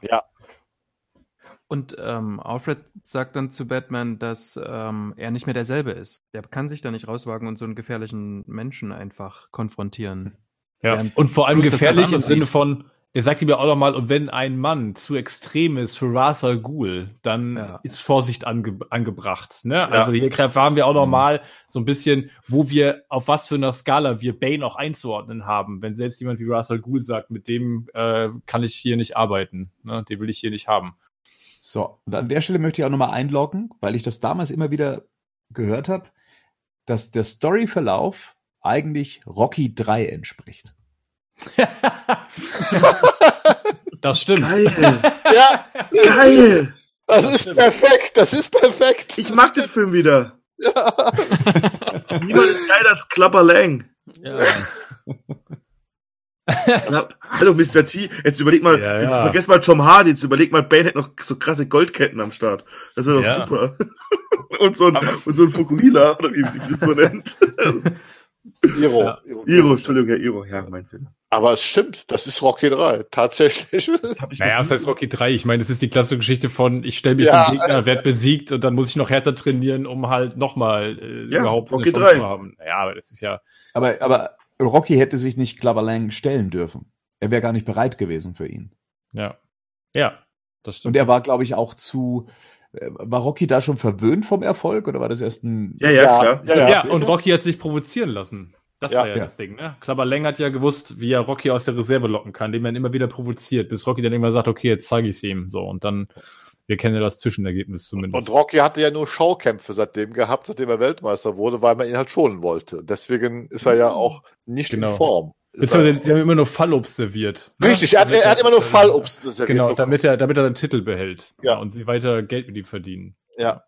Und ähm, Alfred sagt dann zu Batman, dass ähm, er nicht mehr derselbe ist. Der kann sich da nicht rauswagen und so einen gefährlichen Menschen einfach konfrontieren. Ja. Und vor allem gefährlich im Sinne sieht. von, der sagt ihm ja auch nochmal, und wenn ein Mann zu extrem ist für Ra's al Ghul, dann Ja. ist Vorsicht ange angebracht. Ne? Also hier erfahren wir auch Mhm. nochmal so ein bisschen, wo wir, auf was für einer Skala wir Bane auch einzuordnen haben. Wenn selbst jemand wie Ra's al Ghul sagt, mit dem äh, kann ich hier nicht arbeiten, ne? den will ich hier nicht haben. So, und an der Stelle möchte ich auch nochmal einloggen, weil ich das damals immer wieder gehört habe, dass der Storyverlauf eigentlich Rocky 3 entspricht. Das stimmt. Geil! ja, Geil! das ist perfekt, das ist perfekt. Ich mag den Film wieder. Niemand ist geiler als Clubber Lang. Na, hallo, Mr. T. Jetzt überleg mal, Ja, jetzt ja. vergiss mal Tom Hardy, jetzt überleg mal, Bane hätte noch so krasse Goldketten am Start. Das wäre doch Ja. super. und, so ein, und so ein Fukuhila, oder wie wie die Frisur nennt. Iro. Ja. Iro, Entschuldigung, ja, Iro, ja, mein Film. Aber es stimmt, das ist Rocky 3, tatsächlich. Das hab ich Naja, was heißt Rocky 3? Ich meine, das ist die klassische Geschichte von, ich stelle mich Ja. dem Gegner, werd besiegt und dann muss ich noch härter trainieren, um halt nochmal äh, Ja, überhaupt Rocky eine Chance 3. zu haben. Ja, aber das ist ja, Aber, aber Rocky hätte sich nicht Clubber Lang stellen dürfen. Er wäre gar nicht bereit gewesen für ihn. ja. Ja, das stimmt. Und er war, glaube ich, auch zu. War Rocky da schon verwöhnt vom Erfolg oder war das erst ein. Ja, ja, Ja, klar. ja, Ja, ja. und Rocky hat sich provozieren lassen. Das Ja. war ja, Ja. das Ding, ne? Klapper Leng hat ja gewusst, wie er Rocky aus der Reserve locken kann, indem er ihn immer wieder provoziert, bis Rocky dann irgendwann sagt, okay, jetzt zeige ich es ihm. So, und dann, wir kennen ja das Zwischenergebnis zumindest. Und Rocky hatte ja nur Schaukämpfe seitdem gehabt, seitdem er Weltmeister wurde, weil man ihn halt schonen wollte. Deswegen ist er ja auch nicht Genau. in Form. Ist Beziehungsweise, er- sie haben immer nur Fallobst serviert. ne? Richtig, er hat, er hat immer nur Fallobst serviert Genau, bekommen. damit er, damit er seinen Titel behält. Ja. Und sie weiter Geld mit ihm verdienen. Ja.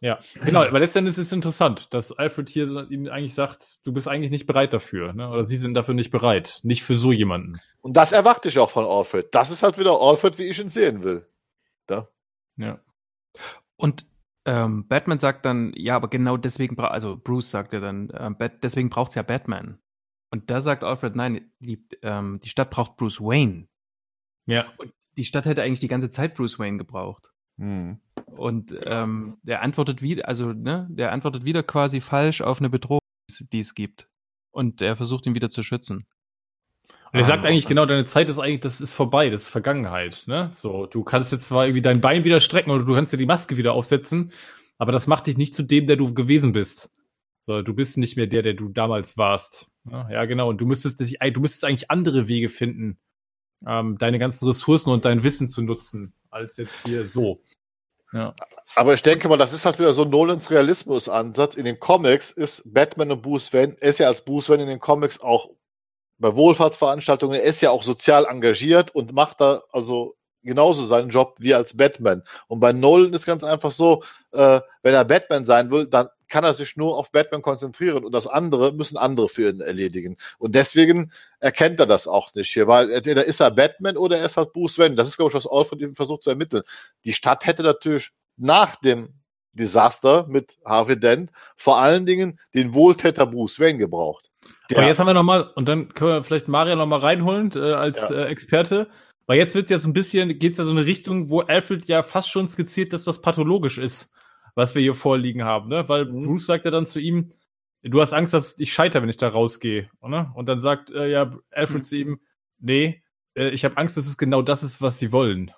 Ja, genau, aber letztendlich ist es interessant, dass Alfred hier ihm eigentlich sagt, du bist eigentlich nicht bereit dafür, ne? Oder sie sind dafür nicht bereit. Nicht für so jemanden. Und das erwarte ich auch von Alfred. Das ist halt wieder Alfred, wie ich ihn sehen will. Da. Ja. Und ähm, Batman sagt dann, ja, aber genau deswegen, also Bruce sagt ja dann, ähm, deswegen braucht es ja Batman. Und da sagt Alfred, nein, die, ähm, die Stadt braucht Bruce Wayne. Ja. Die Stadt hätte eigentlich die ganze Zeit Bruce Wayne gebraucht. Hm. Und ähm, der antwortet wieder, also ne, der antwortet wieder quasi falsch auf eine Bedrohung, die es gibt. Und er versucht ihn wieder zu schützen. Und er sagt Ähm, eigentlich genau, deine Zeit ist eigentlich, das ist vorbei, das ist Vergangenheit, ne? So, du kannst jetzt zwar irgendwie dein Bein wieder strecken oder du kannst dir die Maske wieder aufsetzen, aber das macht dich nicht zu dem, der du gewesen bist. So, du bist nicht mehr der, der du damals warst. Ja, genau. Und du müsstest du müsstest eigentlich andere Wege finden, ähm, deine ganzen Ressourcen und dein Wissen zu nutzen, als jetzt hier so. Ja. Aber ich denke mal, das ist halt wieder so Nolans Realismus-Ansatz. In den Comics ist Batman und Bruce Wayne, ist ja als Bruce Wayne in den Comics auch bei Wohlfahrtsveranstaltungen, er ist ja auch sozial engagiert und macht da also genauso seinen Job wie als Batman. Und bei Nolan ist ganz einfach so, äh, wenn er Batman sein will, dann kann er sich nur auf Batman konzentrieren und das andere müssen andere für ihn erledigen. Und deswegen erkennt er das auch nicht hier, weil entweder ist er Batman oder er ist halt Bruce Wayne. Das ist, glaube ich, was Alfred eben versucht zu ermitteln. Die Stadt hätte natürlich nach dem Desaster mit Harvey Dent vor allen Dingen den Wohltäter Bruce Wayne gebraucht. Aber jetzt haben wir noch mal und dann können wir vielleicht Maria noch mal reinholen äh, als Ja. äh, Experte. Weil jetzt wird ja so ein bisschen, geht's ja so in eine Richtung, wo Alfred ja fast schon skizziert, dass das pathologisch ist, was wir hier vorliegen haben, ne? Weil Mhm. Bruce sagt ja dann zu ihm, du hast Angst, dass ich scheitere, wenn ich da rausgehe, ne? Und dann sagt äh, ja Alfred Mhm. zu ihm, nee, äh, ich habe Angst, dass es genau das ist, was sie wollen.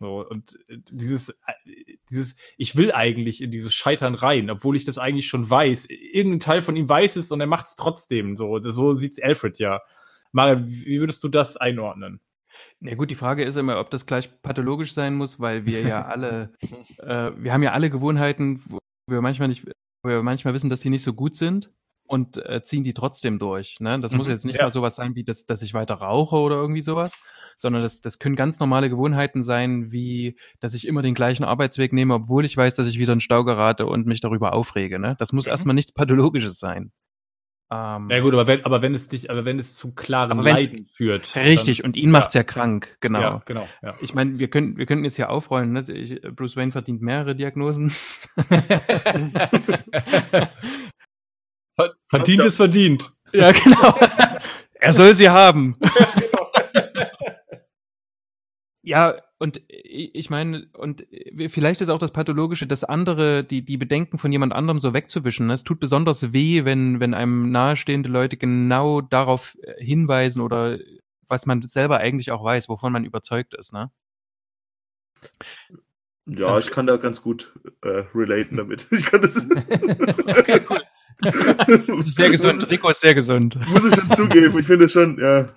So, und äh, dieses, äh, dieses, ich will eigentlich in dieses Scheitern rein, obwohl ich das eigentlich schon weiß. Irgendein Teil von ihm weiß es und er macht es trotzdem. So, so sieht's Alfred ja. Mario, wie würdest du das einordnen? Ja gut, die Frage ist immer, ob das gleich pathologisch sein muss, weil wir ja alle, äh, wir haben ja alle Gewohnheiten, wo wir manchmal nicht, wo wir manchmal wissen, dass die nicht so gut sind und äh, ziehen die trotzdem durch. Ne? Das muss Mhm, jetzt nicht ja. mal sowas sein, wie das, dass ich weiter rauche oder irgendwie sowas, sondern das, das können ganz normale Gewohnheiten sein, wie dass ich immer den gleichen Arbeitsweg nehme, obwohl ich weiß, dass ich wieder in Stau gerate und mich darüber aufrege. Ne? Das muss Mhm. erstmal nichts Pathologisches sein. Ähm, Ja gut, aber wenn, aber wenn es dich, aber wenn es zu klaren Leiden führt. Richtig, und ihn ja. macht's ja krank, genau. Ja, genau. Ja. Ich meine, wir können, wir könnten jetzt hier aufrollen, ne? Ich, Bruce Wayne verdient mehrere Diagnosen. verdient ist verdient. ja, genau. er soll sie haben. ja, und ich meine, und vielleicht ist auch das Pathologische, das andere, die, die Bedenken von jemand anderem so wegzuwischen. Es tut besonders weh, wenn, wenn einem nahestehende Leute genau darauf äh, hinweisen oder was man selber eigentlich auch weiß, wovon man überzeugt ist, ne? Ja, ich kann da ganz gut äh, relaten damit. Ich kann das. Okay, cool. Sehr gesund. Rico ist sehr gesund. Muss ich schon zugeben. Ich finde es schon, ja.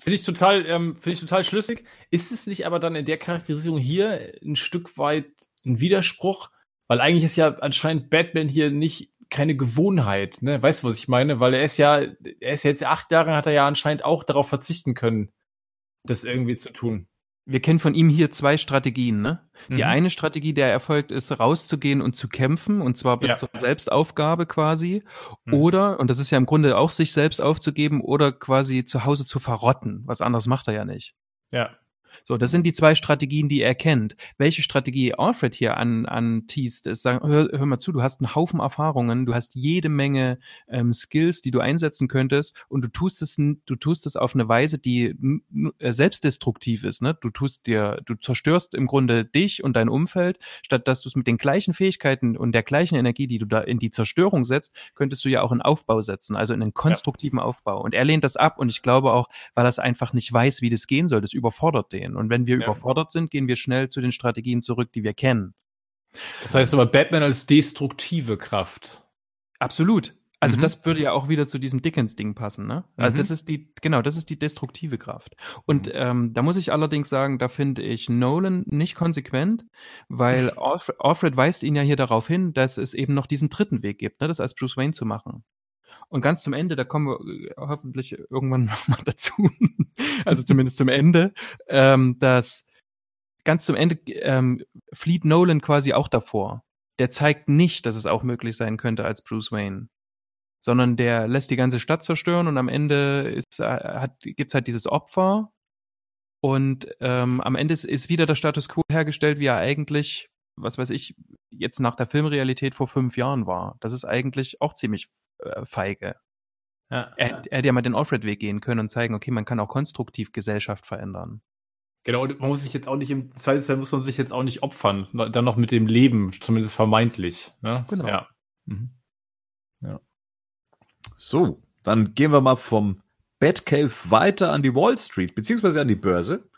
Finde ich total, ähm, finde ich total schlüssig. Ist es nicht aber dann in der Charakterisierung hier ein Stück weit ein Widerspruch? Weil eigentlich ist ja anscheinend Batman hier nicht keine Gewohnheit, ne? Weißt du, was ich meine? Weil er ist ja, er ist jetzt acht Jahre, hat er ja anscheinend auch darauf verzichten können, das irgendwie zu tun. Wir kennen von ihm hier zwei Strategien, ne? Die Mhm. eine Strategie, der erfolgt, ist rauszugehen und zu kämpfen, und zwar bis Ja. zur Selbstaufgabe quasi. Mhm. Oder, und das ist ja im Grunde auch sich selbst aufzugeben, oder quasi zu Hause zu verrotten. Was anderes macht er ja nicht. Ja. So, das sind die zwei Strategien, die er kennt. Welche Strategie Alfred hier an, an teast, ist sagen, hör, hör mal zu, du hast einen Haufen Erfahrungen, du hast jede Menge ähm, Skills, die du einsetzen könntest und du tust es, du tust es auf eine Weise, die äh, selbstdestruktiv ist, ne? Du tust dir, du zerstörst im Grunde dich und dein Umfeld, statt dass du es mit den gleichen Fähigkeiten und der gleichen Energie, die du da in die Zerstörung setzt, könntest du ja auch in Aufbau setzen, also in einen konstruktiven Aufbau. Und er lehnt das ab und ich glaube auch, weil er es einfach nicht weiß, wie das gehen soll, das überfordert den. Und wenn wir Ja. überfordert sind, gehen wir schnell zu den Strategien zurück, die wir kennen. Das heißt aber Batman als destruktive Kraft. Absolut. Also Mhm. das würde ja auch wieder zu diesem Dickens-Ding passen, ne? Also Mhm. das ist die, genau, das ist die destruktive Kraft. Und Mhm. ähm, da muss ich allerdings sagen, da finde ich Nolan nicht konsequent, weil Alfred, Alfred weist ihn ja hier darauf hin, dass es eben noch diesen dritten Weg gibt, ne, das als Bruce Wayne zu machen. Und ganz zum Ende, da kommen wir äh, hoffentlich irgendwann noch mal dazu, also zumindest zum Ende, ähm, dass ganz zum Ende ähm, flieht Nolan quasi auch davor. Der zeigt nicht, dass es auch möglich sein könnte als Bruce Wayne sondern der lässt die ganze Stadt zerstören und am Ende ist, äh, hat, gibt's halt dieses Opfer und ähm, am Ende ist, ist wieder der Status quo hergestellt, wie er eigentlich, was weiß ich, jetzt nach der Filmrealität vor fünf Jahren war. Das ist eigentlich auch ziemlich äh, feige. Ja. Er, er hätte ja mal den Alfred-Weg gehen können und zeigen, okay, man kann auch konstruktiv Gesellschaft verändern. Genau, und man muss sich jetzt auch nicht im Zweifelsfall muss man sich jetzt auch nicht opfern, dann noch mit dem Leben, zumindest vermeintlich. Ne? Genau. Ja. Mhm. So, dann gehen wir mal vom Batcave weiter an die Wall Street, beziehungsweise an die Börse.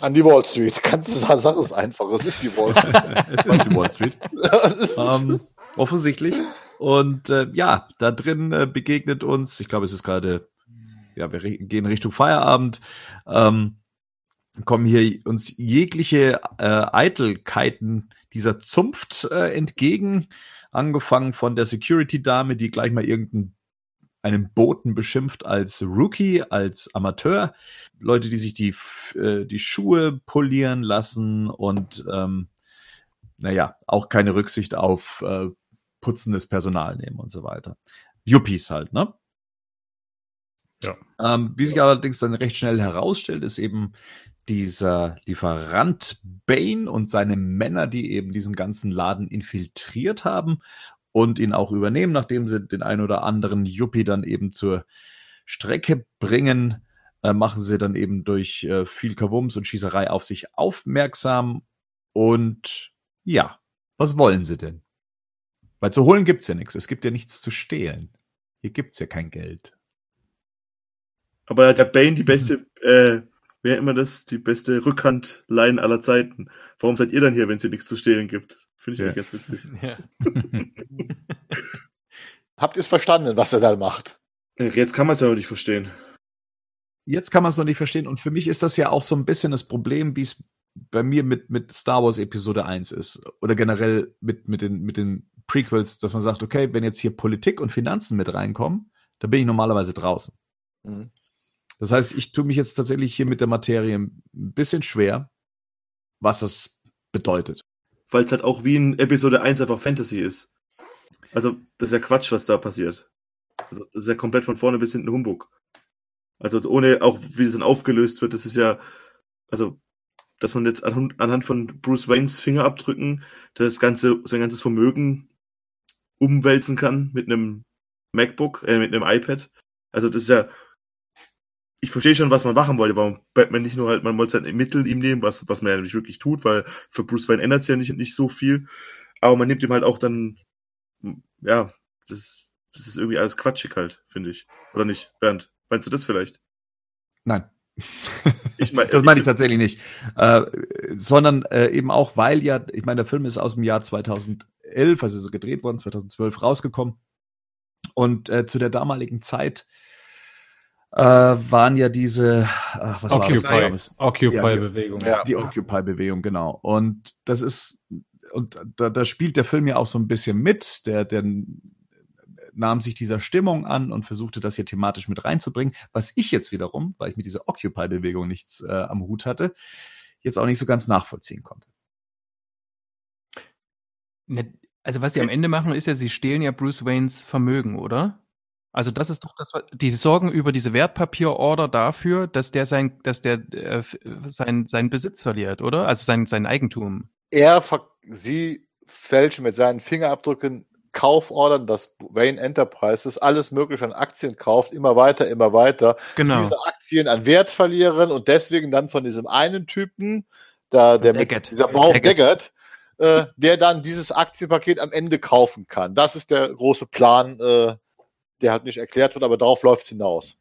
An die Wall Street. Kannst du sagen, sag es einfach. Es ist die Wall Street. es ist die Wall Street. ähm, offensichtlich. Und äh, ja, da drin äh, begegnet uns, ich glaube, es ist gerade, ja, wir gehen Richtung Feierabend, ähm, kommen hier uns jegliche äh, Eitelkeiten dieser Zunft äh, entgegen, angefangen von der Security-Dame, die gleich mal irgendeinen einen Boten beschimpft als Rookie, als Amateur, Leute, die sich die, äh, die Schuhe polieren lassen und ähm, naja, auch keine Rücksicht auf äh, putzendes Personal nehmen und so weiter. Yuppies halt, ne? Ja. Ähm, wie sich allerdings dann recht schnell herausstellt, ist eben dieser Lieferant Bane und seine Männer, die eben diesen ganzen Laden infiltriert haben und ihn auch übernehmen, nachdem sie den ein oder anderen Yuppie dann eben zur Strecke bringen, äh, machen sie dann eben durch äh, viel Kavums und Schießerei auf sich aufmerksam. Und ja, was wollen sie denn? Weil zu holen gibt's ja nichts. Es gibt ja nichts zu stehlen. Hier gibt's ja kein Geld. Aber da hat der Bane die beste, äh, wer immer das, die beste Rückhandline aller Zeiten. Warum seid ihr dann hier, wenn es hier nichts zu stehlen gibt? Finde ich Ja. eigentlich ganz witzig. Ja. Habt ihr es verstanden, was er da macht? Äh, Jetzt kann man es ja noch nicht verstehen. Jetzt kann man es noch nicht verstehen. Und für mich ist das ja auch so ein bisschen das Problem, wie es bei mir mit, mit Star Wars Episode 1 ist. Oder generell mit, mit, den, mit den Prequels, dass man sagt, okay, wenn jetzt hier Politik und Finanzen mit reinkommen, dann bin ich normalerweise draußen. Mhm. Das heißt, ich tue mich jetzt tatsächlich hier mit der Materie ein bisschen schwer, was das bedeutet. Weil es halt auch wie in Episode 1 einfach Fantasy ist. Also, das ist ja Quatsch, was da passiert. Also, das ist ja komplett von vorne bis hinten Humbug. Also, ohne auch, wie das dann aufgelöst wird, das ist ja, also, dass man jetzt anhand anhand von Bruce Waynes Fingerabdrücken das ganze, sein ganzes Vermögen umwälzen kann mit einem MacBook, äh, mit einem iPad. Also, das ist ja, ich verstehe schon, was man machen wollte, warum Batman nicht nur halt, man wollte sein Mittel ihm nehmen, was, was man ja nicht wirklich tut, weil für Bruce Wayne ändert es ja nicht, nicht so viel. Aber man nimmt ihm halt auch dann, ja, das, das ist irgendwie alles quatschig halt, finde ich. Oder nicht? Bernd, meinst du das vielleicht? Nein. Ich mein- das meine ich tatsächlich nicht. Äh, sondern äh, eben auch, weil ja, ich meine, der Film ist aus dem Jahr 2011, also so gedreht worden, 2012 rausgekommen. Und äh, zu der damaligen Zeit äh, waren ja diese, ach, was war das? Occupy? Occupy-Bewegung. Ja. Die Occupy-Bewegung, genau. Und das ist, und da, da spielt der Film ja auch so ein bisschen mit. Der, der nahm sich dieser Stimmung an und versuchte das hier thematisch mit reinzubringen, was ich jetzt wiederum, weil ich mit dieser Occupy-Bewegung nichts äh, am Hut hatte, jetzt auch nicht so ganz nachvollziehen konnte. Ne, Also was sie am Ende machen, ist ja, sie stehlen ja Bruce Waynes Vermögen, oder? Also das ist doch das, was- die sorgen über diese Wertpapierorder dafür, dass der sein, dass der äh, sein, sein Besitz verliert, oder? Also sein, sein Eigentum. Er, sie fälschen mit seinen Fingerabdrücken Kaufordern, dass Wayne Enterprises alles mögliche an Aktien kauft, immer weiter, immer weiter. Genau. Diese Aktien an Wert verlieren und deswegen dann von diesem einen Typen, da, der mit Daggett. dieser Bauch Daggett. Daggett, äh, der dann dieses Aktienpaket am Ende kaufen kann. Das ist der große Plan, äh, der halt nicht erklärt wird, aber darauf läuft es hinaus.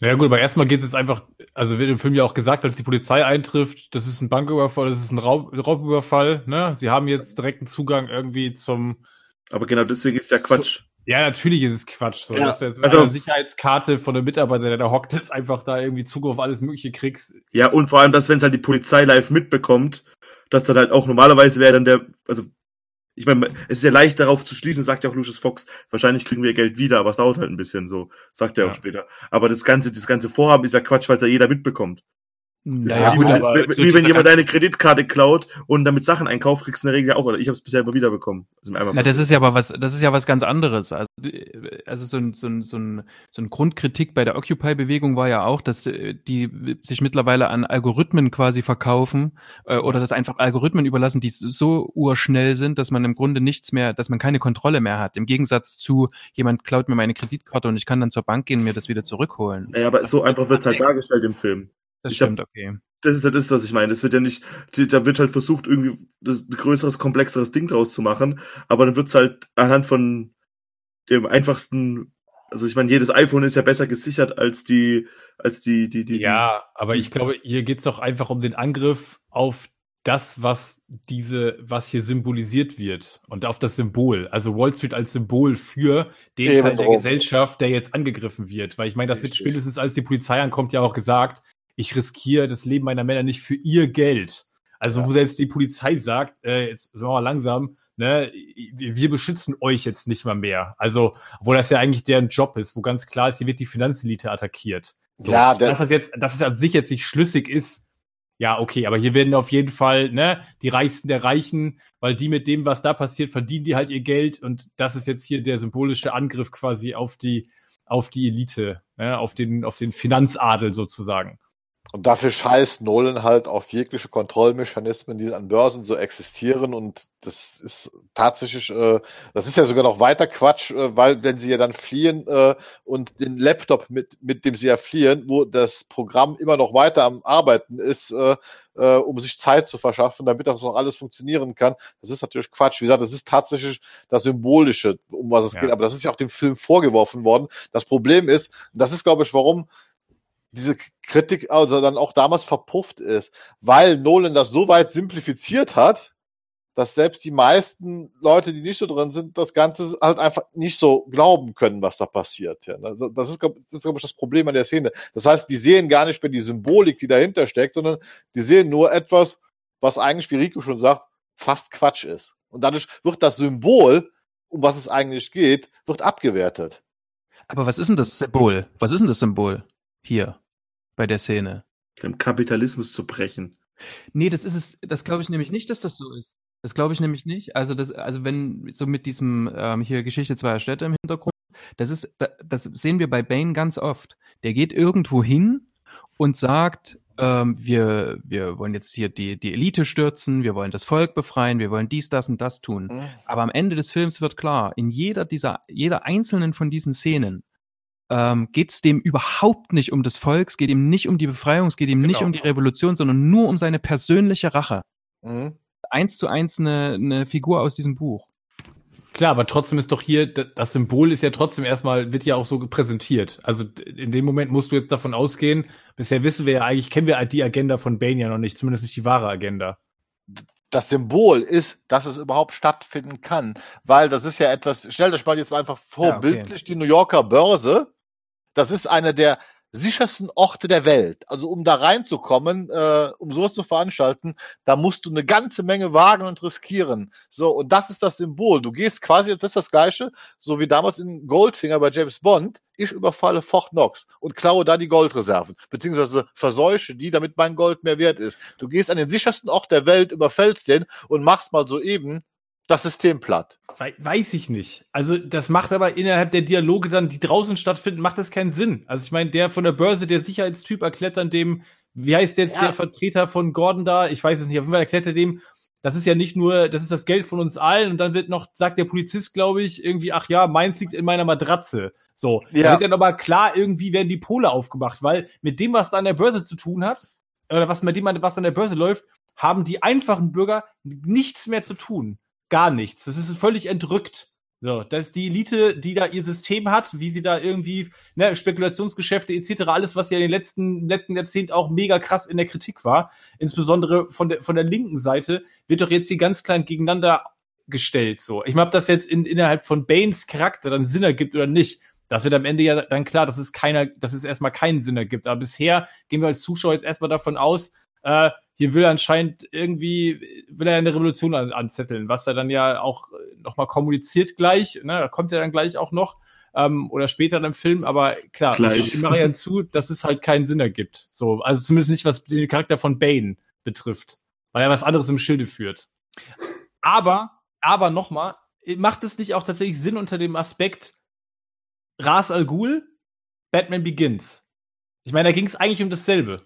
Ja gut, aber erstmal geht es jetzt einfach, also wird im Film ja auch gesagt, als die Polizei eintrifft, das ist ein Banküberfall, das ist ein Raub, Raubüberfall, ne? Sie haben jetzt direkten Zugang irgendwie zum, Aber genau deswegen ist ja Quatsch. ja, natürlich ist es Quatsch, so, Ja, dass du jetzt mit also- einer Sicherheitskarte von einem Mitarbeiter, der da hockt, jetzt einfach da irgendwie Zugriff auf alles Mögliche kriegst. Ja, und vor allem, dass wenn es halt die Polizei live mitbekommt, dass dann halt auch normalerweise wäre dann der, also ich meine, es ist ja leicht darauf zu schließen, sagt ja auch Lucius Fox, wahrscheinlich kriegen wir Geld wieder, aber es dauert halt ein bisschen, so, sagt er Ja. auch später. Aber das ganze, das ganze Vorhaben ist ja Quatsch, weil es ja jeder mitbekommt. Ist Naja, wie, gut, wenn- aber wie, wenn jemand deine Kreditkarte klaut und damit Sachen einkauft, kriegst du in der Regel ja auch, oder ich habe es bisher immer wieder bekommen. Also Na, das ist ja aber was, das ist ja was ganz anderes. Also, äh, also so ein, so ein, so ein, so ein Grundkritik bei der Occupy-Bewegung war ja auch, dass äh, die sich mittlerweile an Algorithmen quasi verkaufen äh, oder das einfach Algorithmen überlassen, die so urschnell sind, dass man im Grunde nichts mehr, dass man keine Kontrolle mehr hat. Im Gegensatz zu jemand klaut mir meine Kreditkarte und ich kann dann zur Bank gehen und mir das wieder zurückholen. ja, aber so einfach wird's halt dargestellt im Film. Das ich hab- stimmt, okay. Das ist das, was ich meine. Das wird ja nicht, die- da wird halt versucht, irgendwie das, ein größeres, komplexeres Ding draus zu machen, aber dann wird's halt anhand von dem einfachsten, also ich meine, jedes iPhone ist ja besser gesichert als die, als die, die, die, Ja, aber die- ich glaube, hier geht's doch einfach um den Angriff auf das, was diese, was hier symbolisiert wird und auf das Symbol. Also Wall Street als Symbol für den Teil der. Gesellschaft, der jetzt angegriffen wird. Weil ich meine, das wird spätestens als die Polizei ankommt ja auch gesagt, ich riskiere das Leben meiner Männer nicht für ihr Geld. Also wo selbst die Polizei sagt, äh, jetzt sagen wir mal langsam, ne, wir beschützen euch jetzt nicht mal mehr. Also, wo das ja eigentlich deren Job ist, wo ganz klar ist, hier wird die Finanzelite attackiert. So, Ja, der- dass das jetzt, dass es an sich jetzt nicht schlüssig ist, ja, okay, aber hier werden auf jeden Fall, ne, die Reichsten der Reichen, weil die mit dem, was da passiert, verdienen die halt ihr Geld und das ist jetzt hier der symbolische Angriff quasi auf die, auf die Elite, ne, auf den, auf den Finanzadel sozusagen. Und dafür scheißt Nolan halt auf jegliche Kontrollmechanismen, die an Börsen so existieren. Und das ist tatsächlich, äh, das ist ja sogar noch weiter Quatsch, äh, weil wenn sie ja dann fliehen äh, und den Laptop, mit, mit dem sie ja fliehen, wo das Programm immer noch weiter am Arbeiten ist, äh, äh, um sich Zeit zu verschaffen, damit das noch alles funktionieren kann, das ist natürlich Quatsch. Wie gesagt, das ist tatsächlich das Symbolische, um was es Ja. geht. Aber das ist ja auch dem Film vorgeworfen worden. Das Problem ist, und das ist, glaube ich, warum diese Kritik also dann auch damals verpufft ist, weil Nolan das so weit simplifiziert hat, dass selbst die meisten Leute, die nicht so drin sind, das Ganze halt einfach nicht so glauben können, was da passiert. Ja, das ist, glaub- das ist glaube ich, das Problem an der Szene. Das heißt, die sehen gar nicht mehr die Symbolik, die dahinter steckt, sondern die sehen nur etwas, was eigentlich, wie Rico schon sagt, fast Quatsch ist. Und dadurch wird das Symbol, um was es eigentlich geht, wird abgewertet. Aber was ist denn das Symbol? Was ist denn das Symbol hier bei der Szene? Dem Kapitalismus zu brechen. Nee, das ist es, das glaube ich nämlich nicht, dass das so ist. Das glaube ich nämlich nicht. Also das, also wenn so mit diesem ähm, hier Geschichte zweier Städte im Hintergrund, das ist, da- das sehen wir bei Bane ganz oft. Der geht irgendwo hin und sagt, ähm, wir, wir wollen jetzt hier die, die Elite stürzen, wir wollen das Volk befreien, wir wollen dies, das und das tun. Mhm. Aber am Ende des Films wird klar, in jeder dieser, jeder einzelnen von diesen Szenen ähm, geht es dem überhaupt nicht um das Volk, es geht ihm nicht um die Befreiung, es geht ihm nicht Genau. um die Revolution, sondern nur um seine persönliche Rache. Mhm. Eins zu eins eine, eine Figur aus diesem Buch. Klar, aber trotzdem ist doch hier, das Symbol ist ja trotzdem erstmal, wird ja auch so präsentiert. Also in dem Moment musst du jetzt davon ausgehen, bisher wissen wir ja eigentlich, kennen wir die Agenda von Bane ja noch nicht, zumindest nicht die wahre Agenda. Das Symbol ist, dass es überhaupt stattfinden kann. Weil das ist ja etwas, stellt euch mal jetzt mal einfach vor, Ja, okay. bildlich die New Yorker Börse, das ist eine der sichersten Orte der Welt. Also um da reinzukommen, äh, um sowas zu veranstalten, da musst du eine ganze Menge wagen und riskieren. So, und das ist das Symbol. Du gehst quasi, jetzt ist das Gleiche, so wie damals in Goldfinger bei James Bond, ich überfalle Fort Knox und klaue da die Goldreserven, beziehungsweise verseuche die, damit mein Gold mehr wert ist. Du gehst an den sichersten Ort der Welt, überfällst den und machst mal soeben das System platt. Wei- Weiß ich nicht. Also das macht aber innerhalb der Dialoge dann, die draußen stattfinden, macht das keinen Sinn. Also ich meine, der von der Börse, der Sicherheitstyp erklärt dann dem, wie heißt jetzt Ja. der Vertreter von Gordon da? Ich weiß es nicht. Auf jeden Fall erklärt er dem, das ist ja nicht nur, das ist das Geld von uns allen und dann wird noch, sagt der Polizist, glaube ich, irgendwie, ach ja, meins liegt in meiner Matratze. So. Da Ja. wird dann aber klar, irgendwie werden die Pole aufgemacht, weil mit dem, was da an der Börse zu tun hat, oder was mit dem, was an der Börse läuft, haben die einfachen Bürger nichts mehr zu tun. Gar nichts. Das ist völlig entrückt. So, das ist die Elite, die da ihr System hat, wie sie da irgendwie, ne, Spekulationsgeschäfte etc., alles, was ja in den letzten, letzten Jahrzehnt auch mega krass in der Kritik war, insbesondere von der, von der linken Seite, wird doch jetzt hier ganz klein gegeneinander gestellt, so. Ich meine, ob das jetzt in, innerhalb von Banes Charakter dann Sinn ergibt oder nicht, das wird am Ende ja dann klar, dass es keiner, dass es erstmal keinen Sinn ergibt. Aber bisher gehen wir als Zuschauer jetzt erstmal davon aus, äh, hier will er anscheinend irgendwie, will er eine Revolution an, anzetteln, was er dann ja auch nochmal kommuniziert gleich, ne, da kommt er dann gleich auch noch, ähm, oder später dann im Film, aber klar, Gleich. ich stimme Marian zu, dass es halt keinen Sinn ergibt. So, also zumindest nicht, was den Charakter von Bane betrifft, weil er was anderes im Schilde führt. Aber, aber nochmal, macht es nicht auch tatsächlich Sinn unter dem Aspekt Ras Al Ghul, Batman Begins? Ich meine, da ging es eigentlich um dasselbe.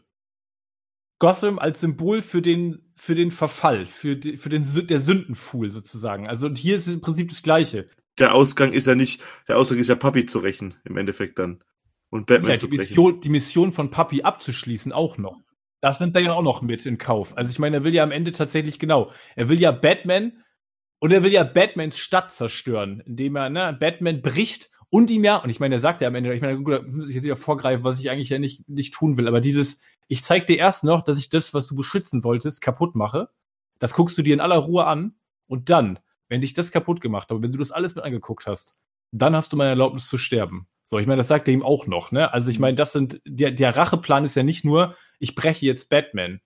Gotham als Symbol für den, für den Verfall, für, die, für den der Sündenfuhl sozusagen. Also und hier ist im Prinzip das Gleiche. Der Ausgang ist ja nicht, der Ausgang ist ja Papi zu rächen, im Endeffekt dann. Und Batman Ja, zu die, brechen. Mission, die Mission von Papi abzuschließen auch noch. Das nimmt er ja auch noch mit in Kauf. Also ich meine, er will ja am Ende tatsächlich genau. Er will ja Batman und er will ja Batmans Stadt zerstören, indem er, ne, Batman bricht und ihm ja, und ich meine, er sagt ja am Ende, ich meine, gut, da muss ich jetzt wieder vorgreifen, was ich eigentlich ja nicht, nicht tun will, aber dieses, ich zeig dir erst noch, dass ich das, was du beschützen wolltest, kaputt mache. Das guckst du dir in aller Ruhe an und dann, wenn dich das kaputt gemacht habe, wenn du das alles mit angeguckt hast, dann hast du meine Erlaubnis zu sterben. So, ich meine, das sagt er ihm auch noch, ne? Also ich meine, das sind, der, der Racheplan ist ja nicht nur, ich breche jetzt Batman,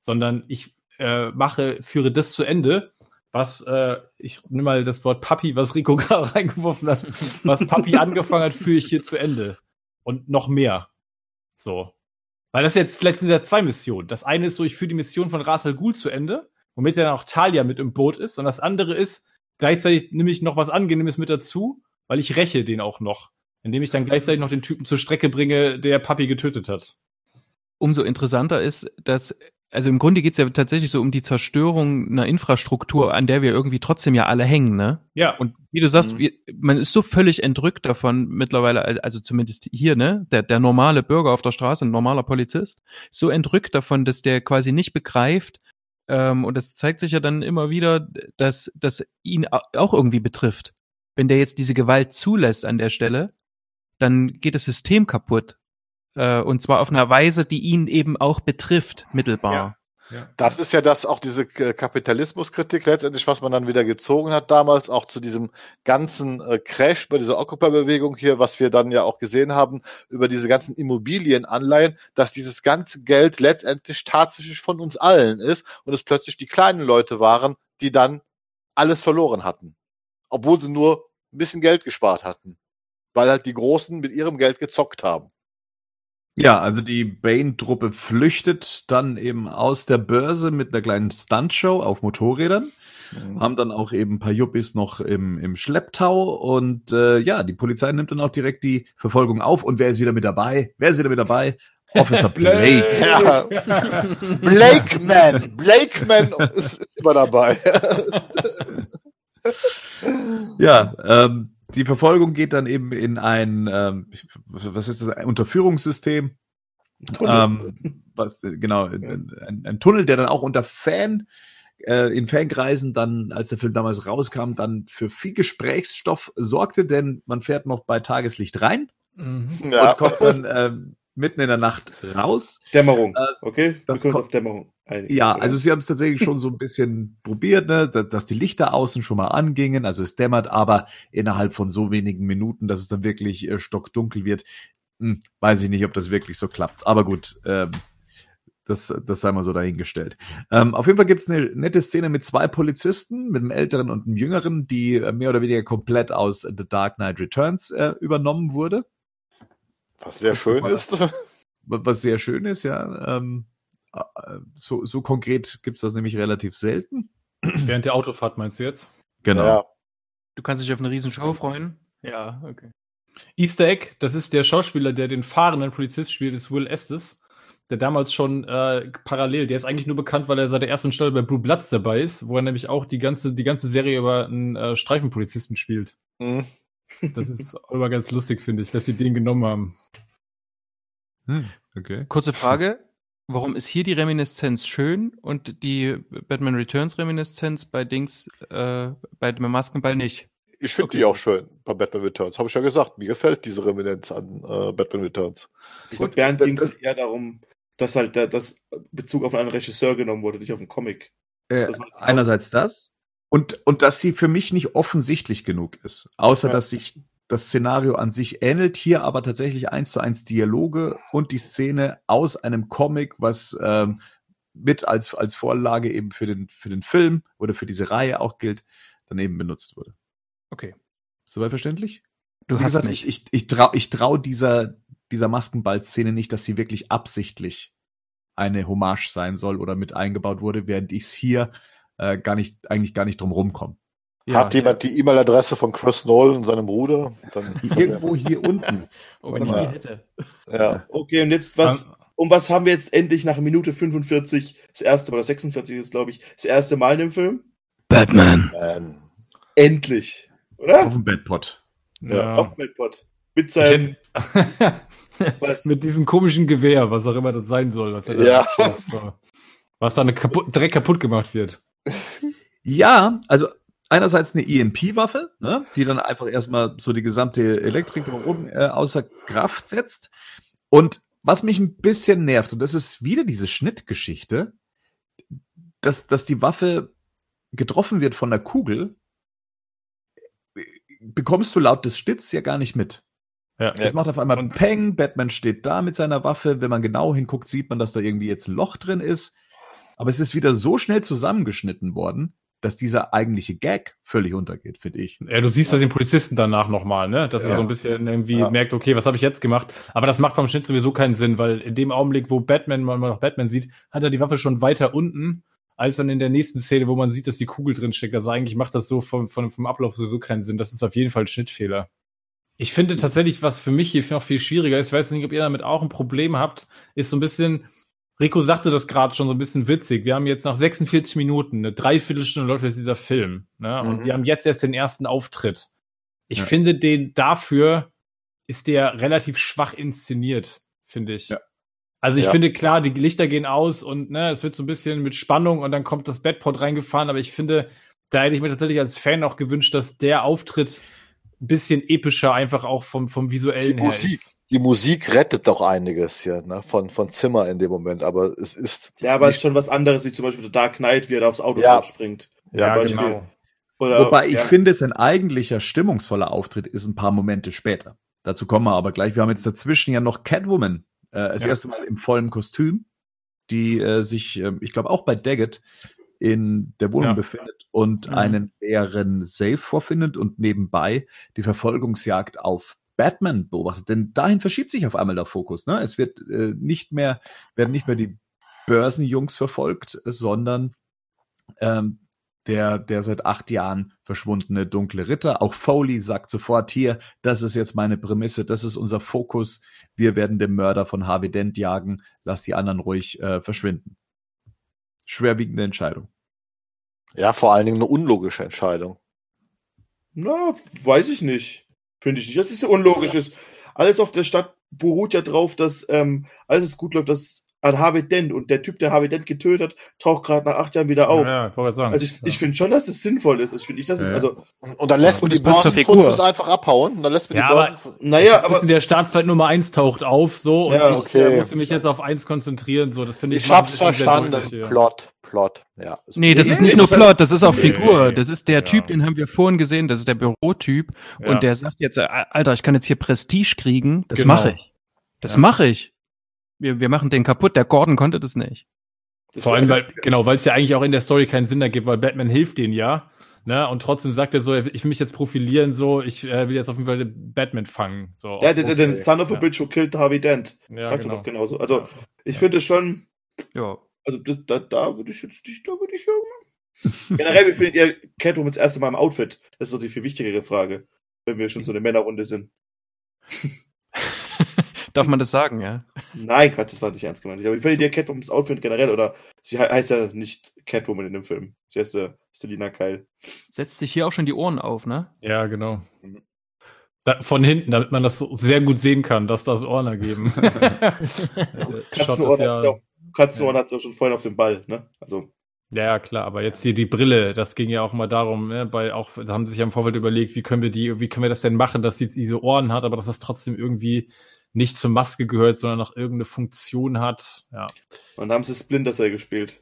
sondern ich äh, mache, führe das zu Ende, was, äh, ich nehme mal das Wort Papi, was Rico gerade reingeworfen hat, was Papi angefangen hat, führe ich hier zu Ende. Und noch mehr. So. Weil das jetzt, vielleicht sind ja zwei Missionen. Das eine ist so, ich führe die Mission von Ras Al Ghul zu Ende, womit ja dann auch Talia mit im Boot ist. Und das andere ist, gleichzeitig nehme ich noch was Angenehmes mit dazu, weil ich räche den auch noch. Indem ich dann gleichzeitig noch den Typen zur Strecke bringe, der Papi getötet hat. Umso interessanter ist, dass also im Grunde geht's ja tatsächlich so um die Zerstörung einer Infrastruktur, an der wir irgendwie trotzdem ja alle hängen, ne? Ja. Und wie du sagst, Mhm. wir, man ist so völlig entrückt davon mittlerweile, al- also zumindest hier, ne? Der, der normale Bürger auf der Straße, ein normaler Polizist, so entrückt davon, dass der quasi nicht begreift, ähm, und das zeigt sich ja dann immer wieder, dass das ihn au- auch irgendwie betrifft. Wenn der jetzt diese Gewalt zulässt an der Stelle, dann geht das System kaputt. Äh, und zwar auf einer Weise, die ihn eben auch betrifft, mittelbar. Das ist ja das auch diese Kapitalismuskritik letztendlich, was man dann wieder gezogen hat damals, auch zu diesem ganzen äh, Crash bei dieser Occupy-Bewegung hier, was wir dann ja auch gesehen haben, über diese ganzen Immobilienanleihen, dass dieses ganze Geld letztendlich tatsächlich von uns allen ist und es plötzlich die kleinen Leute waren, die dann alles verloren hatten. Obwohl sie nur ein bisschen Geld gespart hatten. Weil halt die Großen mit ihrem Geld gezockt haben. Ja, also die Bane-Truppe flüchtet dann eben aus der Börse mit einer kleinen Stuntshow auf Motorrädern. Haben dann auch eben ein paar Juppis noch im, im Schlepptau und äh, ja, die Polizei nimmt dann auch direkt die Verfolgung auf. Und wer ist wieder mit dabei? Wer ist wieder mit dabei? Officer Blake. Ja. Blakeman! Blakeman ist, ist immer dabei. Ja, ähm, die Verfolgung geht dann eben in ein, ähm, was ist das, ein Unterführungssystem. Ähm, was, genau, ein, ein, Tunnel, der dann auch unter Fan, äh, in Fankreisen dann, als der Film damals rauskam, dann für viel Gesprächsstoff sorgte, denn man fährt noch bei Tageslicht rein Ja. und kommt dann ähm, mitten in der Nacht raus. Dämmerung. Äh, Okay? Wir das kommt- auf Dämmerung einigen. Ja, Genau. also sie haben es tatsächlich schon so ein bisschen probiert, ne, da- dass die Lichter außen schon mal angingen, also es dämmert, aber innerhalb von so wenigen Minuten, dass es dann wirklich äh, stockdunkel wird, hm, weiß ich nicht, ob das wirklich so klappt. Aber gut, ähm, das, das sei mal so dahingestellt. Ähm, auf jeden Fall gibt's eine nette Szene mit zwei Polizisten, mit einem älteren und einem jüngeren, die äh, mehr oder weniger komplett aus The Dark Knight Returns äh, übernommen wurde. Was sehr schön ist. Was sehr schön ist, ja. Ähm, äh, so, so konkret gibt's das nämlich relativ selten. Während der Autofahrt meinst du jetzt? Genau. Ja. Du kannst dich auf eine Riesenshow freuen. Ja, okay. Easter Egg, das ist der Schauspieler, der den fahrenden Polizist spielt, ist Will Estes. Der damals schon äh, parallel, der ist eigentlich nur bekannt, weil er seit der ersten Staffel bei Blue Bloods dabei ist, wo er nämlich auch die ganze, die ganze Serie über einen äh, Streifenpolizisten spielt. Mhm. Das ist immer ganz lustig, finde ich, dass sie den genommen haben. Hm, okay. Kurze Frage. Warum ist hier die Reminiszenz schön und die Batman Returns Reminiszenz bei Dings, äh, bei dem Maskenball nicht? Ich finde Okay. die auch schön bei Batman Returns. Habe ich ja gesagt. Mir gefällt diese Reminiszenz an äh, Batman Returns. Ich glaube, Bernd ging es eher darum, dass halt der, das Bezug auf einen Regisseur genommen wurde, nicht auf einen Comic. Äh, Das war- einerseits das und, und dass sie für mich nicht offensichtlich genug ist. Außer, Ja. dass sich das Szenario an sich ähnelt, hier aber tatsächlich eins zu eins Dialoge und die Szene aus einem Comic, was ähm, mit als, als Vorlage eben für den, für den Film oder für diese Reihe auch gilt, dann eben benutzt wurde. Okay. Soweit verständlich? Du Wie hast gesagt, mich. ich, ich, ich trau, ich trau dieser, dieser Maskenball-Szene nicht, dass sie wirklich absichtlich eine Hommage sein soll oder mit eingebaut wurde, während ich es hier äh, gar nicht, eigentlich gar nicht drum rumkomme. Hat jemand die E-Mail-Adresse von Chris Nolan und seinem Bruder? Dann, Irgendwo hier unten. Oh, wenn ich Ja. die hätte. ja. Okay, und jetzt was, um was haben wir jetzt endlich nach Minute 45, das erste Mal, oder 46 ist, glaube ich, das erste Mal in dem Film? Batman. Man. Endlich. Oder? Auf dem Bettpot. Ja. Auf Medpot. Mit Ich seinem, was? Mit diesem komischen Gewehr, was auch immer das sein soll, was, er da Ja. abschießt, so. was dann kaputt, direkt kaputt gemacht wird. Ja, also einerseits eine EMP-Waffe, ne, die dann einfach erstmal so die gesamte Elektrik drumherum äh, außer Kraft setzt. Und was mich ein bisschen nervt, und das ist wieder diese Schnittgeschichte, dass, dass die Waffe getroffen wird von der Kugel, bekommst du laut des Schnitts ja gar nicht mit. Ja. Es macht auf einmal Peng, Batman steht da mit seiner Waffe. Wenn man genau hinguckt, sieht man, dass da irgendwie jetzt ein Loch drin ist. Aber es ist wieder so schnell zusammengeschnitten worden, dass dieser eigentliche Gag völlig untergeht, finde ich. Ja, du siehst das den Polizisten danach nochmal, ne? Dass er Ja. so ein bisschen irgendwie Ja. merkt, okay, was habe ich jetzt gemacht? Aber das macht vom Schnitt sowieso keinen Sinn, weil in dem Augenblick, wo Batman, man noch Batman sieht, hat er die Waffe schon weiter unten, als dann in der nächsten Szene, wo man sieht, dass die Kugel drin steckt. Also eigentlich macht das so vom, vom, vom Ablauf sowieso keinen Sinn. Das ist auf jeden Fall ein Schnittfehler. Ich finde tatsächlich, was für mich hier noch viel schwieriger ist, ich weiß nicht, ob ihr damit auch ein Problem habt, ist so ein bisschen, Rico sagte das gerade schon so ein bisschen witzig. Wir haben jetzt nach 46 Minuten, eine Dreiviertelstunde läuft jetzt dieser Film. Ne? Und Mhm. wir haben jetzt erst den ersten Auftritt. Ich Ja. finde den dafür ist der relativ schwach inszeniert, finde ich. Ja. Also ich Ja. finde klar, die Lichter gehen aus und ne, es wird so ein bisschen mit Spannung und dann kommt das Bedport reingefahren, aber ich finde, da hätte ich mir tatsächlich als Fan auch gewünscht, dass der Auftritt ein bisschen epischer einfach auch vom, vom visuellen Die her Musik. ist. Die Musik rettet doch einiges hier, ne? Von, von Zimmer in dem Moment, aber es ist. Ja, aber es ist schon was anderes, wie zum Beispiel der Dark Knight, wie er da aufs Auto Ja. springt. Ja, Beispiel. genau. Oder, Wobei ich ja. finde, sein eigentlicher stimmungsvoller Auftritt ist ein paar Momente später. Dazu kommen wir aber gleich. Wir haben jetzt dazwischen ja noch Catwoman, äh, das Ja. erste Mal im vollen Kostüm, die äh, sich, äh, ich glaube, auch bei Daggett in der Wohnung Ja. befindet und Mhm. einen leeren Safe vorfindet und nebenbei die Verfolgungsjagd auf Batman beobachtet. Denn dahin verschiebt sich auf einmal der Fokus. Ne? Es wird äh, nicht mehr, werden nicht mehr die Börsenjungs verfolgt, sondern ähm, der, der seit acht Jahren verschwundene dunkle Ritter. Auch Foley sagt sofort hier, das ist jetzt meine Prämisse, das ist unser Fokus. Wir werden den Mörder von Harvey Dent jagen. Lass die anderen ruhig äh, verschwinden. Schwerwiegende Entscheidung. Ja, vor allen Dingen eine unlogische Entscheidung. Na, weiß ich nicht. Finde ich nicht, das so unlogisch ist. Alles auf der Stadt beruht ja drauf, dass ähm, alles ist gut läuft, dass an Harvey Dent und der Typ, der Harvey Dent getötet hat, taucht gerade nach acht Jahren wieder auf. Ja, ja, ich wollte gerade sagen. Also ich, ich finde schon, dass es sinnvoll ist. Ich finde nicht, dass es, Ja. also, Und dann lässt man die es Figur. einfach abhauen. Und dann lässt man Ja, die aber- Börsen. naja, Das aber wir, Staatsfeind Nummer eins taucht auf, so, und Ja, ich okay. musste mich jetzt auf eins konzentrieren, so, das finde ich. Ich hab's es verstanden. Plot, Plot. Ja. Nee, das Nee, ist nicht nur Plot, das ist auch Nee. Figur. Das ist der Ja. Typ, den haben wir vorhin gesehen, das ist der Bürotyp. Ja. Und der sagt jetzt, Alter, ich kann jetzt hier Prestige kriegen, das Genau. mache ich. Das Ja. mache ich. Wir, wir machen den kaputt, der Gordon konnte das nicht. Vor allem, weil, genau, weil es ja eigentlich auch in der Story keinen Sinn ergibt, weil Batman hilft denen ja. Ne? Und trotzdem sagt er so, ich will mich jetzt profilieren, so, ich äh, will jetzt auf jeden Fall den Batman fangen. So, ja, der Okay. Son of a Ja. Bitch who killed Harvey Dent. Ja, Sagt genau. er doch genauso. Also, ich finde es schon, Ja. also das, da, da würde ich jetzt nicht, da würde ich ja. Generell, wie findet ihr Catwoman das erste Mal im Outfit? Das ist doch die viel wichtigere Frage, wenn wir schon so eine Männerrunde sind. Darf man das sagen, ja? Nein, Quatsch, das war nicht ernst gemeint. Aber wie findet ihr Catwomans Outfit generell? Oder sie he heißt ja nicht Catwoman in dem Film. Sie heißt ja Selina Kyle. Setzt sich hier auch schon die Ohren auf, ne? Ja, genau. Mhm. Da, von hinten, damit man das so sehr gut sehen kann, dass das Ohren ergeben. Katzenohren hat sie auch, Katzenohren hat sie auch schon vorhin auf dem Ball, ne? Also, Ja, ja, klar, aber jetzt hier die Brille, das ging ja auch mal darum, ne, bei auch, da haben sie sich ja im Vorfeld überlegt, wie können wir die, wie können wir das denn machen, dass sie diese Ohren hat, aber dass das trotzdem irgendwie nicht zur Maske gehört, sondern noch irgendeine Funktion hat. Ja, und dann haben sie Splinter Cell gespielt.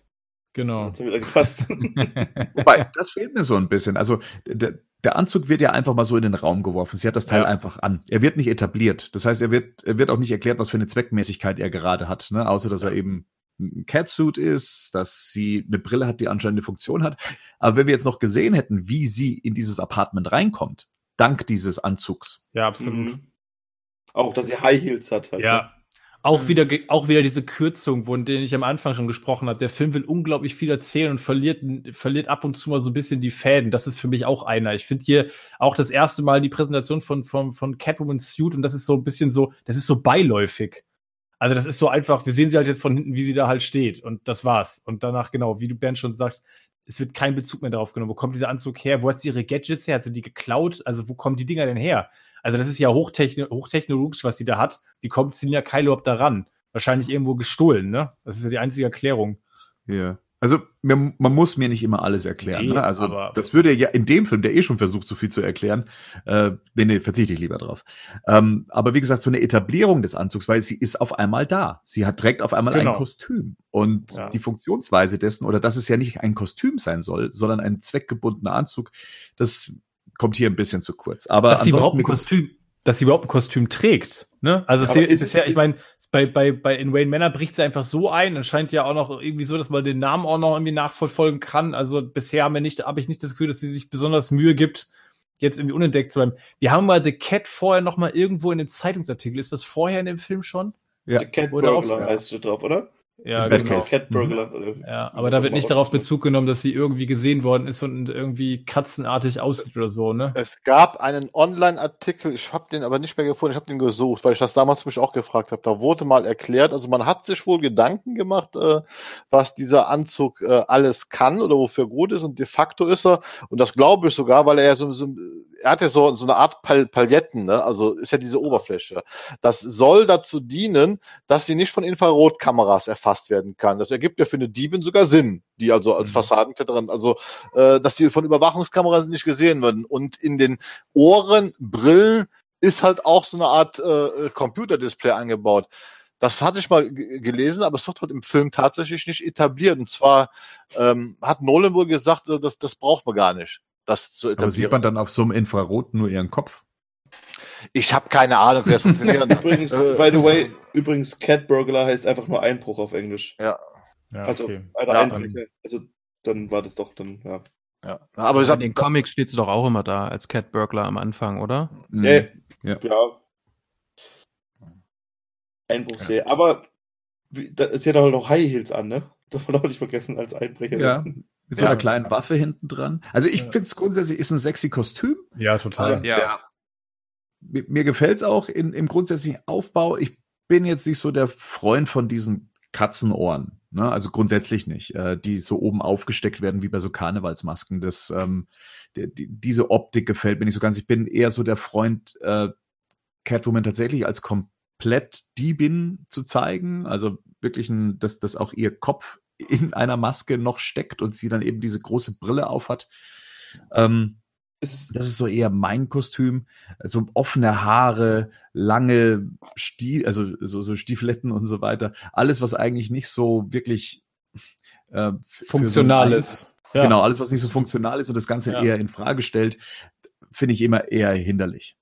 genau. Hat's wieder gepasst. Wobei, das fehlt mir so ein bisschen. Also der, der Anzug wird ja einfach mal so in den Raum geworfen. Sie hat das Teil Ja. einfach an. Er wird nicht etabliert. Das heißt, er wird, er wird auch nicht erklärt, was für eine Zweckmäßigkeit er gerade hat. Ne? Außer, dass er eben ein Catsuit ist, dass sie eine Brille hat, die anscheinend eine Funktion hat. Aber wenn wir jetzt noch gesehen hätten, wie sie in dieses Apartment reinkommt, dank dieses Anzugs. ja, absolut. Mhm. Auch, dass sie High Heels hat. Halt, ne? Ja. Auch wieder, ge- auch wieder diese Kürzung, von denen ich am Anfang schon gesprochen habe. Der Film will unglaublich viel erzählen und verliert, verliert ab und zu mal so ein bisschen die Fäden. Das ist für mich auch einer. Ich finde hier auch das erste Mal die Präsentation von, von, von Catwoman's Suit und das ist so ein bisschen so, das ist so beiläufig. Also das ist so einfach, wir sehen sie halt jetzt von hinten, wie sie da halt steht und das war's. Und danach, genau, wie du Bernd schon sagst, es wird kein Bezug mehr darauf genommen. Wo kommt dieser Anzug her? Wo hat sie ihre Gadgets her? Hat sie die geklaut? Also wo kommen die Dinger denn her? Also das ist ja hochtechno hochtechnologisch, was die da hat. Wie kommt Selina Kyle überhaupt da ran? Wahrscheinlich irgendwo gestohlen, ne? Das ist ja die einzige Erklärung. Ja. Also mir, man muss mir nicht immer alles erklären. Nee, ne? Also das würde ja in dem Film, der eh schon versucht, so viel zu erklären, äh, nee, nee, verzichte ich lieber drauf. Ähm, aber wie gesagt, so eine Etablierung des Anzugs, weil sie ist auf einmal da. Sie hat trägt auf einmal Genau. ein Kostüm und Ja. die Funktionsweise dessen oder dass es ja nicht ein Kostüm sein soll, sondern ein zweckgebundener Anzug, das kommt hier ein bisschen zu kurz. Aber Dass sie überhaupt ein Kostüm, dass sie überhaupt ein Kostüm trägt. Ne? Also sie, ist- bisher, ist- ich meine, bei, bei, bei in Wayne Manor bricht sie einfach so ein. Es scheint ja auch noch irgendwie so, dass man den Namen auch noch irgendwie nachverfolgen kann. Also bisher haben wir nicht, habe ich nicht das Gefühl, dass sie sich besonders Mühe gibt, jetzt irgendwie unentdeckt zu bleiben. Wir haben mal The Cat vorher noch mal irgendwo in dem Zeitungsartikel. Ist das vorher in dem Film schon? Ja. The Cat Oder auch Burglar heißt du drauf, oder? Ja, Das genau. Cat Burglar. oder- Ja, aber da wird nicht darauf Bezug genommen, dass sie irgendwie gesehen worden ist und irgendwie katzenartig aussieht oder so, ne? Es gab einen Online-Artikel, ich habe den aber nicht mehr gefunden, ich habe den gesucht, weil ich das damals mich auch gefragt habe. Da wurde mal erklärt, also man hat sich wohl Gedanken gemacht, äh, was dieser Anzug äh, alles kann oder wofür gut ist und de facto ist er, und das glaube ich sogar, weil er ja so, so er hat ja so, so eine Art Pal Paletten, ne? also ist ja diese Oberfläche. Das soll dazu dienen, dass sie nicht von Infrarotkameras erfasst werden kann. Das ergibt ja für eine Diebin sogar Sinn, die also als Mhm. Fassadenkletterin, also äh, dass die von Überwachungskameras nicht gesehen werden. Und in den Ohren, Brillen ist halt auch so eine Art äh, Computerdisplay eingebaut. Das hatte ich mal gelesen, aber es wird halt im Film tatsächlich nicht etabliert. Und zwar ähm, hat Nolan wohl gesagt, äh, das, das braucht man gar nicht, das zu Aber sieht etablieren. man dann auf so einem Infrarot nur ihren Kopf? Ich habe keine Ahnung, wie das funktioniert. Übrigens, Äh, by the way, übrigens Cat Burglar heißt einfach nur Einbruch auf Englisch. Ja, Also, okay. Ja, Einbrecher. Also, dann war das doch dann, ja. ja. Aber In den Comics steht es doch auch immer da als Cat Burglar am Anfang, oder? Nee, Ja. ja. Einbruchserie. Aber wie- da, sie hat auch noch High Heels an, ne? Darf man auch nicht vergessen als Einbrecher. Ja. Mit so Ja. einer kleinen Waffe hinten dran. Also ich Ja. finde es grundsätzlich ist ein sexy Kostüm. Ja, total. ja. Mir, mir gefällt's auch in, im grundsätzlichen Aufbau. Ich bin jetzt nicht so der Freund von diesen Katzenohren. Ne? Also grundsätzlich nicht, äh, die so oben aufgesteckt werden wie bei so Karnevalsmasken. Das, ähm, die, die, diese Optik gefällt mir nicht so ganz. Ich bin eher so der Freund, äh, Catwoman tatsächlich als komplett Diebin zu zeigen. Also wirklich, ein, dass, dass auch ihr Kopf in einer Maske noch steckt und sie dann eben diese große Brille aufhat. Ähm, das ist so eher mein Kostüm. So offene Haare, lange Stiefel, also so, so Stiefeletten und so weiter. Alles, was eigentlich nicht so wirklich äh, Funktional so ist. Ja. Genau, alles, was nicht so funktional ist und das Ganze Ja. eher in Frage stellt, finde ich immer eher hinderlich.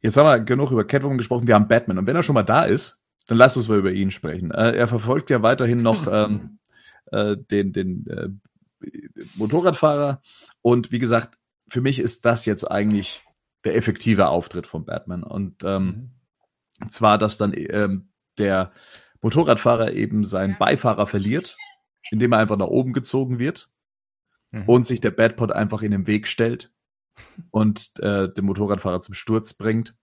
Jetzt haben wir genug über Catwoman gesprochen, wir haben Batman. Und wenn er schon mal da ist, dann lasst uns mal über ihn sprechen. Äh, er verfolgt ja weiterhin noch ähm, äh, den, den äh, Motorradfahrer. Und wie gesagt, für mich ist das jetzt eigentlich der effektive Auftritt von Batman. Und ähm, zwar, dass dann ähm, der Motorradfahrer eben seinen Beifahrer verliert, indem er einfach nach oben gezogen wird Mhm. und sich der Batpod einfach in den Weg stellt und äh, den Motorradfahrer zum Sturz bringt.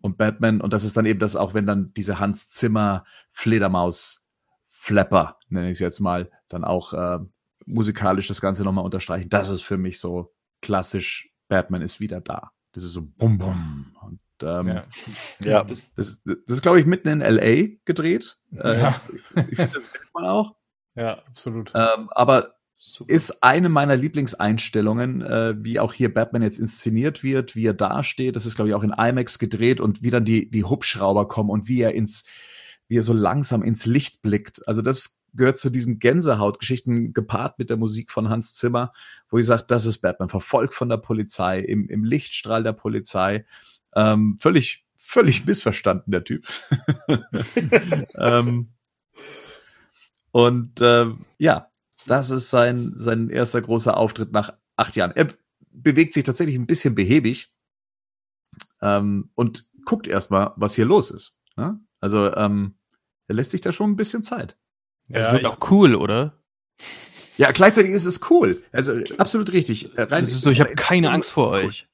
Und Batman, und das ist dann eben das auch, wenn dann diese Hans Zimmer Fledermaus Flapper, nenne ich es jetzt mal, dann auch äh, musikalisch das Ganze nochmal unterstreichen. Das ist für mich so klassisch, Batman ist wieder da. Das ist so bum bum. Und ähm, Ja. Ja. das, das, das ist, glaube ich, mitten in LA gedreht. Äh, Ja. Ich, ich finde, das kennt man auch. ja, absolut. Ähm, aber super. ist eine meiner Lieblingseinstellungen, äh, wie auch hier Batman jetzt inszeniert wird, wie er dasteht. Das ist, glaube ich, auch in IMAX gedreht und wie dann die, die Hubschrauber kommen und wie er ins, wie er so langsam ins Licht blickt. Also das gehört zu diesen Gänsehautgeschichten gepaart mit der Musik von Hans Zimmer, wo ich sage, das ist Batman, verfolgt von der Polizei, im, im Lichtstrahl der Polizei. Ähm, völlig, völlig missverstanden, der Typ. ähm, und äh, ja, das ist sein, sein erster großer Auftritt nach acht Jahren. Er bewegt sich tatsächlich ein bisschen behäbig ähm, und guckt erstmal, was hier los ist. Ne? Also ähm, er lässt sich da schon ein bisschen Zeit. Das Ja, wird ich, auch cool, oder? Ja, gleichzeitig ist es cool. Also absolut richtig. Äh, Rein, Das ist so, ich habe keine Angst vor euch.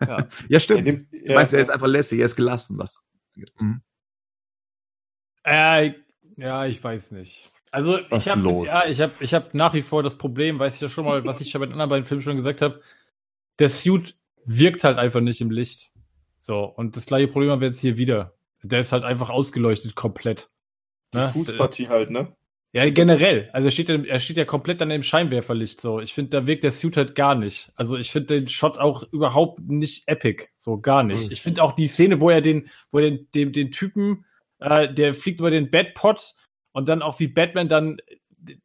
Ja, Er stimmt. Du ja, meinst, er ist einfach lässig, er ist gelassen, was. Mhm. äh, ja, ich weiß nicht. Also Was ich habe ja, ich habe ich habe nach wie vor das Problem, weiß ich ja schon mal, was ich ja bei den anderen beiden Filmen schon gesagt habe. Der Suit wirkt halt einfach nicht im Licht. So und das gleiche Problem haben wir jetzt hier wieder. Der ist halt einfach ausgeleuchtet komplett. die Ne? Fußpartie halt, ne? Ja, generell. Also er steht, ja- er steht ja komplett an dem Scheinwerferlicht so. Ich finde, da wirkt der Suit halt gar nicht. Also ich finde den Shot auch überhaupt nicht epic. So gar nicht. Ich finde auch die Szene, wo er den, wo er den, den, den Typen, äh, der fliegt über den Batpot und dann auch wie Batman dann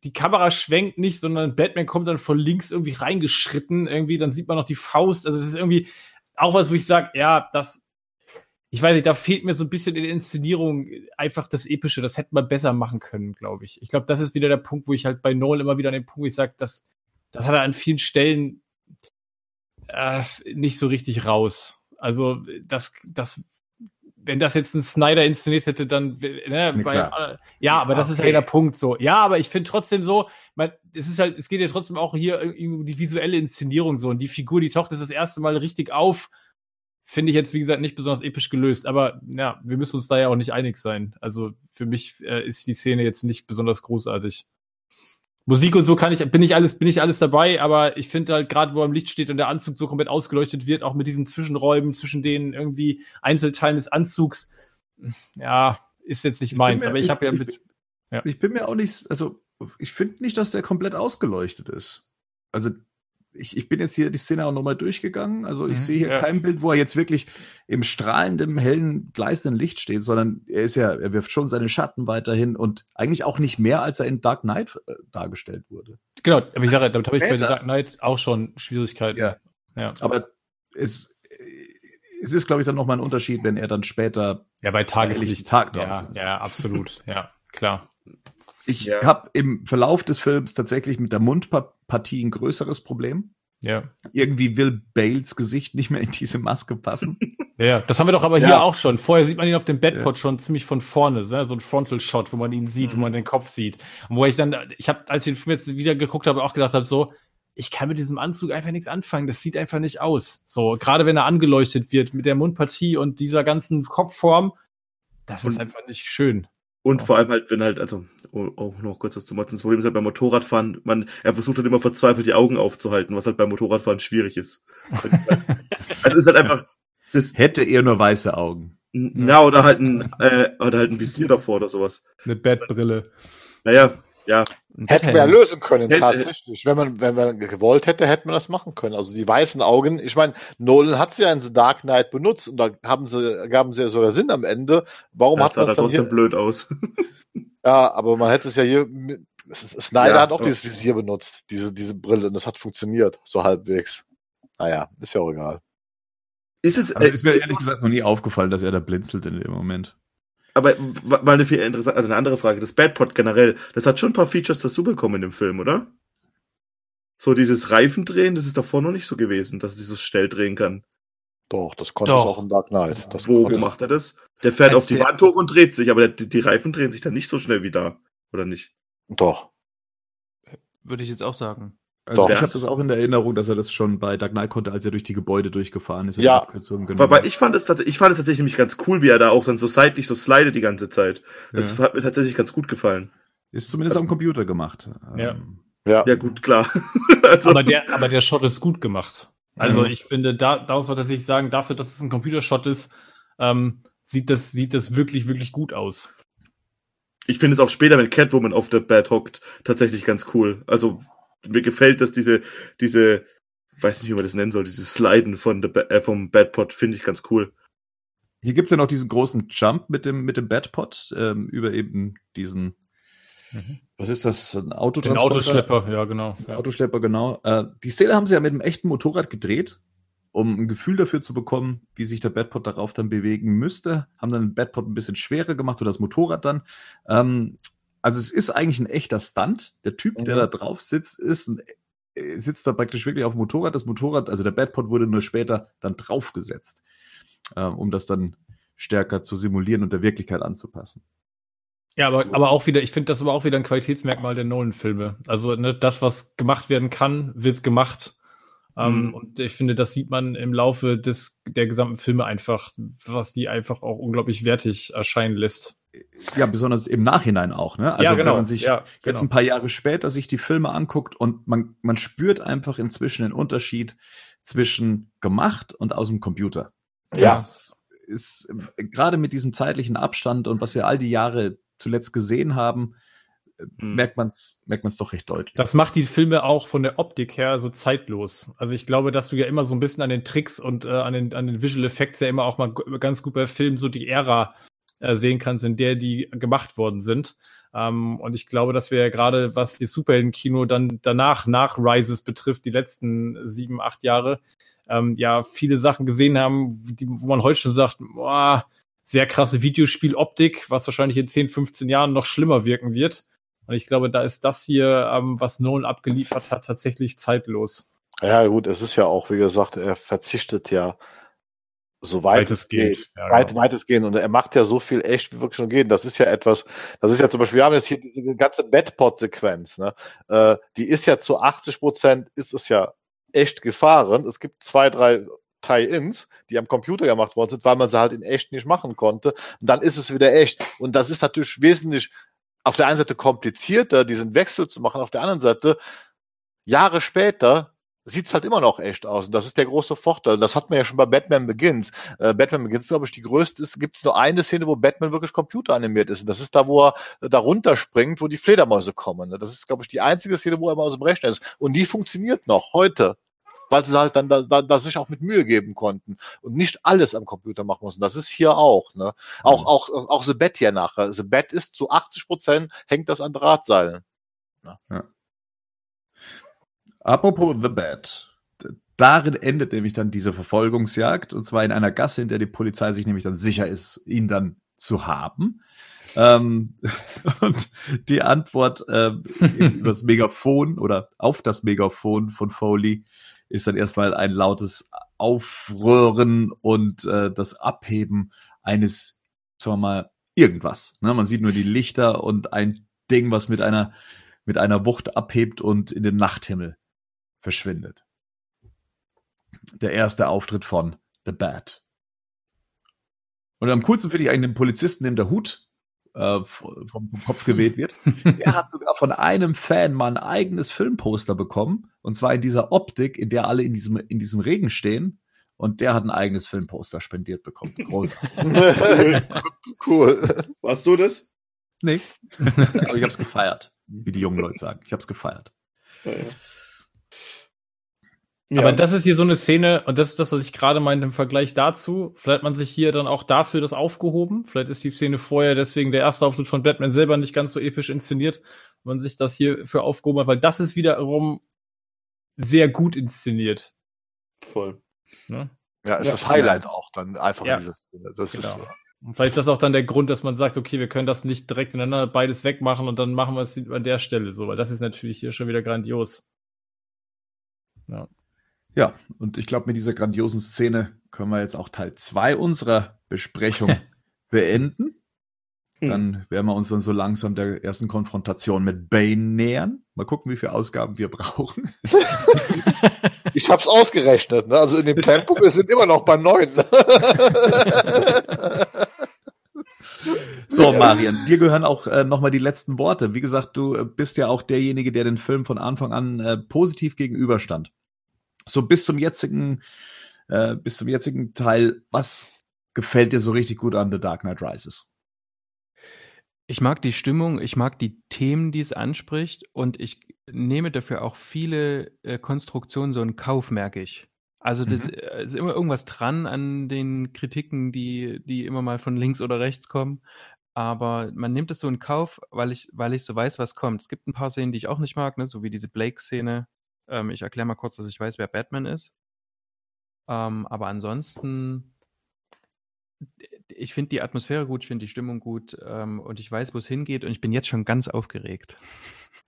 die Kamera schwenkt nicht, sondern Batman kommt dann von links irgendwie reingeschritten, irgendwie, dann sieht man noch die Faust. Also das ist irgendwie auch was, wo ich sage, ja, das, ich weiß nicht, da fehlt mir so ein bisschen in der Inszenierung einfach das Epische. Das hätte man besser machen können, glaube ich. Ich glaube, das ist wieder der Punkt, wo ich halt bei Nolan immer wieder an den Punkt, wo ich sage, das, das hat er an vielen Stellen äh, nicht so richtig raus. Also das, das wenn das jetzt ein Snyder inszeniert hätte, dann, ne, Nee, bei, ja, aber das ist Okay. ja der Punkt so. Ja, aber ich finde trotzdem so, man, es ist halt, es geht ja trotzdem auch hier um die visuelle Inszenierung so und die Figur, die taucht jetzt das erste Mal richtig auf, finde ich jetzt, wie gesagt, nicht besonders episch gelöst. Aber ja, wir müssen uns da ja auch nicht einig sein. Also für mich äh, ist die Szene jetzt nicht besonders großartig. Musik und so kann ich, bin ich alles, bin ich alles dabei, aber ich finde halt gerade, wo er im Licht steht und der Anzug so komplett ausgeleuchtet wird, auch mit diesen Zwischenräumen zwischen den irgendwie Einzelteilen des Anzugs, ja, ist jetzt nicht meins. mir- aber ich habe ja ich- mit, Ja. Ich bin mir auch nicht, also ich finde nicht, dass der komplett ausgeleuchtet ist. Also ich, ich bin jetzt hier die Szene auch nochmal durchgegangen. Also ich Mhm, sehe hier ja. kein Bild, wo er jetzt wirklich im strahlenden, hellen, gleißenden Licht steht, sondern er ist ja, er wirft schon seine Schatten weiterhin und eigentlich auch nicht mehr, als er in Dark Knight äh, dargestellt wurde. genau, aber ich sage, damit habe ich bei. Dark Knight auch schon Schwierigkeiten. Ja. ja. Aber es, es ist, glaube ich, dann nochmal ein Unterschied, wenn er dann später Ja, bei Tageslicht. Tag ja, ist. ja, absolut. Ja, klar. Ich Ja. habe im Verlauf des Films tatsächlich mit der Mundpartie ein größeres Problem. Ja. Irgendwie will Bales Gesicht nicht mehr in diese Maske passen. Ja, das haben wir doch aber Ja. hier auch schon. Vorher sieht man ihn auf dem Bedpot Ja. schon ziemlich von vorne, ne? so ein Frontal-Shot, wo man ihn sieht, wo man den Kopf sieht. Und wo ich dann, ich habe, als ich den Film jetzt wieder geguckt habe, auch gedacht habe, so, ich kann mit diesem Anzug einfach nichts anfangen. Das sieht einfach nicht aus. So, gerade wenn er angeleuchtet wird mit der Mundpartie und dieser ganzen Kopfform, das ist Und- einfach nicht schön. Und vor allem halt, wenn halt, also, oh, oh, noch kurz was zu Motzen. Das Problem ist halt beim Motorradfahren, man, er versucht halt immer verzweifelt die Augen aufzuhalten, was halt beim Motorradfahren schwierig ist. also es ist halt einfach, das, Hätte er nur weiße Augen. ja, oder halt ein, äh, oder halt ein Visier davor oder sowas. Eine Batbrille. Naja, ja, Hätten wir ja lösen können, Hätte- tatsächlich. Wenn man, wenn man gewollt hätte, hätte man das machen können. Also die weißen Augen, ich meine, Nolan hat sie ja in The Dark Knight benutzt und da haben sie, gaben sie ja sogar Sinn am Ende. Warum das hat man da es dann trotzdem hier? blöd aus. Ja, aber man hätte es ja hier, Snyder Ja, hat auch doch. dieses Visier benutzt, diese, diese Brille, und das hat funktioniert, so halbwegs. Naja, ist ja auch egal. Ist es, äh, ist mir ehrlich gesagt noch nie aufgefallen, dass er da blinzelt in dem Moment. Aber w- mal eine viel interessante, also eine andere Frage. Das Badpot generell, das hat schon ein paar Features dazu bekommen in dem Film, oder? So dieses Reifendrehen, das ist davor noch nicht so gewesen, dass es dieses Stell drehen kann. Doch, das konnte Doch. es auch in Dark Knight. Das Wo, konnte- macht er das? Der fährt Als auf die Wand hoch und dreht sich, aber der, die, die Reifen drehen sich dann nicht so schnell wie da, oder nicht? Doch. Würde ich jetzt auch sagen. Also Doch. ich habe das auch in der Erinnerung, dass er das schon bei Dark Knight konnte, als er durch die Gebäude durchgefahren ist. Ja. Aber ich fand es tatsächlich, ich fand es tatsächlich nämlich ganz cool, wie er da auch dann so seitlich so slidet die ganze Zeit. Das Ja. hat mir tatsächlich ganz gut gefallen. Ist zumindest am Computer gemacht. Ja. Ähm, Ja. Ja, gut, klar. also, Aber der, aber der Shot ist gut gemacht. Also ich finde, da, da muss man tatsächlich sagen, dafür, dass es ein Computershot ist, ähm, sieht das, sieht das wirklich, wirklich gut aus. ich finde es auch später, wenn Catwoman auf der Bad hockt, tatsächlich ganz cool. Also, mir gefällt das, diese, diese, weiß nicht, wie man das nennen soll, dieses Sliden von der, Ba- äh, vom Badpot, finde ich ganz cool. Hier gibt's ja noch diesen großen Jump mit dem, mit dem Badpot ähm, über eben diesen, was ist das, ein Den Autotransporter? Autoschlepper, ja, genau. Ja. Autoschlepper, genau. Äh, die Szene haben sie ja mit einem echten Motorrad gedreht, um ein Gefühl dafür zu bekommen, wie sich der Badpot darauf dann bewegen müsste. Haben dann den Badpot ein bisschen schwerer gemacht oder das Motorrad dann. Ähm, also es ist eigentlich ein echter Stunt. Der Typ, der Mhm. da drauf sitzt, ist ein, äh, sitzt da praktisch wirklich auf dem Motorrad. Das Motorrad, also der Badpot wurde nur später dann draufgesetzt, äh, um das dann stärker zu simulieren und der Wirklichkeit anzupassen. Ja, aber, aber auch wieder, ich finde das aber auch wieder ein Qualitätsmerkmal der Nolan-Filme. Also ne, das, was gemacht werden kann, wird gemacht. Ähm, Mhm. Und ich finde, das sieht man im Laufe des der gesamten Filme einfach, was die einfach auch unglaublich wertig erscheinen lässt. Ja, besonders im Nachhinein auch, ne? Also Ja, genau. wenn man sich Ja, jetzt genau. ein paar Jahre später sich die Filme anguckt und man, man spürt einfach inzwischen den Unterschied zwischen gemacht und aus dem Computer. Ja. Das ist gerade mit diesem zeitlichen Abstand und was wir all die Jahre zuletzt gesehen haben, Hm. merkt man's merkt man's doch recht deutlich. Das macht die Filme auch von der Optik her so zeitlos. Also ich glaube, dass du ja immer so ein bisschen an den Tricks und äh, an den, an den Visual Effects ja immer auch mal ganz gut bei Filmen so die Ära äh, sehen kannst, in der die gemacht worden sind. Ähm, und ich glaube, dass wir gerade, was die Superhelden-Kino dann danach, nach Rises betrifft, die letzten sieben, acht Jahre, ähm, ja, viele Sachen gesehen haben, die, wo man heute schon sagt, boah, sehr krasse Videospieloptik, was wahrscheinlich in 10, 15 Jahren noch schlimmer wirken wird. Und ich glaube, da ist das hier, ähm, was Nolan abgeliefert hat, tatsächlich zeitlos. Ja, gut, es ist ja auch, wie gesagt, er verzichtet ja so weit es geht. Ja, weit, genau. weit es geht. Und er macht ja so viel echt, wie wirklich schon geht. Das ist ja etwas, das ist ja zum Beispiel, wir haben jetzt hier diese ganze Bedpot-Sequenz, ne? Äh, die ist ja zu 80 Prozent, ist es ja echt gefahren. Es gibt zwei, drei Tie-Ins, die am Computer gemacht worden sind, weil man sie halt in echt nicht machen konnte. Und dann ist es wieder echt. Und das ist natürlich wesentlich auf der einen Seite komplizierter, diesen Wechsel zu machen, auf der anderen Seite Jahre später sieht's halt immer noch echt aus. Und das ist der große Vorteil. Das hat man ja schon bei Batman Begins. Äh, Batman Begins, glaube ich, die größte ist, gibt's nur eine Szene, wo Batman wirklich computeranimiert ist. Und das ist da, wo er äh, da runterspringt, wo die Fledermäuse kommen. ne? Das ist, glaube ich, die einzige Szene, wo er mal aus dem Rechner ist. Und die funktioniert noch heute. Weil sie halt dann da, da, da sich auch mit Mühe geben konnten und nicht alles am Computer machen mussten. Das ist hier auch. Ne? Auch, auch, auch The Bat hier nachher. The Bat ist zu 80 Prozent hängt das an Drahtseilen. Apropos The Bat. Darin endet nämlich dann diese Verfolgungsjagd und zwar in einer Gasse, in der die Polizei sich nämlich dann sicher ist, ihn dann zu haben. Ähm, und die Antwort ähm, über das Megafon oder auf das Megafon von Foley ist dann erstmal ein lautes Aufröhren und äh, das Abheben eines, sagen wir mal, irgendwas. Ne? Man sieht nur die Lichter und ein Ding, was mit einer mit einer Wucht abhebt und in den Nachthimmel verschwindet. Der erste Auftritt von The Bat. Und am coolsten finde ich eigentlich den Polizisten, dem der Hut äh, vom, vom Kopf geweht wird. Er hat sogar von einem Fan mal ein eigenes Filmposter bekommen. Und zwar in dieser Optik, in der alle in diesem, in diesem Regen stehen. Und der hat ein eigenes Filmposter spendiert bekommen. Großartig. cool. Warst du das? nee. Aber ich hab's gefeiert, wie die jungen Leute sagen. Ich hab's gefeiert. Ja, ja. Aber das ist hier so eine Szene, und das ist das, was ich gerade meinte im Vergleich dazu. Vielleicht hat man sich hier dann auch dafür das aufgehoben. Vielleicht ist die Szene vorher deswegen der erste Auftritt von Batman selber nicht ganz so episch inszeniert, wenn man sich das hier für aufgehoben hat, weil das ist wiederum sehr gut inszeniert. voll. Ne? Ja, ist Ja. das Highlight auch dann einfach Ja. in dieser Szene. Das ist, Genau. Und vielleicht ist das auch dann der Grund, dass man sagt, okay, wir können das nicht direkt ineinander beides wegmachen und dann machen wir es an der Stelle so, weil das ist natürlich hier schon wieder grandios. Ja. Ja, und ich glaube, mit dieser grandiosen Szene können wir jetzt auch Teil zwei unserer Besprechung beenden. Hm. Dann werden wir uns dann so langsam der ersten Konfrontation mit Bane nähern. Mal gucken, wie viele Ausgaben wir brauchen. Ich hab's ausgerechnet, ne? Also in dem Tempo, wir sind immer noch bei neun. Ne? So, Marian, dir gehören auch äh, nochmal die letzten Worte. Wie gesagt, du äh, bist ja auch derjenige, der den Film von Anfang an äh, positiv gegenüberstand. So bis zum jetzigen, äh, bis zum jetzigen Teil, was gefällt dir so richtig gut an The Dark Knight Rises? Ich mag die Stimmung, ich mag die Themen, die es anspricht und ich nehme dafür auch viele äh, Konstruktionen so in Kauf, merke ich. Also das Mhm. äh, ist immer irgendwas dran an den Kritiken, die, die immer mal von links oder rechts kommen. Aber man nimmt es so in Kauf, weil ich, weil ich so weiß, was kommt. Es gibt ein paar Szenen, die ich auch nicht mag, ne? so wie diese Blake-Szene. Ähm, ich erkläre mal kurz, dass ich weiß, wer Batman ist. Ähm, aber ansonsten, ich finde die Atmosphäre gut, ich finde die Stimmung gut ähm, und ich weiß, wo es hingeht und ich bin jetzt schon ganz aufgeregt.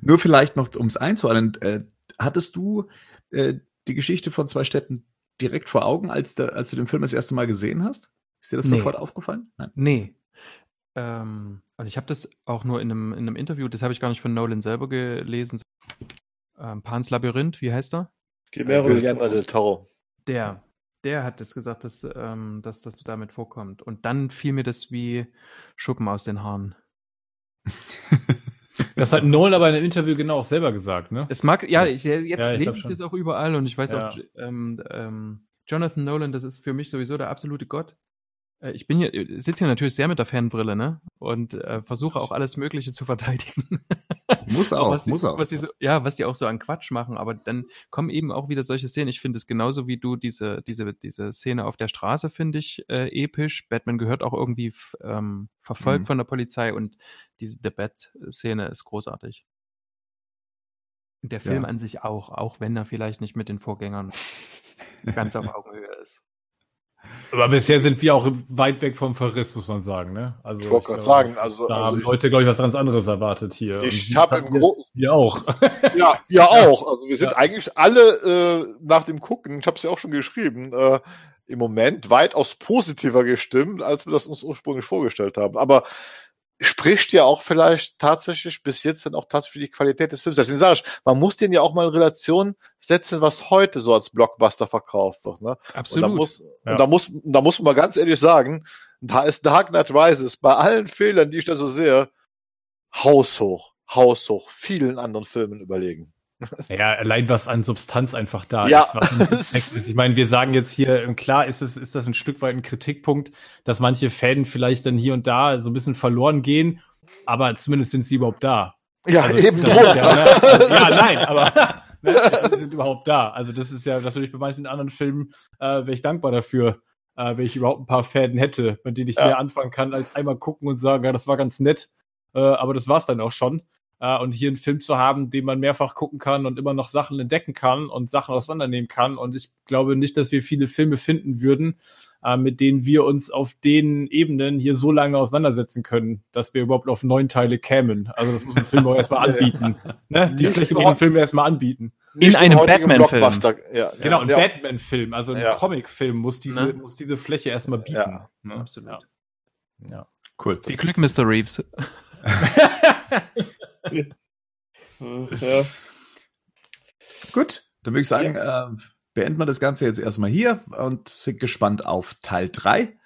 Nur vielleicht noch, um es einzuordnen, äh, hattest du äh, die Geschichte von zwei Städten direkt vor Augen, als, da, als du den Film das erste Mal gesehen hast? Ist dir das Nee. sofort aufgefallen? Nein. Nee. Ähm, und ich habe das auch nur in einem, in einem Interview, das habe ich gar nicht von Nolan selber gelesen. Ähm, Pans Labyrinth, wie heißt er? Guillermo del Toro. Der, der hat das gesagt, dass, ähm, dass das damit vorkommt. Und dann fiel mir das wie Schuppen aus den Haaren. Das hat Nolan aber in einem Interview genau auch selber gesagt, ne? Es mag, ja, ich, jetzt Ja, ich glaub ich das auch überall und ich weiß Ja. auch, ähm, ähm, Jonathan Nolan, das ist für mich sowieso der absolute Gott. Äh, Ich bin hier, sitze hier natürlich sehr mit der Fanbrille, ne? Und äh, versuche auch alles Mögliche zu verteidigen. Muss auch, was die, muss auch. Was die so, ja, was die auch so an Quatsch machen, aber dann kommen eben auch wieder solche Szenen. Ich finde es genauso wie du diese, diese, diese Szene auf der Straße finde ich äh, episch. Batman gehört auch irgendwie ähm, verfolgt Mhm. von der Polizei und diese The Bat-Szene ist großartig. Und der Film Ja. an sich auch, auch wenn er vielleicht nicht mit den Vorgängern ganz auf Augenhöhe ist. Aber bisher sind wir auch weit weg vom Verriss, muss man sagen. Ne? Also, Ich wollte gerade sagen, also, Da also haben Leute, glaube ich, was ganz anderes erwartet hier. ich habe im Gro Wir auch. Ja, wir auch. Also wir sind Ja. eigentlich alle äh, nach dem Gucken, ich habe es ja auch schon geschrieben, äh, im Moment weitaus positiver gestimmt, als wir das uns ursprünglich vorgestellt haben. Aber spricht ja auch vielleicht tatsächlich bis jetzt dann auch tatsächlich für die Qualität des Films. Deswegen sage ich, man muss den ja auch mal in Relation setzen, was heute so als Blockbuster verkauft wird. Ne? Und Absolut. da muss, Ja. und da muss, da muss man mal ganz ehrlich sagen, da ist Dark Knight Rises bei allen Fehlern, die ich da so sehe, haushoch, haushoch, vielen anderen Filmen überlegen. Ja, allein was an Substanz einfach da Ja. ist. Ich meine, wir sagen jetzt hier, ähm, klar ist es, ist das ein Stück weit ein Kritikpunkt, dass manche Fäden vielleicht dann hier und da so ein bisschen verloren gehen, aber zumindest sind sie überhaupt da. Ja, Also, eben ja, ne, also, ja, nein, aber ne, sie sind überhaupt da. Also das ist ja, das würde ich bei manchen anderen Filmen, äh, wäre ich dankbar dafür, äh, wenn ich überhaupt ein paar Fäden hätte, mit denen ich Ja. mehr anfangen kann, als einmal gucken und sagen, ja, das war ganz nett, äh, aber das war's dann auch schon. Äh, und hier einen Film zu haben, den man mehrfach gucken kann und immer noch Sachen entdecken kann und Sachen auseinandernehmen kann. Und ich glaube nicht, dass wir viele Filme finden würden, äh, mit denen wir uns auf den Ebenen hier so lange auseinandersetzen können, dass wir überhaupt auf neun Teile kämen. Also das muss ein Film auch erstmal anbieten. Ne? Die Nicht Fläche muss ein Film erstmal anbieten. Nicht einem Batman-Film. Ja, Genau, ein ja. Batman-Film, also ein Ja. Comic-Film muss diese, Ne? muss diese Fläche erstmal bieten. Ja. Ne? Absolut. Ja. Cool. Viel Glück, Mr. Reeves. Ja. Gut, dann würde ich sagen, äh, beenden wir das Ganze jetzt erstmal hier und sind gespannt auf Teil 3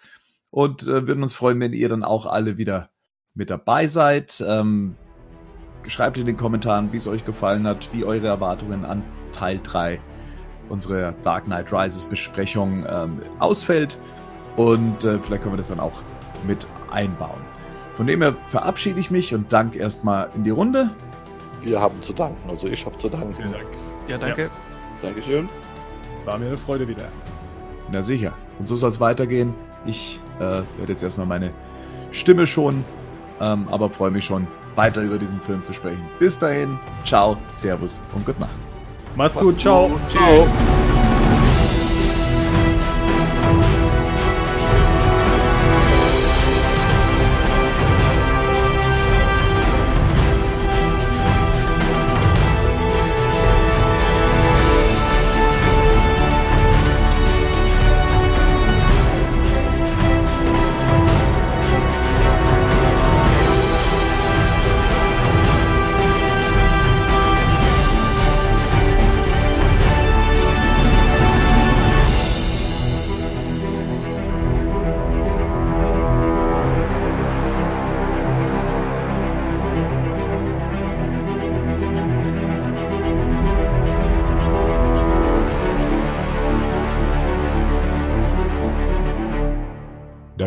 und äh, würden uns freuen, wenn ihr dann auch alle wieder mit dabei seid. Ähm, schreibt in den Kommentaren, wie es euch gefallen hat, wie eure Erwartungen an Teil 3 unserer Dark Knight Rises Besprechung ähm, ausfällt und äh, vielleicht können wir das dann auch mit einbauen. Von dem her verabschiede ich mich und danke erstmal in die Runde. Wir haben zu danken, also ich habe zu danken. Vielen Dank. Ja, danke. Dankeschön. War mir eine Freude wieder. Na sicher. Und so soll es weitergehen. Ich äh, werde jetzt erstmal meine Stimme schonen, ähm, aber freue mich schon, weiter über diesen Film zu sprechen. Bis dahin, ciao, servus und gute Nacht. Macht's gut, ciao. Ciao.